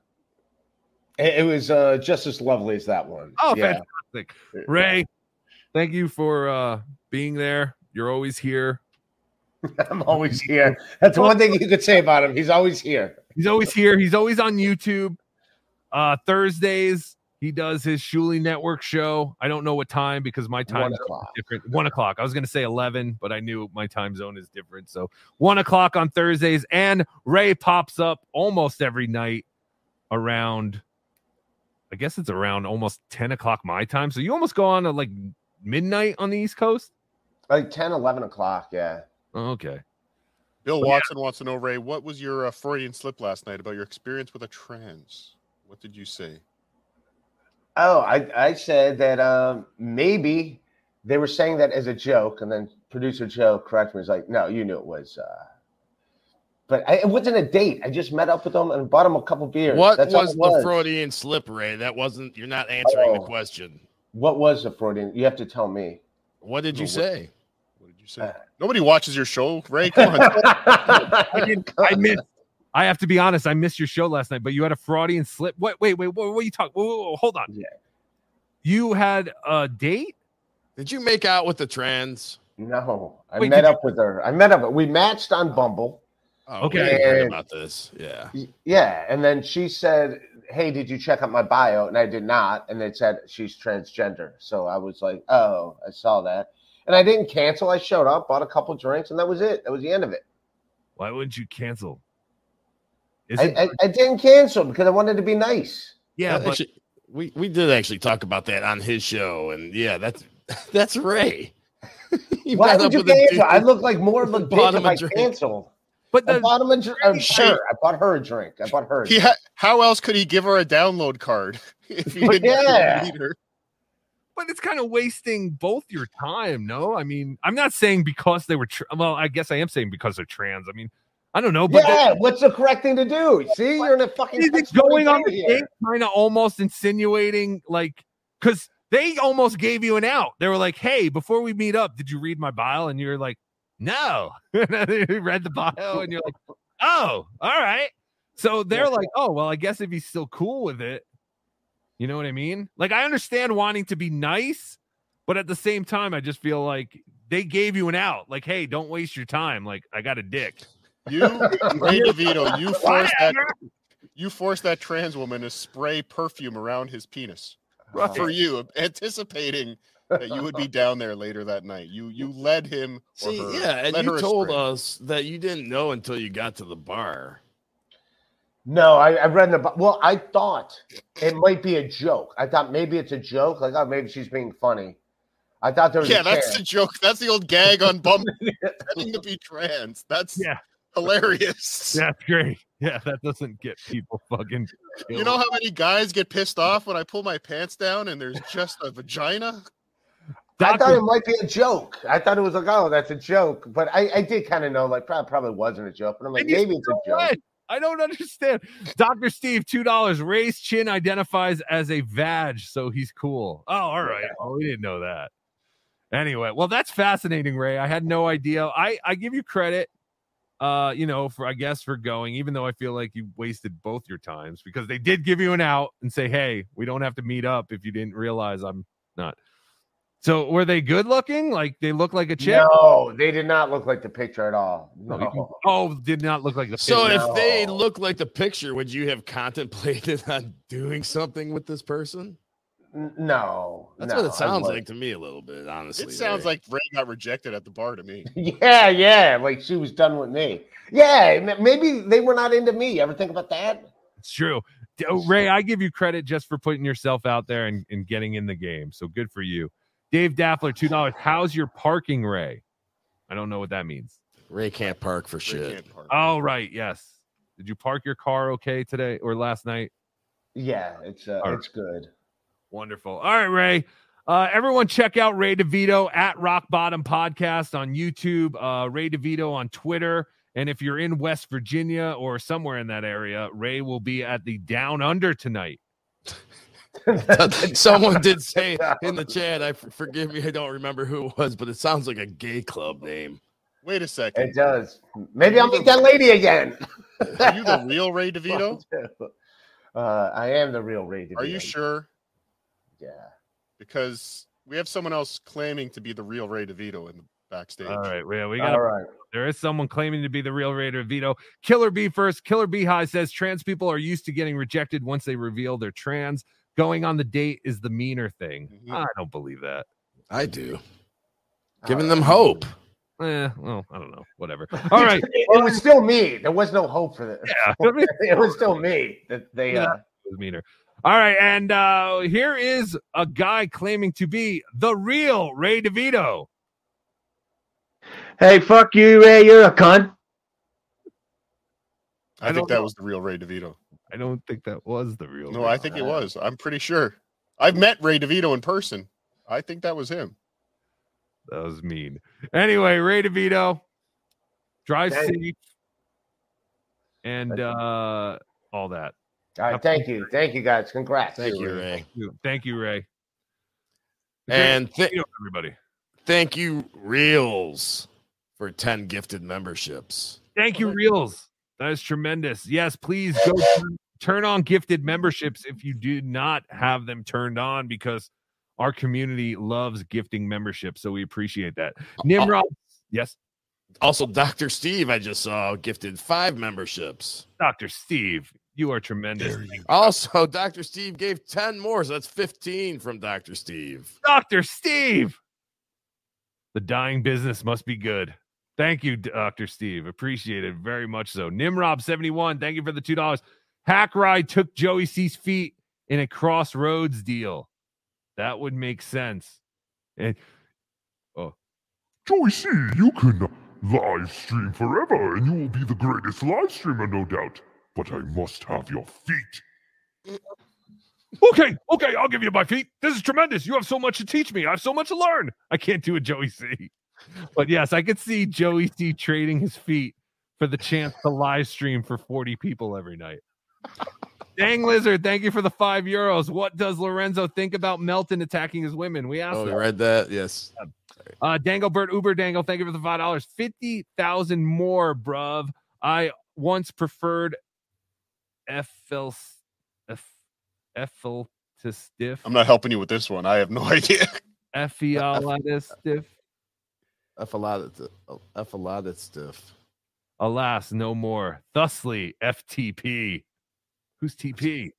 It, was uh, just as lovely as that one. Oh, yeah. fantastic. Ray, thank you for uh being there. You're always here. (laughs) I'm always here. That's one thing you could say about him. He's always here. He's always here. He's always on YouTube. Uh Thursdays, he does his Shuli Network show. I don't know what time because my time is different. One o'clock. I was gonna say eleven, but I knew my time zone is different. So one o'clock on Thursdays, and Ray pops up almost every night around. I guess it's around almost 10 o'clock my time. So you almost go on at like midnight on the East Coast. Like 10, 11 o'clock. Yeah. Okay. Bill But yeah. Watson wants to know, Ray, what was your uh, Freudian slip last night about your experience with a trans? What did you say? Oh, I, I said that um, maybe they were saying that as a joke, and then producer Joe corrected me. He's like, "No, you knew it was." Uh... But I, it wasn't a date. I just met up with them and bought them a couple beers. What That's all was the Freudian slip, Ray? That wasn't. You're not answering the Oh. question. What was the Freudian? You have to tell me. What did you No, what- say? What did you say? Ah. Nobody watches your show, Ray. Come on. (laughs) I didn't. I (laughs) missed. I have to be honest. I missed your show last night, but you had a Freudian slip. Wait, wait, wait. What, what are you talking? Whoa, whoa, whoa, hold on. Yeah. You had a date. Did you make out with the trans? No, I Wait, met did you- up with her. I met up. We matched on Bumble. Oh, okay. I heard And- about this. Yeah. Yeah, and then she said, "Hey, did you check out my bio?" And I did not, and they said she's transgender. So I was like, "Oh, I saw that," and I didn't cancel. I showed up, bought a couple drinks, and that was it. That was the end of it. Why wouldn't you cancel? Is I, it- I, I didn't cancel because I wanted to be nice. Yeah, Uh, but actually, we we did actually talk about that on his show, and yeah, that's (laughs) that's Ray. (laughs) Why met would you cancel? I look like more of a who bitch if him a I drink. canceled. But I bought him a drink. I'm sure. I bought her a drink. I bought her. A He ha- how else could he give her a download card (laughs) if he But didn't yeah. meet her? but it's kind of wasting both your time. No, I mean, I'm not saying because they were. Tr- well, I guess I am saying because they're trans. I mean, I don't know, but yeah, what's the correct thing to do? See, you're in a fucking is it going on the here. date, kind of almost insinuating like because they almost gave you an out. They were like, "Hey, before we meet up, did you read my bio?" And you're like, "No." (laughs) you read the bio, and you're like, (laughs) "Oh, all right." So they're like, "Oh, well, I guess if he's still cool with it, you know what I mean?" Like, I understand wanting to be nice, but at the same time, I just feel like they gave you an out. Like, "Hey, don't waste your time." Like, I got a dick. You, (laughs) Ray DeVito, you forced that you forced that trans woman to spray perfume around his penis Right. for you, anticipating that you would be (laughs) down there later that night. You you led him. Or See, her, yeah, and you told astray. us that you didn't know until you got to the bar. No, I, I read the. Well, I thought it might be a joke. I thought maybe it's a joke. Like, oh, maybe she's being funny. I thought there was. Yeah, a that's chance. the joke. That's the old gag on Bumble (laughs) pretending to be trans. That's Yeah. hilarious. That's great. Yeah, that doesn't get people fucking. You know how many guys get pissed off when I pull my pants down and there's just a vagina? I thought it might be a joke. I thought it was like, oh, that's a joke. But I, I did kind of know, like, probably, probably wasn't a joke. But I'm like, And maybe it's a joke. went. I don't understand. Dr. Steve, two dollars. Ray's chin identifies as a vag, so he's cool. Oh, all right. Oh, we didn't know that. Anyway, well, that's fascinating, Ray. I had no idea. I I give you credit, uh, you know, for I guess for going, even though I feel like you wasted both your times because they did give you an out and say, hey, we don't have to meet up if you didn't realize I'm not. So were they good looking? Like they look like a chick? No, they did not look like the picture at all. No, you. Oh, did not look like the picture. So picture. if they look like the picture, would you have contemplated (laughs) on doing something with this person? No. That's no, what it sounds wouldn't. like to me a little bit, honestly. It sounds like Ray got rejected at the bar to me. (laughs) Yeah, yeah. Like she was done with me. Yeah, maybe they were not into me. Ever think about that? It's true. Oh, Ray, I give you credit just for putting yourself out there and, and getting in the game. So good for you. Dave Daffler, two dollars. How's your parking, Ray? I don't know what that means. Ray can't park for shit. can't park. Oh, right. Yes. Did you park your car okay today or last night? Yeah, it's uh, All right. it's good. Wonderful. All right, Ray. Uh, everyone, check out Ray DeVito at Rock Bottom Podcast on YouTube, uh, Ray DeVito on Twitter. And if you're in West Virginia or somewhere in that area, Ray will be at the Down Under tonight. (laughs) (laughs) Someone did say (laughs) in the chat, I forgive me, I don't remember who it was, but it sounds like a gay club name. Wait a second. It does. Maybe I'll meet that lady again. (laughs) Are you the real Ray DeVito? Uh, I am the real Ray DeVito. Are you sure? Yeah. Because we have someone else claiming to be the real Ray DeVito in the backstage. All right, well, we got. All right. There is someone claiming to be the real Ray DeVito. Killer B first. Killer B High says trans people are used to getting rejected once they reveal they're trans. Going on the date is the meaner thing. Mm-hmm. I don't believe that. I do. Giving them hope. Eh, well, I don't know. Whatever. (laughs) All right. It, it was still me. There was no hope for this. Yeah, (laughs) it was still me that they. Yeah, Uh, it was meaner. All right, and uh here is a guy claiming to be the real Ray DeVito. Hey, fuck you, Ray. You're a cunt. I, I think that know. was the real Ray DeVito. I don't think that was the real. No, Ray I think it was. I'm pretty sure. I've met Ray DeVito in person. I think that was him. That was mean. Anyway, Ray DeVito, drive Thank- safe, and uh all that. all right. Thank you. Thank you, guys. Congrats. Thank you, Ray. Thank you, Ray. And th- Thank you, everybody. thank you, Reels, for 10 gifted memberships. Thank you, Reels. That is tremendous. Yes, please go (laughs) turn, turn on gifted memberships if you do not have them turned on because Our community loves gifting memberships. so we appreciate that. Nimrod, yes. Also, Dr. Steve, I just saw gifted five memberships. Dr. Steve, you are tremendous. Also, Dr. Steve gave 10 more, so that's 15 from Dr. Steve. Dr. Steve. The dying business must be good. Thank you, Dr. Steve. Appreciate it very much so. Nimrob71, thank you for the $2. Hackride took Joey C's feet in a crossroads deal. That would make sense. And oh, Joey C, you can live stream forever and you will be the greatest live streamer, no doubt. But I must have your feet. okay, okay, I'll give you my feet. This is tremendous. You have so much to teach me. I have so much to learn. I can't do it, Joey C. But yes, I could see Joey C trading his feet for the chance to live stream for 40 people every night. Dang lizard, thank you for the five euros. What does Lorenzo think about Melton attacking his women? We asked. Oh, that. read that? Yes. Uh, Danglebert Uber Dangle, thank you for the five dollars. Fifty thousand more, bruv. I once preferred Eiffel F to stiff. I'm not helping you with this one. I have no (laughs) idea. Effialatus stiff. Effalatus Effalatus stiff. Alas, no more. Thusly, FTP. Who's TP?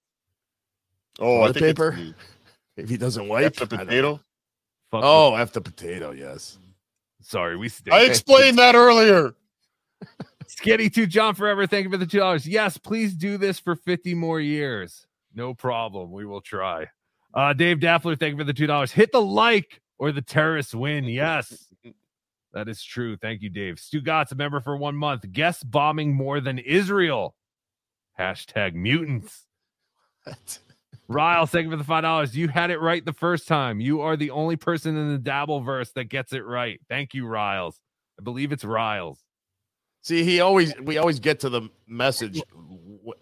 Oh, I think paper? the- (laughs) If he doesn't wipe, F the potato? Fuck oh, F the potato. Yes. Sorry, we stay. I explained that earlier. (laughs) Skitty to John Forever. Thank you for the two dollars. Yes, please do this for 50 more years. No problem. We will try. Uh, Dave Daffler, thank you for the two dollars. Hit the like or the terrorists win. Yes. That is true. Thank you, Dave. Stu Gott's a member for one month. Guess bombing more than Israel. Hashtag mutants. Riles, thank you for the five dollars. You had it right the first time. You are the only person in the Dabbleverse that gets it right. Thank you, Riles. I believe it's Riles. See, he always we always get to the message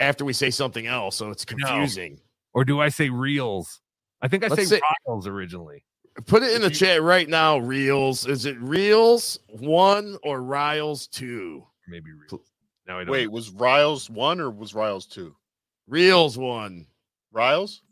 after we say something else, so it's confusing. Or do I say reels? I think I Let's say say- Riles originally. Put it in the chat right now, Reels. Is it Reels one or Riles two? Maybe Reels. Now I don't Wait, was Riles one or was Riles two? Reels one. Riles?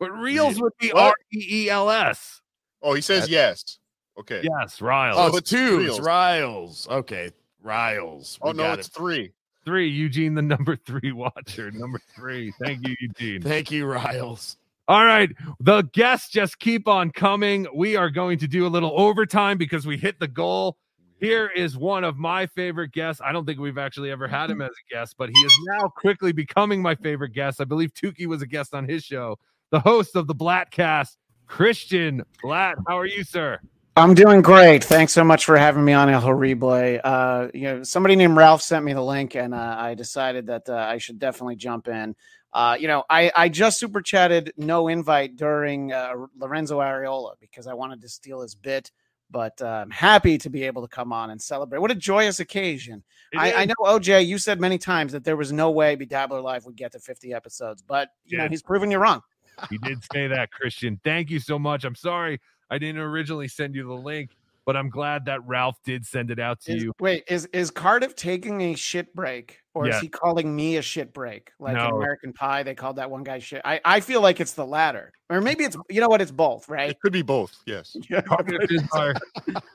But Reels would be What? R E E L S. Oh, he says That- yes. Okay. Yes, Riles. Oh, So it's it's two. Reels. It's Riles. Okay, Riles. Oh no, got it's it. three. Three, Eugene, the number three (laughs) watcher. Number three. Thank you, Eugene. Thank you, Riles. All right. The guests just keep on coming. We are going to do a little overtime because we hit the goal. Here is one of my favorite guests. I don't think we've actually ever had him as a guest, but he is now quickly becoming my favorite guest. I believe Tukey was a guest on his show. The host of the Blatcast, Christian Blatt. How are you, sir? I'm doing great. Thanks so much for having me on El Horrible. Uh, you know, somebody named Ralph sent me the link, and uh, I decided that uh, I should definitely jump in. Uh, you know, I, I just super chatted no invite during uh, Lorenzo Arreola because I wanted to steal his bit, but uh, I'm happy to be able to come on and celebrate. What a joyous occasion! I, I know OJ, you said many times that there was no way Bedabbler Live would get to 50 episodes, but you know he's proven you wrong. He did say that, Christian. Thank you so much. I'm sorry I didn't originally send you the link, but I'm glad that Ralph did send it out to Is- you. Wait, is is Cardiff taking a shit break, or Yeah. is he calling me a shit break? Like in American Pie, they called that one guy shit. I, I feel like it's the latter, or maybe it's you know what? It's both, right? It could be both. Yes. (laughs) Cardiff is our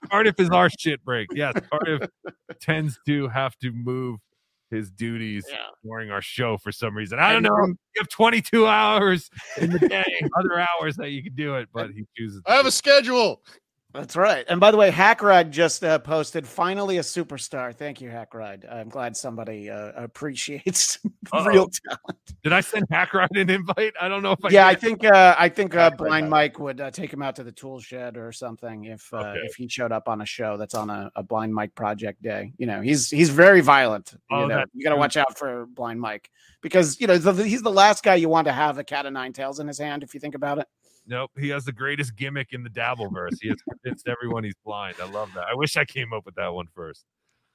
Cardiff is our shit break. Yes, Cardiff (laughs) tends to have to move his duties during our show for some reason. I don't know. You have 22 hours in the (laughs) day, other hours that you can do it, but he chooses. I have a schedule. That's right. And by the way, Hackride just uh, posted finally a superstar. Thank you, Hackride. I'm glad somebody uh, appreciates (laughs) real talent. Did I send Hackride an invite? I don't know if I yeah, I think uh, I think uh, Blind. Mike would uh, take him out to the tool shed or something if uh, Okay. if he showed up on a show that's on a, a Blind Mike project day. You know, he's he's very violent. You Oh, know, you got to watch out for Blind Mike because you know the, he's the last guy you want to have a cat of nine tails in his hand. If you think about it. Nope, he has the greatest gimmick in the Dabbleverse. He has convinced everyone he's blind. I love that. I wish I came up with that one first.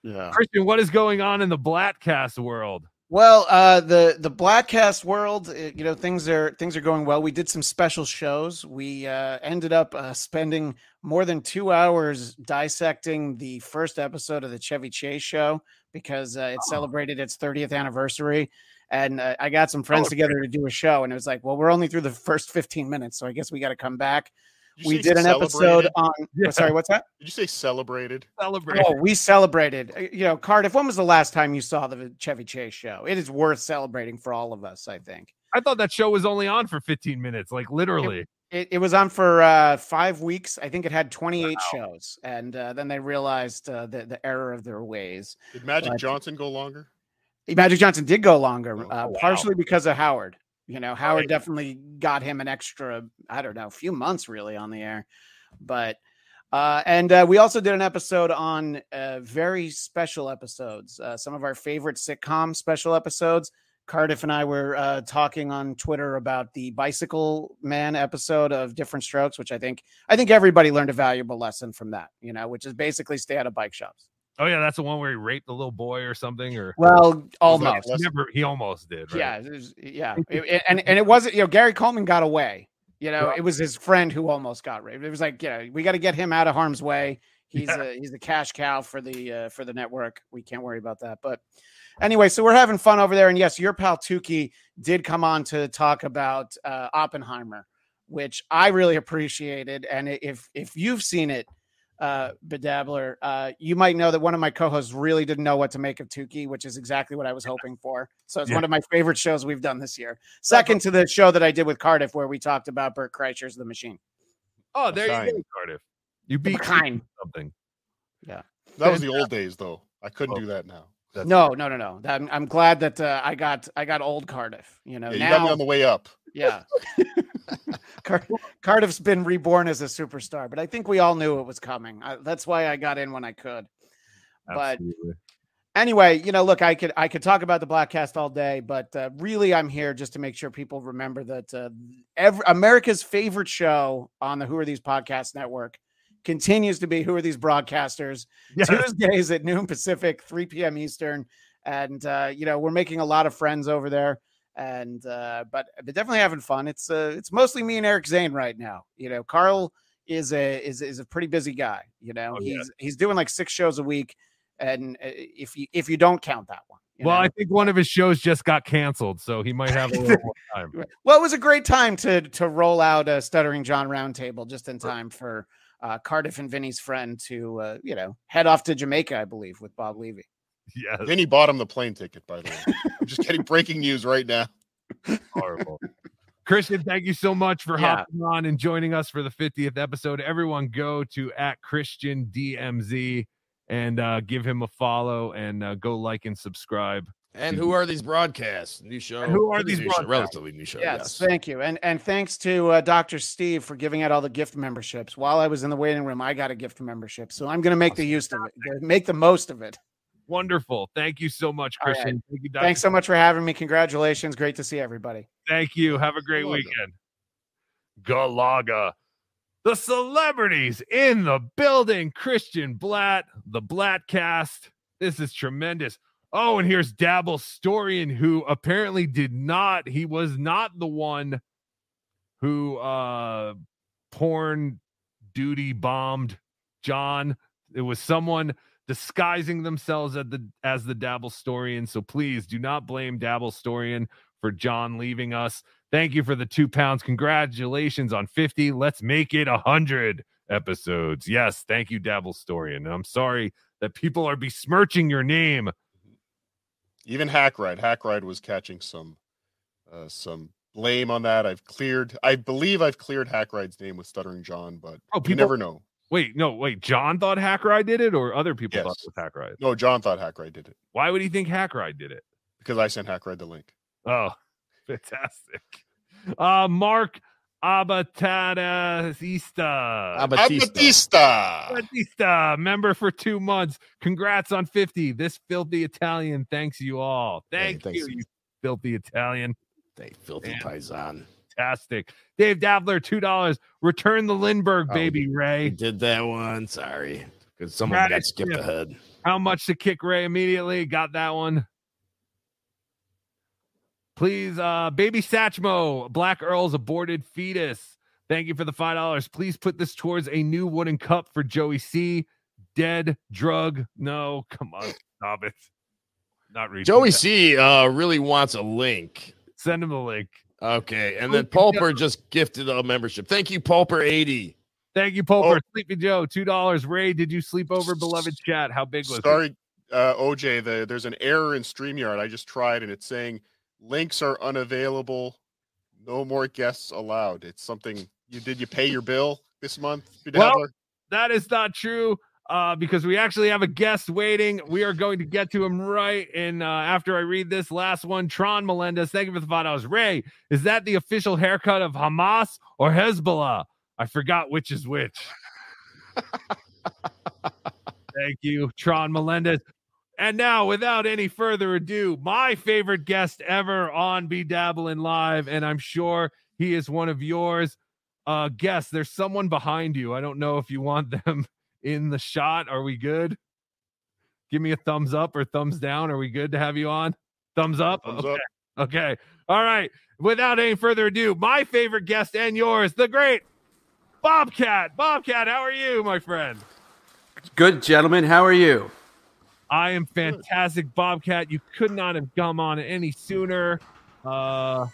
Yeah. Christian, what is going on in the Blatcast world? Well, uh, the the Blatcast world, uh, you know, things are things are going well. We did some special shows. We uh, ended up uh, spending more than two hours dissecting the first episode of the Chevy Chase show because uh, it celebrated its 30th anniversary. And uh, I got some friends Oh, together to do a show, and it was like, well, we're only through the first 15 minutes, so I guess we got to come back. Did We did an episode celebrated? on. (laughs) oh, sorry, what's that? Did you say celebrated? Celebrated. Oh, we celebrated. Uh, You know, Cardiff. When was the last time you saw the Chevy Chase show? It is worth celebrating for all of us. I think I thought that show was only on for 15 minutes, like literally. it, it was on for uh, five weeks. I think it had 28 shows, and uh, then they realized uh, the the error of their ways. Did Magic But- Johnson go longer? Magic Johnson did go longer, uh, wow. partially because of Howard. You know, Howard Right. definitely got him an extra, I don't know, a few months really on the air. But, uh, and uh, we also did an episode on uh, very special episodes, uh, some of our favorite sitcom special episodes. Cardiff and I were uh, talking on Twitter about the Bicycle Man episode of Diff'rent Strokes, which I think I think everybody learned a valuable lesson from that. You know, which is basically stay out of bike shops. Oh yeah, that's the one where he raped the little boy or something, or Well, almost. never, he almost did. Right? Yeah, was- yeah, (laughs) It- it- and and it wasn't. You know, Gary Coleman got away. You know, it was his friend who almost got raped. It was like, you know, we got to get him out of harm's way. He's Yeah. a he's the cash cow for the uh, for the network. We can't worry about that. But anyway, so we're having fun over there. And yes, your pal Tukey did come on to talk about uh, Oppenheimer, which I really appreciated. And if if you've seen it, uh, Bedabbler, uh, you might know that one of my co-hosts really didn't know what to make of Tukey, which is exactly what I was hoping for. So it's Yeah. one of my favorite shows we've done this year. Second to the show that I did with Cardiff, where we talked about Bert Kreischer's The Machine. Oh, there you Kind. go, Cardiff. You beat kind. something. Yeah. That was the old days, though. I couldn't do that now. No, no, no, no. I'm, I'm glad that uh, I got I got old Cardiff. You know, Yeah, you got me on the way up. yeah. (laughs) Car- Cardiff's been reborn as a superstar, but I think we all knew it was coming. I, that's why I got in when I could. But anyway, you know, look, I could I could talk about the Blatcast all day, but uh, really, I'm here just to make sure people remember that uh, every, America's favorite show on the Who Are These Podcast Network continues to be Who Are These Broadcasters. Tuesdays at noon Pacific, 3 p.m. Eastern, and uh, you know we're making a lot of friends over there, and uh, but but definitely having fun. It's uh, it's mostly me and Eric Zane right now. You know, Carl is a is is a pretty busy guy. You know, Oh, yeah. he's he's doing like six shows a week, and uh, if you if you don't count that one. you Well, know? I think one of his shows just got canceled, so he might have a little more (laughs) time. Well, it was a great time to to roll out a stuttering John roundtable just in time for uh, Cardiff and Vinny's friend to uh, you know head off to Jamaica, I believe, with Bob Levy. Yes. Vinny bought him the plane ticket, by the way. I'm just getting breaking news right now. (laughs) Horrible. Christian, thank you so much for Yeah. hopping on and joining us for the 50th episode. Everyone go to at Christian DMZ and uh, give him a follow and uh, go like and subscribe. And who are these broadcasts? New show. And who are these new show, relatively new show? Yes, Yes. thank you, and and thanks to uh, Doctor Steve for giving out all the gift memberships. While I was in the waiting room, I got a gift membership, so I'm going to make the use of it, make the most of it. Wonderful. Thank you so much, All right. Christian. Thank you, Dr. Thanks so much for having me. Congratulations, great to see everybody. Thank you. Have a great welcome. weekend. Galaga. The celebrities in the building. Christian Blatt, the Blatt cast. This is tremendous. Oh, and here's Dabble Storian, who apparently did not, he was not the one who uh porn duty bombed John. It was someone disguising themselves as the as the Dabble Storian. So please do not blame Dabble Storian for John leaving us. Thank you for the two pounds. Congratulations on 50. Let's make it a hundred episodes. Yes, thank you, Dabble Storian. I'm sorry that people are besmirching your name. Even Hackride. Hackride was catching some uh, some blame on that. I've cleared. I believe I've cleared Hackride's name with Stuttering John, but Oh, you people- never know. Wait, no, wait. John thought Hackride did it, or other people thought it was Hackride? No, John thought Hackride did it Why would he think Hackride did it? because I sent Hackride the link. Oh, (laughs) fantastic. Uh Mark Abatista. Batista. Batista, member for two months. Congrats on 50. This filthy Italian thanks you all. Thank thanks. you, you filthy Italian. They filthy Man. paisan. Fantastic. Dave Dabbler, $2. Return the Lindbergh, Oh, baby, Ray. Did that one. Sorry. Because someone got Radish skipped dip. ahead. How much to kick Ray immediately? Got that one. Please, uh, baby Satchmo, Black Earl's aborted fetus. Thank you for the five dollars. Please put this towards a new wooden cup for Joey C. Dead drug. No, come on, stop it. Not reaching. Joey that. C uh, really wants a link. Send him a link. Okay, and then Pulper just gifted a membership. Thank you, Pulper eighty. Thank you, Pulper. Sleepy Joe, two dollars. Ray, did you sleep over, beloved chat? How big was it? Sorry, uh, OJ. The, there's an error in Streamyard. I just tried, and it's saying links are unavailable. No more guests allowed. It's something you did. You pay your bill this month? Well, that is not true. Uh, because we actually have a guest waiting. We are going to get to him right in uh, after I read this last one. Tron Melendez, thank you for the five dollars. Ray, is that the official haircut of Hamas or Hezbollah? I forgot which is which. (laughs) thank you, Tron Melendez. And now, without any further ado, my favorite guest ever on Be Dabbling Live, and I'm sure he is one of yours. Uh, guess there's someone behind you. I don't know if you want (laughs) them in the shot. Are we good? Give me a thumbs up or thumbs down. Are we good to have you on? Thumbs up. Thumbs okay. up. Okay. All right. Without any further ado, my favorite guest and yours, the great Bobcat. Bobcat, how are you, my friend? Good, gentlemen. How are you? I am fantastic, Bobcat. You could not have come on any sooner. Uh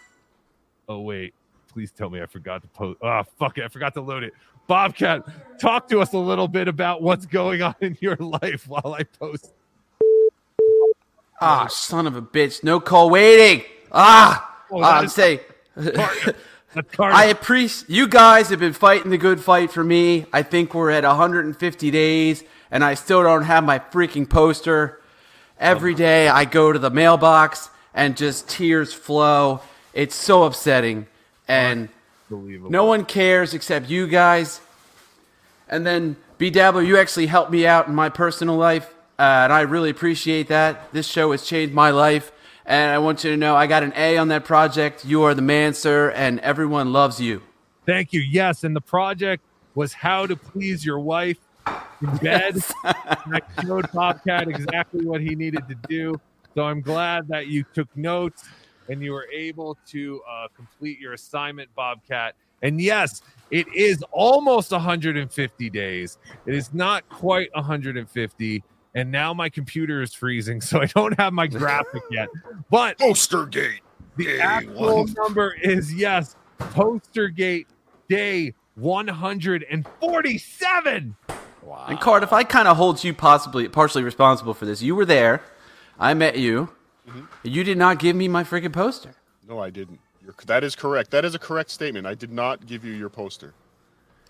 oh wait. Please tell me I forgot to post. Oh fuck it, I forgot to load it. Bobcat, talk to us a little bit about what's going on in your life while I post. Ah, son of a bitch. No call waiting. Ah, Oh, ah, I'm is- saying. (laughs) I appreciate you guys have been fighting the good fight for me. I think we're at 150 days, and I still don't have my freaking poster. Every day I go to the mailbox and just tears flow. It's so upsetting, and no one cares except you guys. And then B Dabbler, you actually helped me out in my personal life, uh, and I really appreciate that. This show has changed my life, and I want you to know I got an A on that project. You are the man, sir, and everyone loves you. Thank you. Yes, and the project was how to please your wife in bed. I showed Bobcat exactly what he needed to do. So I'm glad that you took notes and you were able to uh, complete your assignment, Bobcat. And yes, it is almost 150 days. It is not quite 150. And now my computer is freezing, so I don't have my graphic yet. But Postergate. the actual number is yes, Postergate day 147. And Cardiff, if I kind of hold you possibly partially responsible for this. You were there. I met you. Mm-hmm. You did not give me my freaking poster. No, I didn't. You're, that is correct. That is a correct statement. I did not give you your poster.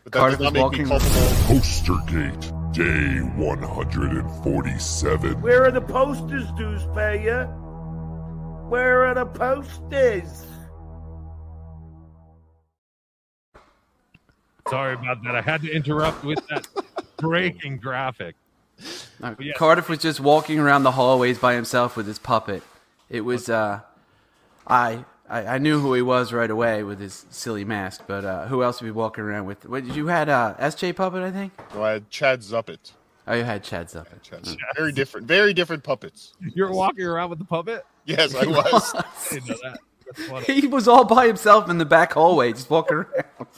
But that Cardiff does not is make me walking- culpable. Postergate, day 147. Where are the posters, douchebager? Where are the posters? Sorry about that. I had to interrupt with that breaking graphic. No, But yes. Cardiff was just walking around the hallways by himself with his puppet. It was uh, I, I I knew who he was right away with his silly mask. But uh, who else were we walking around with? What, you had uh, SJ puppet, I think. No, I had Chad Zuppet. Oh, you had Chad Zuppet. Chad, very different. Very different puppets. You're walking around with the puppet? Yes, I was. I didn't know that. That's funny. He was all by himself in the back hallway, just walking around.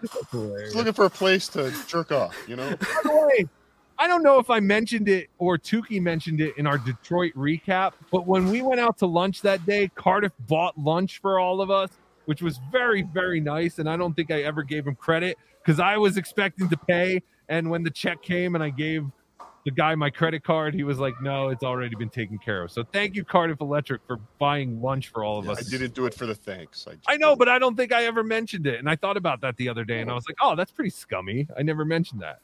Just looking for a place to jerk off. You know. By the way, I don't know if I mentioned it or Tukey mentioned it in our Detroit recap, but when we went out to lunch that day, Cardiff bought lunch for all of us, which was very, very nice. And I don't think I ever gave him credit because I was expecting to pay. And when the check came and I gave the guy my credit card, he was like, no, it's already been taken care of. So thank you, Cardiff Electric, for buying lunch for all of I us. I didn't do it for the thanks. I, I know, but I don't think I ever mentioned it. And I thought about that the other day and I was like, oh, that's pretty scummy. I never mentioned that.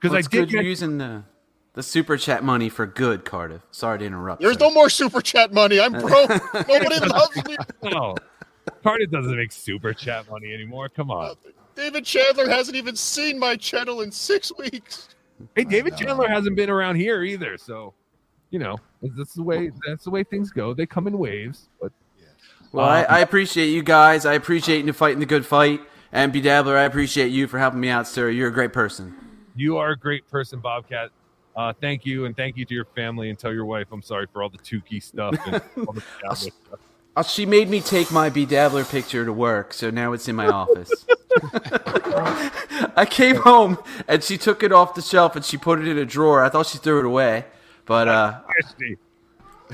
Because Well, I it's did good you're mention- using the the super chat money for good, Cardiff. Sorry to interrupt. There's sir. no more super chat money. I'm broke. (laughs) Nobody loves me. No, Cardiff doesn't make super chat money anymore. Come on. David Chandler hasn't even seen my channel in six weeks. Hey, David Chandler hasn't been around here either, so you know that's the way that's the way things go. They come in waves, but Well, I, I appreciate you guys. I appreciate you fighting the good fight. And B Dabbler, I appreciate you for helping me out, sir. You're a great person. you are a great person, Bobcat. Uh, thank you, and thank you to your family, and tell your wife I'm sorry for all the Tukey stuff. And all the (laughs) stuff. Uh, she made me take my bedabbler picture to work, so now it's in my office. (laughs) I came home and she took it off the shelf and she put it in a drawer. I thought she threw it away, but uh,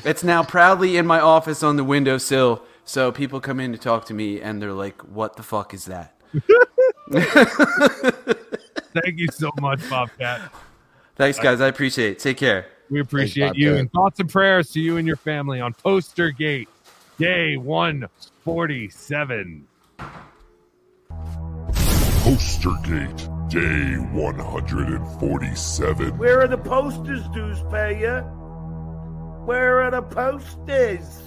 It's now proudly in my office on the windowsill, so people come in to talk to me and they're like, "What the fuck is that?" (laughs) Thank you so much, Bobcat. Thanks, guys. I appreciate it. Take care. We appreciate you and thoughts and prayers to you and your family on Poster Gate, day 147. Postergate, day 147. Where are the posters, Dewspayer? Where are the posters?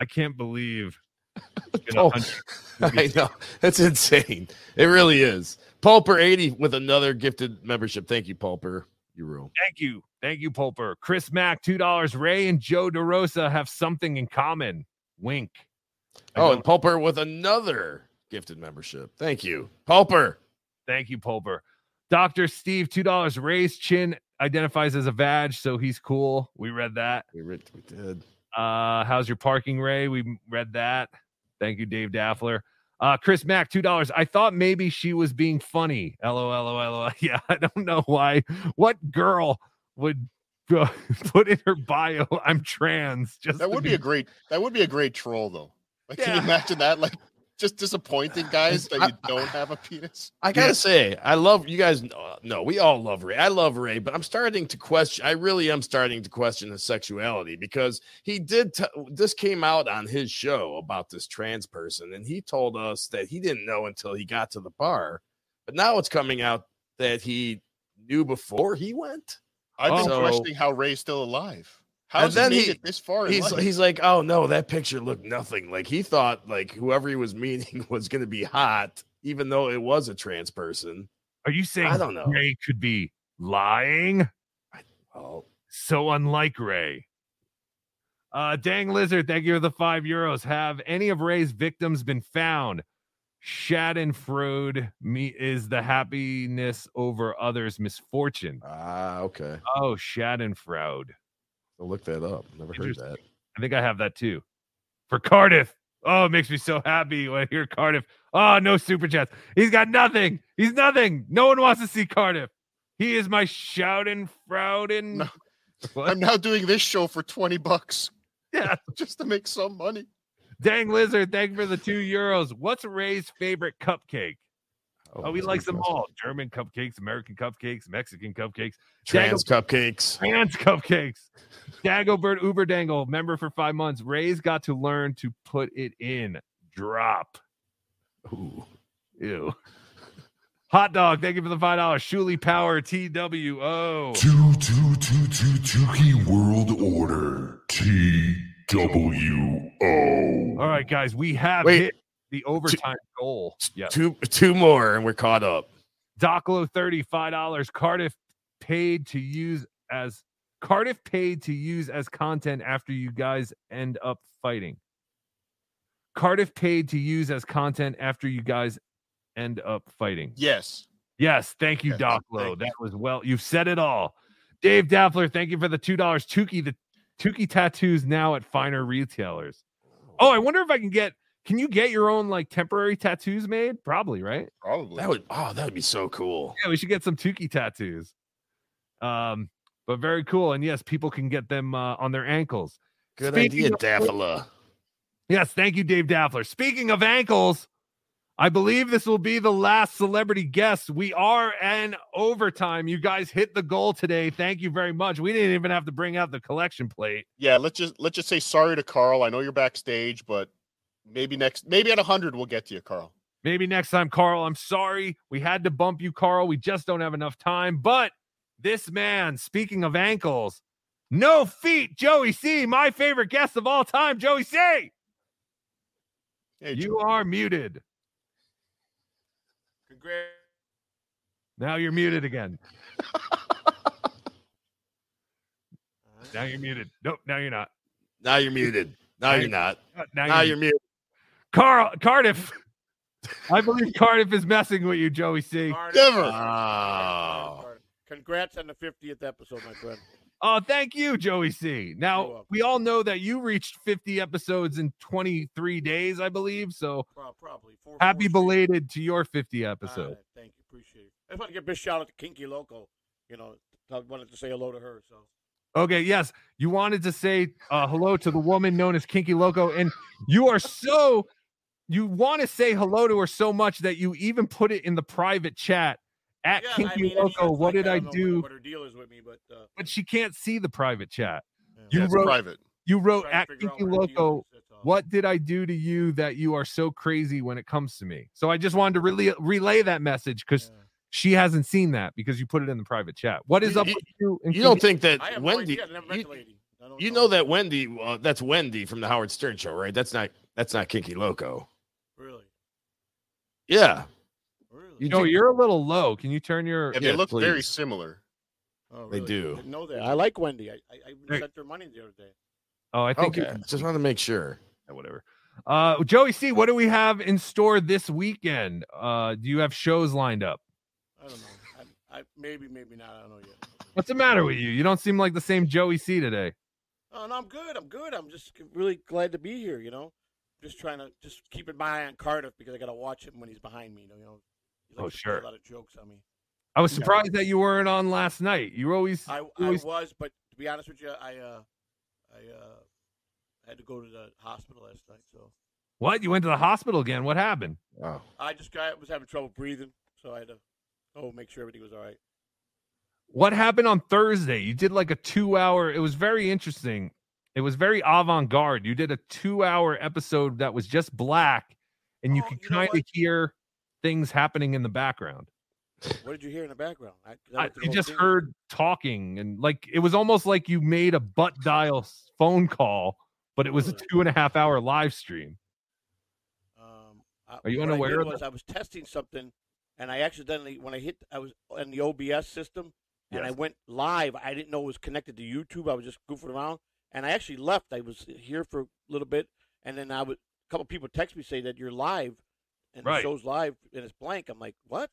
I can't believe. Oh, (laughs) I know. That's insane. It really is. Pulper 80 with another gifted membership. Thank you, Pulper. You rule. Thank you. Thank you, Pulper. Chris Mack, $2. Ray and Joe DeRosa have something in common. Wink. I Oh, and Pulper with another gifted membership. Thank you. Pulper. Thank you, Pulper. Dr. Steve, $2. Ray's chin identifies as a vag, so he's cool. We read that. We, read, we did. Uh, how's your parking, Ray? We read that. Thank you, Dave Daffler. Uh, Chris Mack, two dollars. I thought maybe she was being funny. LOL, LOL. (laughs) Yeah, I don't know why. What girl would uh, (laughs) put in her bio, "I'm trans"? Just That would be a great. That would be a great troll, though. Like, can you imagine that? Like, just disappointing (sighs) guys that I- you don't have a penis. I gotta say, I love you guys. know- No, we all love Ray. I love Ray, but I'm starting to question. I really am starting to question his sexuality because he did. T- this came out on his show about this trans person, and he told us that he didn't know until he got to the bar. But now it's coming out that he knew before he went. I've been So- questioning how Ray's still alive. And How's then he made he- it this far? in He's life? he's like, oh no, that picture looked nothing. Like he thought like whoever he was meeting (laughs) was gonna be hot, even though it was a trans person. Are you saying I don't know. Ray could be lying? Oh, so unlike Ray. Uh, Dang Lizard, thank you for the five euros. Have any of Ray's victims been found? Schadenfreude me is the happiness over others' misfortune. Ah, okay. Oh, Schadenfreude. I'll look that up. Never heard that. I think I have that too. For Cardiff. Oh, it makes me so happy when I hear Cardiff. Oh, no super chats. He's got nothing. He's nothing. No one wants to see Cardiff. He is my Schadenfreude. (laughs) I'm now doing this show for 20 bucks. Yeah. (laughs) Just to make some money. Dang Lizard, thank you for the two euros. What's Ray's favorite cupcake? Oh, oh he likes them all. German cupcakes, American cupcakes, Mexican cupcakes, Trans Dago- cupcakes. trans cupcakes. Dagobert Uber Dangle, member for five months. Ray's got to learn to put it in. Drop. Ooh. Ew. Hot dog, thank you for the five dollars. Shuli Power TWO. Two, two, two, two, Tukey World Order. T W O. All right, guys, we have Wait. hit the overtime goal. Yeah. Two two more and we're caught up. Doclo thirty-five dollars. Cardiff paid to use as Cardiff paid to use as content after you guys end up fighting. Cardiff paid to use as content after you guys end up fighting. Yes. Yes, thank you, Doclo. That was well. You've said it all. Dave Daffler, thank you for the two dollars. Tukey, the Tukey tattoos now at finer retailers. Oh, I wonder if I can get. Can you get your own like temporary tattoos made? Probably, right? Probably. That would oh, that would be so cool. Yeah, we should get some Tukey tattoos. Um, but very cool. And yes, people can get them uh, on their ankles. Good Speaking idea, of- Daffala. Yes, thank you, Dave Daffler. Speaking of ankles, I believe this will be the last celebrity guest. We are in overtime. You guys hit the goal today. Thank you very much. We didn't even have to bring out the collection plate. Yeah, let's just let's just say sorry to Carl. I know you're backstage, but maybe next maybe at 100 we'll get to you, Carl. Maybe next time, Carl. I'm sorry. We had to bump you, Carl. We just don't have enough time. But this man, speaking of ankles, no feet, Joey C, my favorite guest of all time, Joey C. you are muted. Congrats. Now you're muted again. now you're muted. Nope, now you're not. Now you're muted. Now you're not. Now, Now you're, you're muted. Carl Cardiff. I believe Cardiff is messing with you, Joey C. Never. Oh. Congrats on the 50th episode, my friend. Oh, thank you, Joey C. Now we all know that you reached 50 episodes in 23 days, I believe. So Pro- Probably. Four, happy belated to your 50 episode. Uh, thank you. Appreciate it. I just want to give a big shout out to Kinky Loco. You know, I wanted to say hello to her. So Okay, yes. You wanted to say uh, hello to the woman known as Kinky Loco, and you are so you want to say hello to her so much that you even put it in the private chat at Yeah, Kinky I mean, Loco. What like, did I don't do? What her deal is with me, but uh, But she can't see the private chat. Yeah, You it's wrote private. you wrote at Kinky what her deal Loco. What did I do to you that you are so crazy when it comes to me? So I just wanted to relay, relay that message because she hasn't seen that because you put it in the private chat. What is You- up you- with you? and You don't think that I have no Wendy? idea. I never met you, the lady. You know that Wendy? Uh, that's Wendy from the Howard Stern show, right? That's not. That's not Kinky Loco. Really? Yeah. You know, you're a little low. Can you turn your? Yeah, they Yeah, look very similar. Oh, They do. I didn't know that. I like Wendy. I, I, I sent her money the other day. Oh, I think. Okay. Just want to make sure. Yeah, whatever. Uh, Joey C, what do we have in store this weekend? Uh, do you have shows lined up? I don't know. I, I maybe, maybe not. I don't know yet. What's the matter with you? You don't seem like the same Joey C today. Oh no, I'm good. I'm good. I'm just really glad to be here. You know, just trying to just keeping my eye on Cardiff because I got to watch him when he's behind me. You know, he Oh, to sure. A lot of jokes on me. I was Yeah. surprised that you weren't on last night. You were always, I, you I was, but to be honest with you, I uh, I uh, had to go to the hospital last night. So what? You went to the hospital again? What happened? Wow. I just got was having trouble breathing, so I had to oh make sure everything was all right. What happened on Thursday? You did like a two hour, it was very interesting. It was very avant garde. You did a two hour episode that was just black, and Oh, you could kind of hear things happening in the background. What did you hear in the background? I I, the just thing. heard talking, and like it was almost like you made a butt dial phone call, but it was a two and a half hour live stream. Um, I- Are you I unaware of was? I was testing something, and I accidentally when I hit I was in the OBS system, and I went live. I didn't know it was connected to YouTube. I was just goofing around, and I actually left. I was here for a little bit, and then I would a couple people text me say that you're live, and Right. the show's live and it's blank. I'm like, what?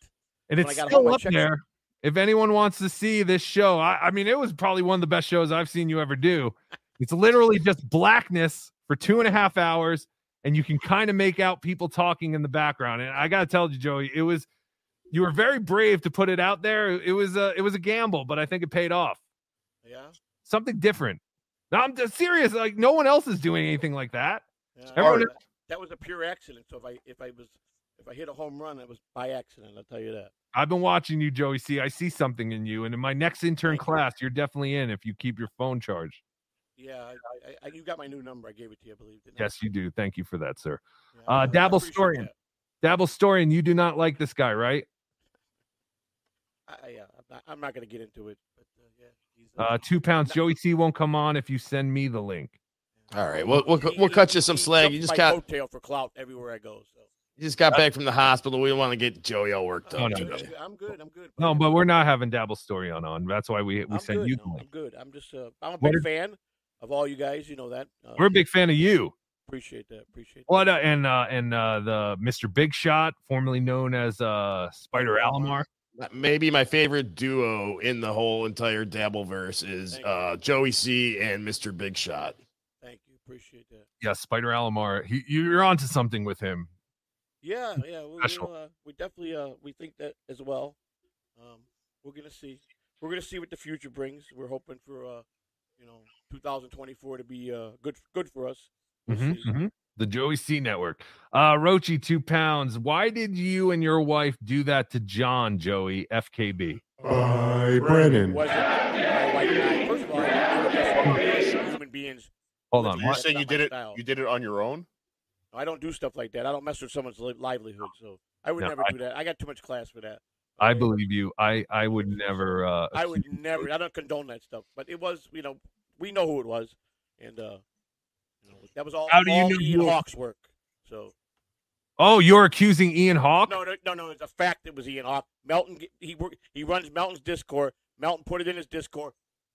And it's still up there. If anyone wants to see this show, I, I mean, it was probably one of the best shows I've seen you ever do. It's literally just blackness for two and a half hours, and you can kind of make out people talking in the background. And I gotta tell you, Joey, it was you were very brave to put it out there. It was a it was a gamble, but I think it paid off. Yeah. Something different. No, I'm just serious. Like no one else is doing anything like that. Yeah, Everyone, oh, that, that was a pure accident. So if I if I was if I hit a home run, it was by accident. I'll tell you that. I've been watching you, Joey. See, I see something in you, and in my next intern class, you're definitely in if you keep your phone charged. Yeah, I, I, I, you got my new number. I gave it to you, I believe. didn't I? Yes, you do. Thank you for that, sir. Yeah, Uh, Dabble appreciate Storian. that. Dabble Storian, you do not like this guy, right? I, I- yeah, I'm not, not going to get into it. But uh, yeah, he's, Uh, two pounds. Joey C won't come on if you send me the link. All right. We'll we'll, we'll cut you some slack. You just my got coattail for clout everywhere I go. So you just got back from the hospital. We don't want to get Joey all worked up. Oh, no. today. I'm good. I'm good. No, but we're not having Dabble story on. on. That's why we we I'm send good. you no, I'm good. I'm just uh, I'm a What big are- fan of all you guys. You know that. Uh, We're a big fan of you. Appreciate that. Appreciate that. What uh, and uh, and uh, the Mr. Big Shot, formerly known as uh, Spider Alamar. Maybe my favorite duo in the whole entire Dabbleverse is uh, Joey C and Mr. Big Shot. Thank you. Appreciate that. Yeah, Spider Alamar. He, you're onto something with him. Yeah, yeah. We, Special. we'll, uh, we definitely uh, we think that as well. Um, we're gonna see. We're gonna see what the future brings. We're hoping for uh, you know, 2024 to be uh good good for us. We'll Mhm, see. mhm. The Joey C Network. Uh Rochi, two pounds. Why did you and your wife do that to John, Joey? FKB. Hi, Brennan. Was it my wife and I? First of all, I would guess human beings. Hold on. You're what? saying you did it? You did it on your own? I don't do stuff like that. I don't mess with someone's li- livelihood, so I would No, never I- do that. I got too much class for that. I believe you. I I would never uh I would never. I don't condone that stuff. But it was, you know, we know who it was, and uh, you know, that was all. How do you all know Ian Hawk's work? So Oh, you're accusing Ian Hawk? no, no, no, no. It's a fact. It was Ian Hawk. Melton. He. He runs Melton's Discord. Melton put it in his Discord,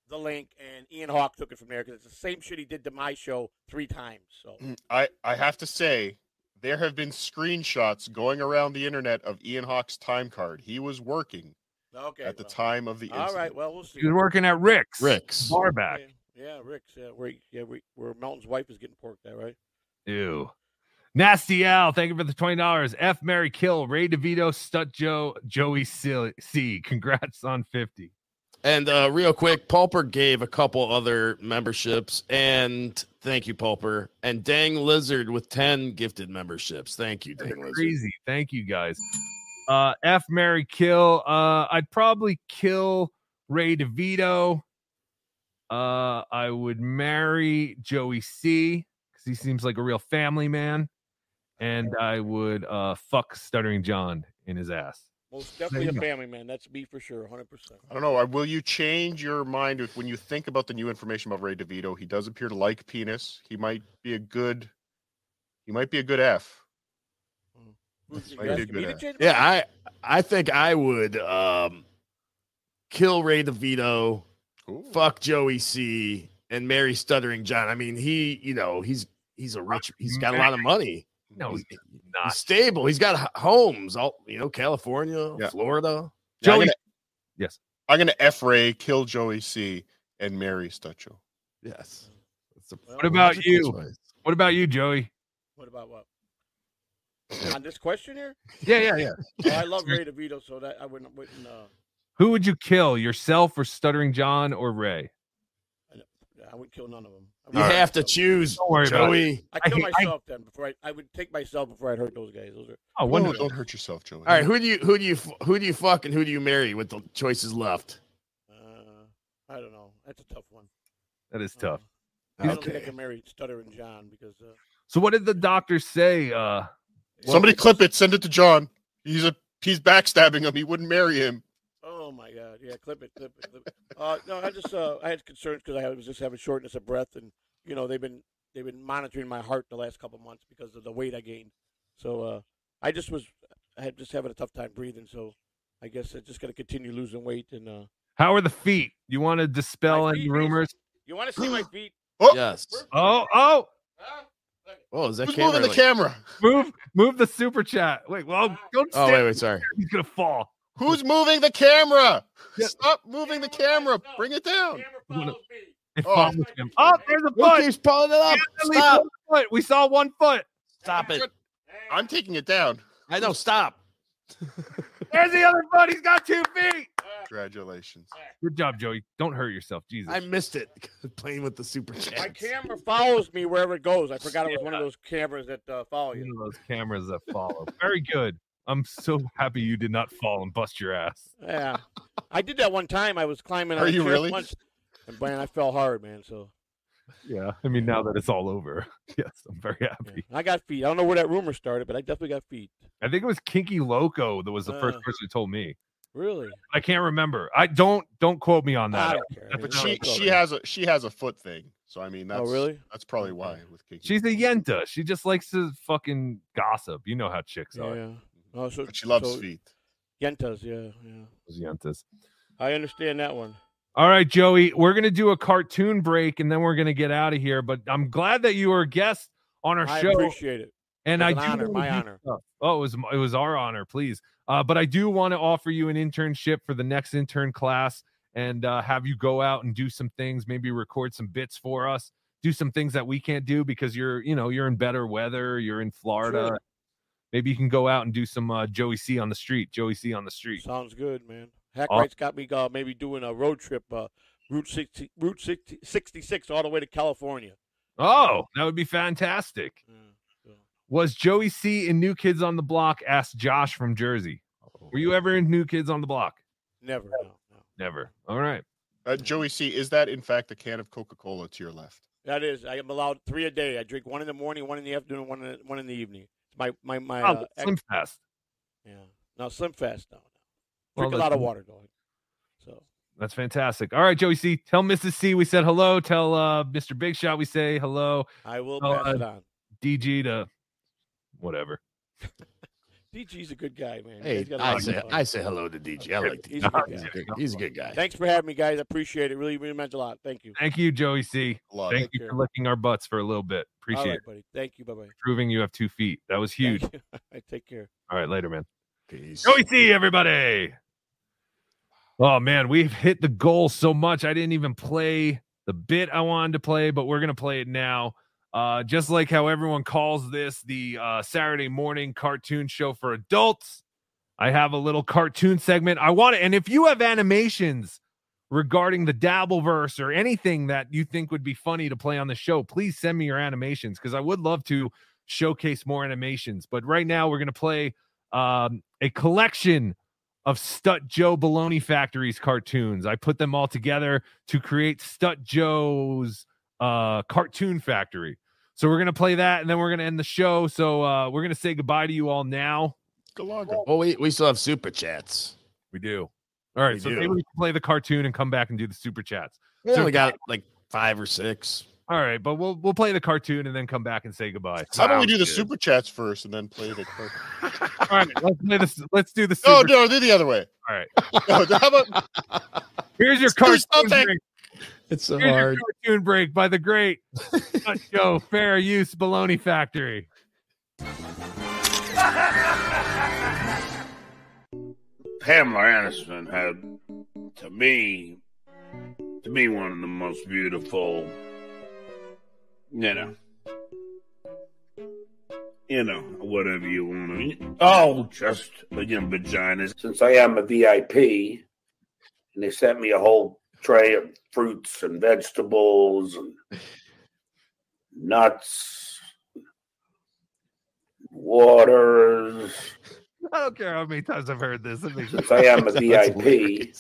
the link, and Ian Hawk took it from there because it's the same shit he did to my show three times. So mm, I I have to say there have been screenshots going around the internet of Ian Hawk's time card. He was working okay. at the time of the All incident. right. Well, we'll see. He was working at Rick's. Rick's. Barback. Yeah, yeah, Rick's. Yeah, where yeah, where, where Melton's wife is getting porked at, right? Ew. Nasty Al, thank you for the twenty dollars. F Mary Kill, Ray DeVito, Stut Joe, Joey C. C. Congrats on fifty. And uh, real quick, Pulper gave a couple other memberships, and thank you, Pulper. And Dang Lizard with ten gifted memberships. Thank you, Dang Lizard. Crazy. Thank you guys. Uh F Mary kill. Uh I'd probably kill Ray DeVito. Uh I would marry Joey C because he seems like a real family man. And I would uh fuck stuttering John in his ass. Most definitely a family man. That's me for sure, 100%. I don't know. uh, Will you change your mind if, when you think about the new information about Ray DeVito? He does appear to like penis. He might be a good. He might be a good F. Who's Might be a good F. Yeah, I I think I would um kill Ray DeVito, fuck Joey C, and marry Stuttering John. I mean, he, you know, he's he's a rich, he's got a lot of money. No, he's, he's stable. He's got homes, all you know, California, Yeah. Florida. Yeah, I'm Joey, gonna- yes. I'm gonna F Ray, kill Joey C, and marry Stutcho. Yes. What about you? What about you, Joey? What about what? On this question here? Yeah, yeah, yeah. Oh, I love Ray DeVito, so that I wouldn't, wouldn't uh, Who would you kill, yourself or stuttering John or Ray? I wouldn't kill none of them. You have to choose, Don't worry about it. Joey. I kill I hate- I- myself then before I, I would take myself before I'd hurt those guys. Those are Oh, wonderful. don't hurt yourself, Joey. All right, who do you who do you who do you fuck and who do you marry with the choices left? uh, I don't know. That's a tough one. That is tough. Okay. I don't think I can marry Stutter and John because uh, So what did the doctor say? Uh Somebody clip it. Send it to John. He's a he's backstabbing him. He wouldn't marry him. My Yeah, clip it, clip it, clip it. Uh, no, I just uh, I had concerns because I was just having shortness of breath, and you know they've been they've been monitoring my heart the last couple months because of the weight I gained. So uh, I just was I had just having a tough time breathing. So I guess I just got to continue losing weight. And uh, how are the feet? You want to dispel any rumors? you want to see my (gasps) feet? oh, Yes. Oh, oh, Oh, is that Who's camera? moving the like- camera? move move the super chat. Wait, well, don't Oh stand wait, wait, sorry. He's gonna fall. Who's moving the camera? Stop moving the camera. Bring it down. It Oh. follows him. Oh, there's a foot. keeps pulling it up? Stop. foot. We saw one foot. Stop it. I'm taking it down. I know. Stop. (laughs) There's the other foot. He's got two feet. Congratulations. Good job, Joey. Don't hurt yourself. Jesus. I missed it. (laughs) Playing with the super chat. My camera follows me wherever it goes. I forgot it was one of those cameras that uh, follow you. one of those cameras that follow. Very good. I'm so (laughs) happy you did not fall and bust your ass. Yeah, I did that one time. I was climbing. Are a you really? Once, and man, I fell hard, man. So Yeah. I mean, now that it's all over, (laughs) yes, I'm very happy. I got feet. I don't know where that rumor started, but I definitely got feet. I think it was Kinky Loco that was the first Uh. person who told me. Really? I can't remember. I don't don't quote me on that. I don't care. But she she right. has a she has a foot thing. So I mean that's really? that's probably why with Kinky. She's a yenta. She just likes to fucking gossip. You know how chicks Yeah. are. yeah. Oh, so, But she loves so feet. Yentas, yeah, yeah. Those yentas. I understand that one. All right, Joey, we're gonna do a cartoon break and then we're gonna get out of here. But I'm glad that you were a guest on our I show. I appreciate it. And It's I an do honor, my honor. stuff. Oh, it was it was our honor, please. Uh, but I do want to offer you an internship for the next intern class and uh, have you go out and do some things, maybe record some bits for us, do some things that we can't do because you're, you know, you're in better weather, you're in Florida. Sure. Maybe you can go out and do some uh, Joey C on the street, Joey C on the street. Sounds good, man. Aw- Hackride's got me uh, maybe doing a road trip, uh, Route 60, Route 60, 66 all the way to California. Oh, that would be fantastic. Was Joey C in New Kids on the Block? Asked Josh from Jersey. Were you ever in New Kids on the Block? Never. No. Never. All right. Uh, Joey C, is that in fact a can of Coca Cola to your left? That is, I am allowed three a day. I drink one in the morning, one in the afternoon, one in the, one in the evening. It's my my my. Oh, uh, Slim ex- Fast. Yeah. No, Slim Fast. No. no. Well, Drink a lot of water, going. So That's fantastic. All right, Joey C. Tell Mrs. C we said hello. Tell uh, Mr. Big Shot we say hello. I will Tell, pass it uh, on. DG to whatever. (laughs) DG's a good guy, man. Hey, He's got a I lot of say. I say hello to DG. I like He's DG. a good He's a guy. good, he's a good guy. Thanks for having me, guys. I appreciate it. Really, really meant a lot. Thank you. Thank you, Joey C. Love Thank Take you care. for licking our butts for a little bit. Appreciate All right, it. buddy. Thank you. Bye bye. Proving you have two feet. That was huge. (laughs) I take care. All right, later, man. Peace. Joey C, everybody. Oh man, we've hit the goal so much. I didn't even play the bit I wanted to play, but we're gonna play it now. Uh, just like how everyone calls this the uh, Saturday morning cartoon show for adults, I have a little cartoon segment. I want it, and if you have animations regarding the Dabbleverse or anything that you think would be funny to play on the show, please send me your animations because I would love to showcase more animations. But right now, we're going to play um, a collection of Stut Joe Baloney Factory's cartoons. I put them all together to create Stut Joe's uh, cartoon factory. So we're gonna play that, and then we're gonna end the show. So uh, we're gonna say goodbye to you all now. Well, we, we still have super chats. We do. All right, We so do. maybe we can play the cartoon and come back and do the super chats. We So- only got like five or six. all right, but we'll we'll play the cartoon and then come back and say goodbye. How about we do the Sounds super chats first and then play the? cartoon? (laughs) All right, let's play this. Let's do the. No, super- no, do the other way. All right. (laughs) No, how about? (laughs) Here's your Let's cartoon break. It's so Here's your hard. cartoon break by the great Stut Joe Fair Use Baloney Factory. Pamela Anderson had, to me, to me, one of the most beautiful, you know, you know, whatever you want to. Oh, just know, vaginas. Since I am a VIP, and they sent me a whole tray of fruits and vegetables and nuts, waters. (laughs) I don't care how many times I've heard this. It makes I am a (laughs) VIP,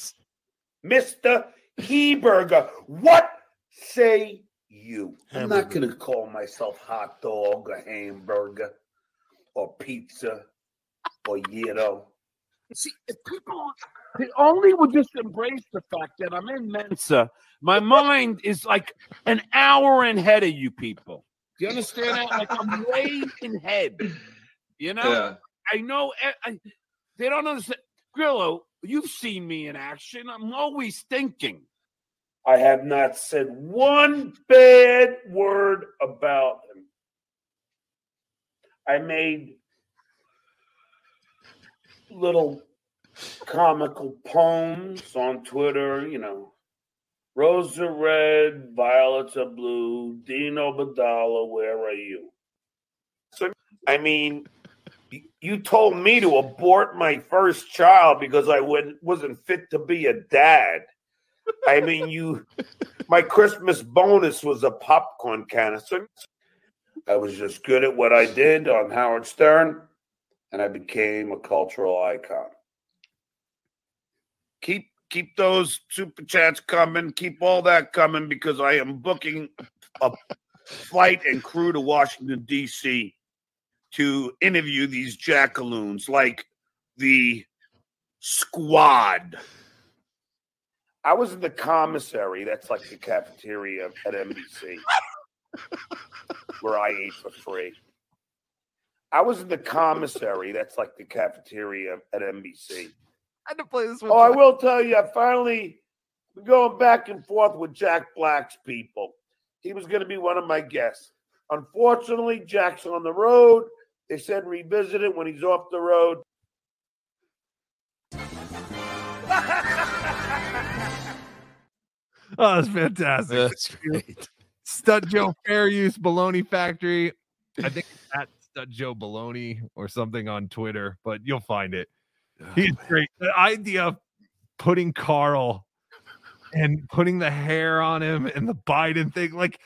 Mr. Heberger, what say you? I'm not going to call myself hot dog or hamburger or pizza or gyro. See, if people they only would just embrace the fact that I'm in Mensa, my mind is like an hour ahead of you people. Do you understand that? Like I'm way ahead. You know? Yeah. I know I, they don't understand. Grillo, you've seen me in action. I'm always thinking. I have not said one bad word about him. I made little comical poems on Twitter, you know. Roses are red, violets are blue. Dino Badala, where are you? So, I mean, y- you told me to abort my first child because I wasn't fit to be a dad. I mean, you, my Christmas bonus was a popcorn canister. I was just good at what I did on Howard Stern, and I became a cultural icon. Keep keep those super chats coming. Keep all that coming because I am booking a flight and crew to Washington D.C. to interview these jackaloons like the squad. I was in the commissary. That's like the cafeteria at NBC, where I ate for free. I was in the commissary. That's like the cafeteria at NBC. I had to play this one. Oh, I will tell you, I finally been going back and forth with Jack Black's people. He was going to be one of my guests. Unfortunately, Jack's on the road. They said revisit it when he's off the road. (laughs) Oh, that's fantastic. That's great. Stut Joe Fair Use Baloney Factory. I think it's at Stut Joe Baloney or something on Twitter, but you'll find it. He's oh, great. The idea of putting Carl and putting the hair on him and the Biden thing, like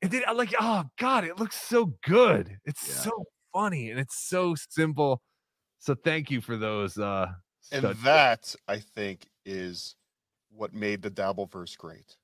it did like oh god, it looks so good. It's so funny and it's so simple. So thank you for those uh And Stud- that I think is what made the Dabbleverse great.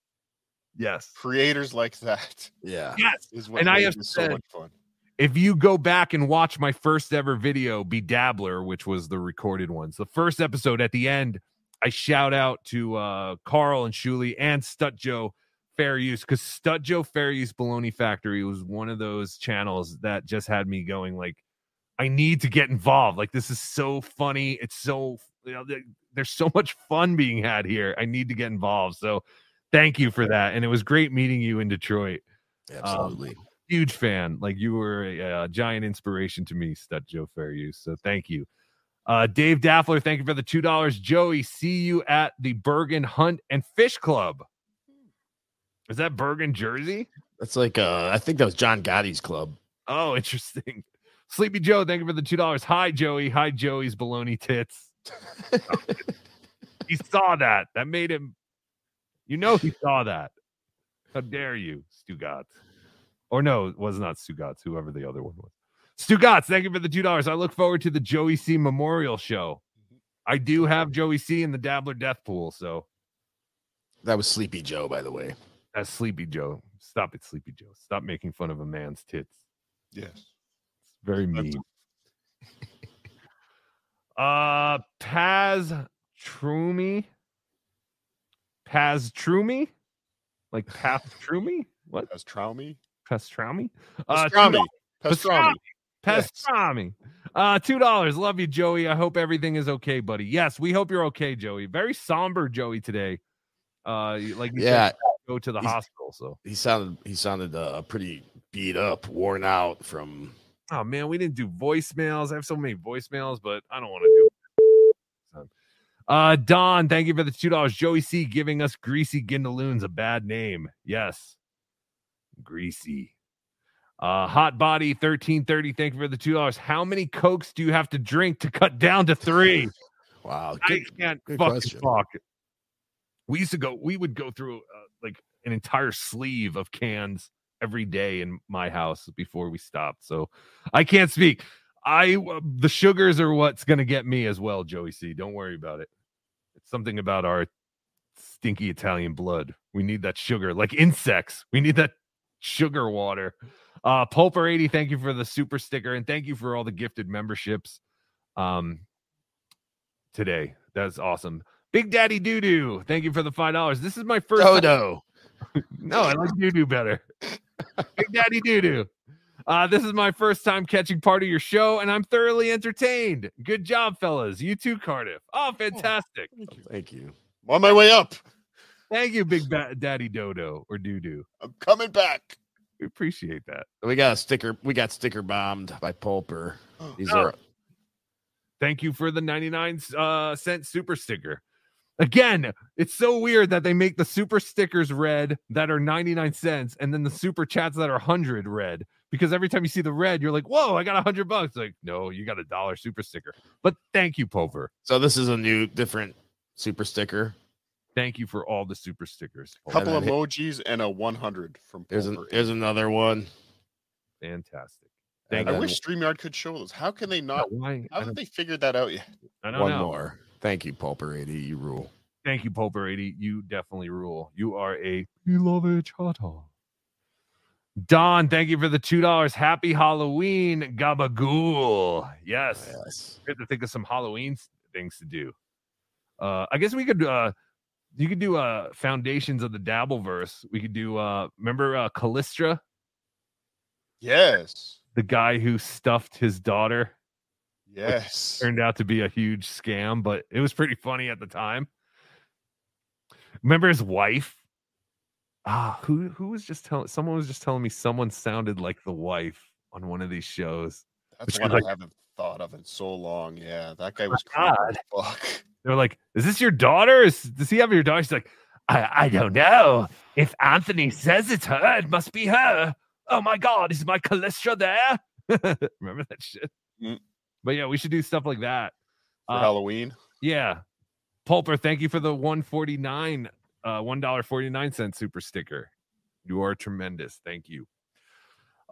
Yes. Creators like that. Yeah. Yes. Is what And I have this so said- much fun. if you go back and watch my first ever video, Be Dabbler, which was the recorded ones, the first episode at the end, I shout out to uh, Carl and Shuli and Stut Joe Fair Use because Stut Joe Fair Use Baloney Factory was one of those channels that just had me going like, I need to get involved. Like this is so funny. It's so you know, there's so much fun being had here. I need to get involved. So thank you for that. And it was great meeting you in Detroit. Um, Absolutely. huge fan. Like you were a, uh giant inspiration to me, Stut Joe Fair Use. So thank you. Uh, Dave Daffler, thank you for the two dollars. Joey, see you at the Bergin Hunt and Fish Club. Is that Bergen, Jersey? That's like uh I think that was John Gotti's club. Oh, (laughs) interesting. Sleepy Joe, thank you for the two dollars. Hi, Joey. Hi, Joey's baloney tits. (laughs) he saw that. That made him You know he saw that. How dare you, Stugatz? Or no, it was not Stugatz, whoever the other one was. Stugatz, thank you for the two dollars. I look forward to the Joey C Memorial Show. I do have Joey C in the Dabbler Death Pool, so That was Sleepy Joe, by the way. That's Sleepy Joe. Stop it, Sleepy Joe. Stop making fun of a man's tits. Yes. It's very mean. (laughs) uh Paz Trumi. Paz Trumi? Like Paz Trumi? What? Pastrami? Pastrami? Pastrami. $2. Pastrami. Yes. Pastrami. Uh, two dollars. Love you, Joey. I hope everything is okay, buddy. Yes, we hope you're okay, Joey. Very somber, Joey, today. Uh, like you Yeah. said, go to the He's- hospital. So, He sounded he sounded uh, pretty beat up, worn out from oh man, we didn't do voicemails. I have so many voicemails, but I don't want to do. (laughs) it. Uh, Don, thank you for the two dollars. Joey C giving us greasy gindaloons a bad name. Yes, greasy. Uh, hot body thirteen thirty. Thank you for the two dollars. How many cokes do you have to drink to cut down to three? (laughs) Wow, I can't fucking question. talk. We used to go. We would go through uh, an entire sleeve of cans every day in my house before we stopped. So I can't speak. I uh, the sugars are what's going to get me as well, Joey C. Don't worry about it. It's something about our stinky Italian blood. We need that sugar, like insects. We need that sugar water. Uh Pulper 80, thank you for the super sticker and thank you for all the gifted memberships um today. That's awesome. Big Daddy Doo Doo, thank you for the five dollars. This is my first Dodo. No, I like doo doo better. (laughs) Big Daddy Doo Doo. Uh, this is my first time catching part of your show, and I'm thoroughly entertained. Good job, fellas. You too, Cardiff. Oh, fantastic. Thank you. I'm on my way up. Thank you, Big ba- Daddy Dodo or Doo Doo. I'm coming back. We appreciate that. We got a sticker. We got sticker bombed by Pulper. These Oh. are Thank you for the 99 uh, cent super sticker. Again, it's so weird that they make the super stickers red that are 99 cents and then the super chats that are 100 red because every time you see the red, you're like, whoa, I got a 100 bucks. Like, no, you got a dollar super sticker. But thank you, Pover. so. This is a new, different super sticker. Thank you for all the super stickers. A couple And then emojis and a 100 from There's an, there's another one. Fantastic. And I then wish StreamYard could show those. How can they not? why? How don't- haven't they figured that out yet? I don't one know. more. Thank you, Pulper 80. You rule. Thank you, Poper 80. You definitely rule. You are a beloved chata. Don, thank you for the two dollars. Happy Halloween, Gabagool. Yes. Yes. We have to think of some Halloween things to do. Uh I guess we could uh you could do uh foundations of the Dabbleverse. We could do uh remember uh Callistra, Yes. the guy who stuffed his daughter. Yes. turned out to be a huge scam, but it was pretty funny at the time. Remember his wife? Ah, who who was just telling someone was just telling me someone sounded like the wife on one of these shows. That's one I like- haven't thought of in so long. Yeah, that guy was God. fuck. They're like, "Is this your daughter? Is, does he have your daughter?" She's like, "I I don't know. If Anthony says it's her, it must be her. Oh my God, is my Callistra there? (laughs) Remember that shit? Mm. But yeah, we should do stuff like that For Uh, Halloween. Yeah. Pulper, thank you for the 149 uh $1.49 super sticker. You are tremendous. Thank you.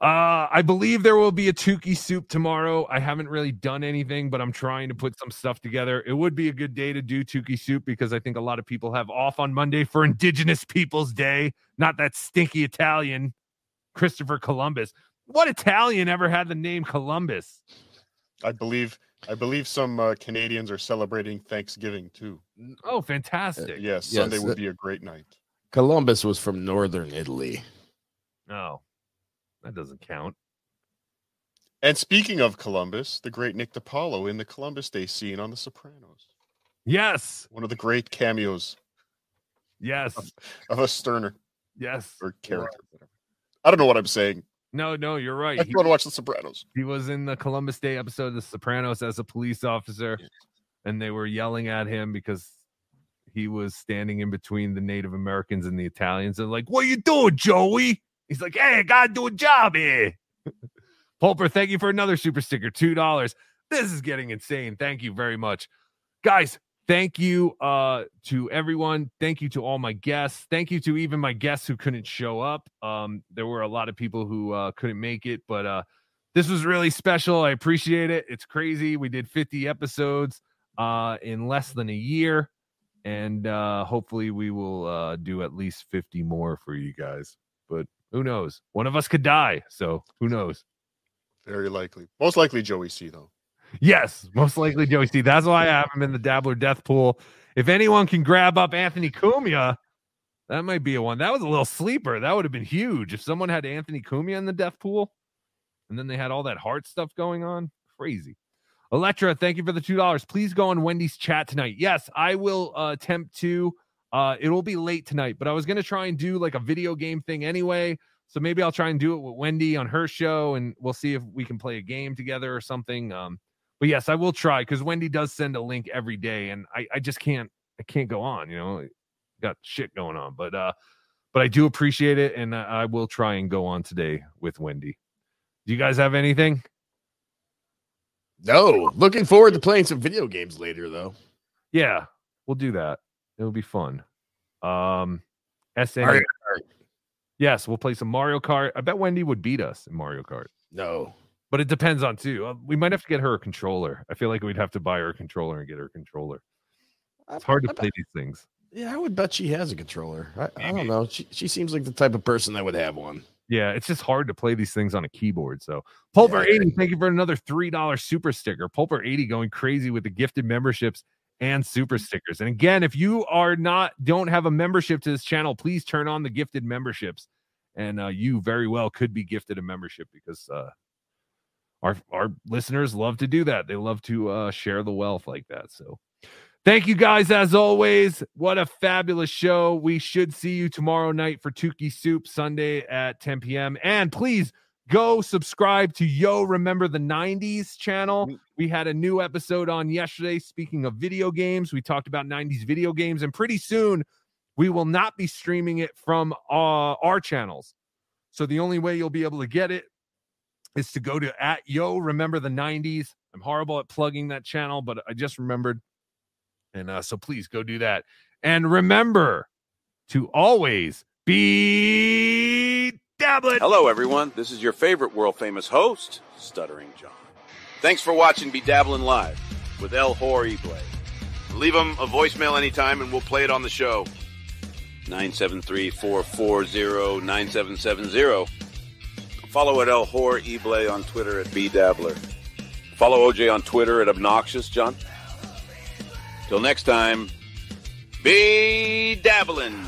Uh I believe there will be a Tukey soup tomorrow. I haven't really done anything, but I'm trying to put some stuff together. It would be a good day to do Tukey soup because I think a lot of people have off on Monday for Indigenous Peoples Day, not that stinky Italian Christopher Columbus. What Italian ever had the name Columbus? I believe. I believe some uh, Canadians are celebrating Thanksgiving too. Oh, fantastic. Yes, Sunday would be a great night. Columbus was from northern Italy. No. That doesn't count. And speaking of Columbus, the great Nick DiPaolo in the Columbus Day scene on The Sopranos. Yes. One of the great cameos Yes. of a Sterner Yes. or character. Whatever. I don't know what I'm saying. No, no, you're right. I He, want to watch The Sopranos. he was in the Columbus Day episode of The Sopranos as a police officer, and they were yelling at him because he was standing in between the Native Americans and the Italians. And like, what are you doing, Joey? He's like, hey, I gotta do a job here. (laughs) Pulper, thank you for another super sticker, two dollars. This is getting insane. Thank you very much, guys. Thank you uh, to everyone. Thank you to all my guests. Thank you to even my guests who couldn't show up. Um, there were a lot of people who uh, couldn't make it, but uh, this was really special. I appreciate it. It's crazy. We did 50 episodes uh, in less than a year, and uh, hopefully we will uh, do at least 50 more for you guys. But who knows? One of us could die, so who knows? Very likely. Most likely Joey C though. Yes, most likely Joey C. That's why I have him in the Dabbler Death Pool. If anyone can grab up Anthony Cumia, that might be a one. That was a little sleeper. That would have been huge if someone had Anthony Cumia in the Death Pool, and then they had all that heart stuff going on. Crazy. Electra, thank you for the two dollars. Please go on Wendy's chat tonight. Yes, I will uh, attempt to. Uh, it will be late tonight, but I was gonna try and do like a video game thing anyway. So maybe I'll try and do it with Wendy on her show, and we'll see if we can play a game together or something. Um, but yes, I will try because Wendy does send a link every day, and I, I just can't I can't go on. You know, got shit going on, but uh, but I do appreciate it, and I, I will try and go on today with Wendy. Do you guys have anything? No, looking forward to playing some video games later, though. Yeah, we'll do that. It'll be fun. Um, SN. Yes, we'll play some Mario Kart. I bet Wendy would beat us in Mario Kart. No, but it depends on too. Uh, we might have to get her a controller. I feel like we'd have to buy her a controller and get her a controller. It's hard to play these things. Yeah, I would bet she has a controller. I, I don't know. She she seems like the type of person that would have one. Yeah, it's just hard to play these things on a keyboard. So, Pulper eighty, thank you for another three dollar super sticker. Pulper eighty going crazy with the gifted memberships and super stickers. And again, if you are not don't have a membership to this channel, please turn on the gifted memberships, and uh, you very well could be gifted a membership because uh, our our listeners love to do that. They love to uh, share the wealth like that. So. Thank you guys as always. What a fabulous show. We should see you tomorrow night for Tukey Soup Sunday at 10 p.m. And please go subscribe to Yo Remember the 90s channel. We had a new episode on yesterday. Speaking of video games, we talked about 90s video games, and pretty soon we will not be streaming it from uh, our channels. So the only way you'll be able to get it is to go to at Yo Remember the 90s. I'm horrible at plugging that channel, but I just remembered. And uh, so please go do that. And remember to always be dabbling. Hello, everyone. This is your favorite world famous host, Stuttering John. Thanks for watching Be Dabbling Live with El Horrible. Leave him a voicemail anytime and we'll play it on the show. 973 440 9770. Follow at El Horrible on Twitter at B Dabbler. Follow OJ on Twitter at Obnoxious John. Till next time, be dabbling.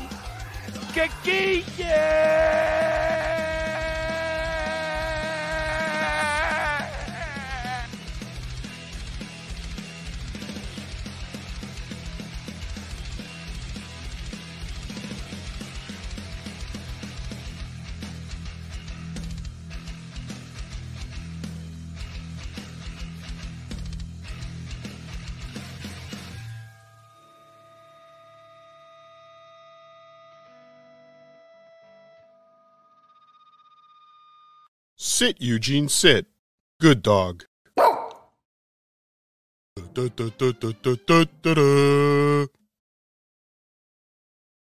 Sit, Eugene, sit. Good dog.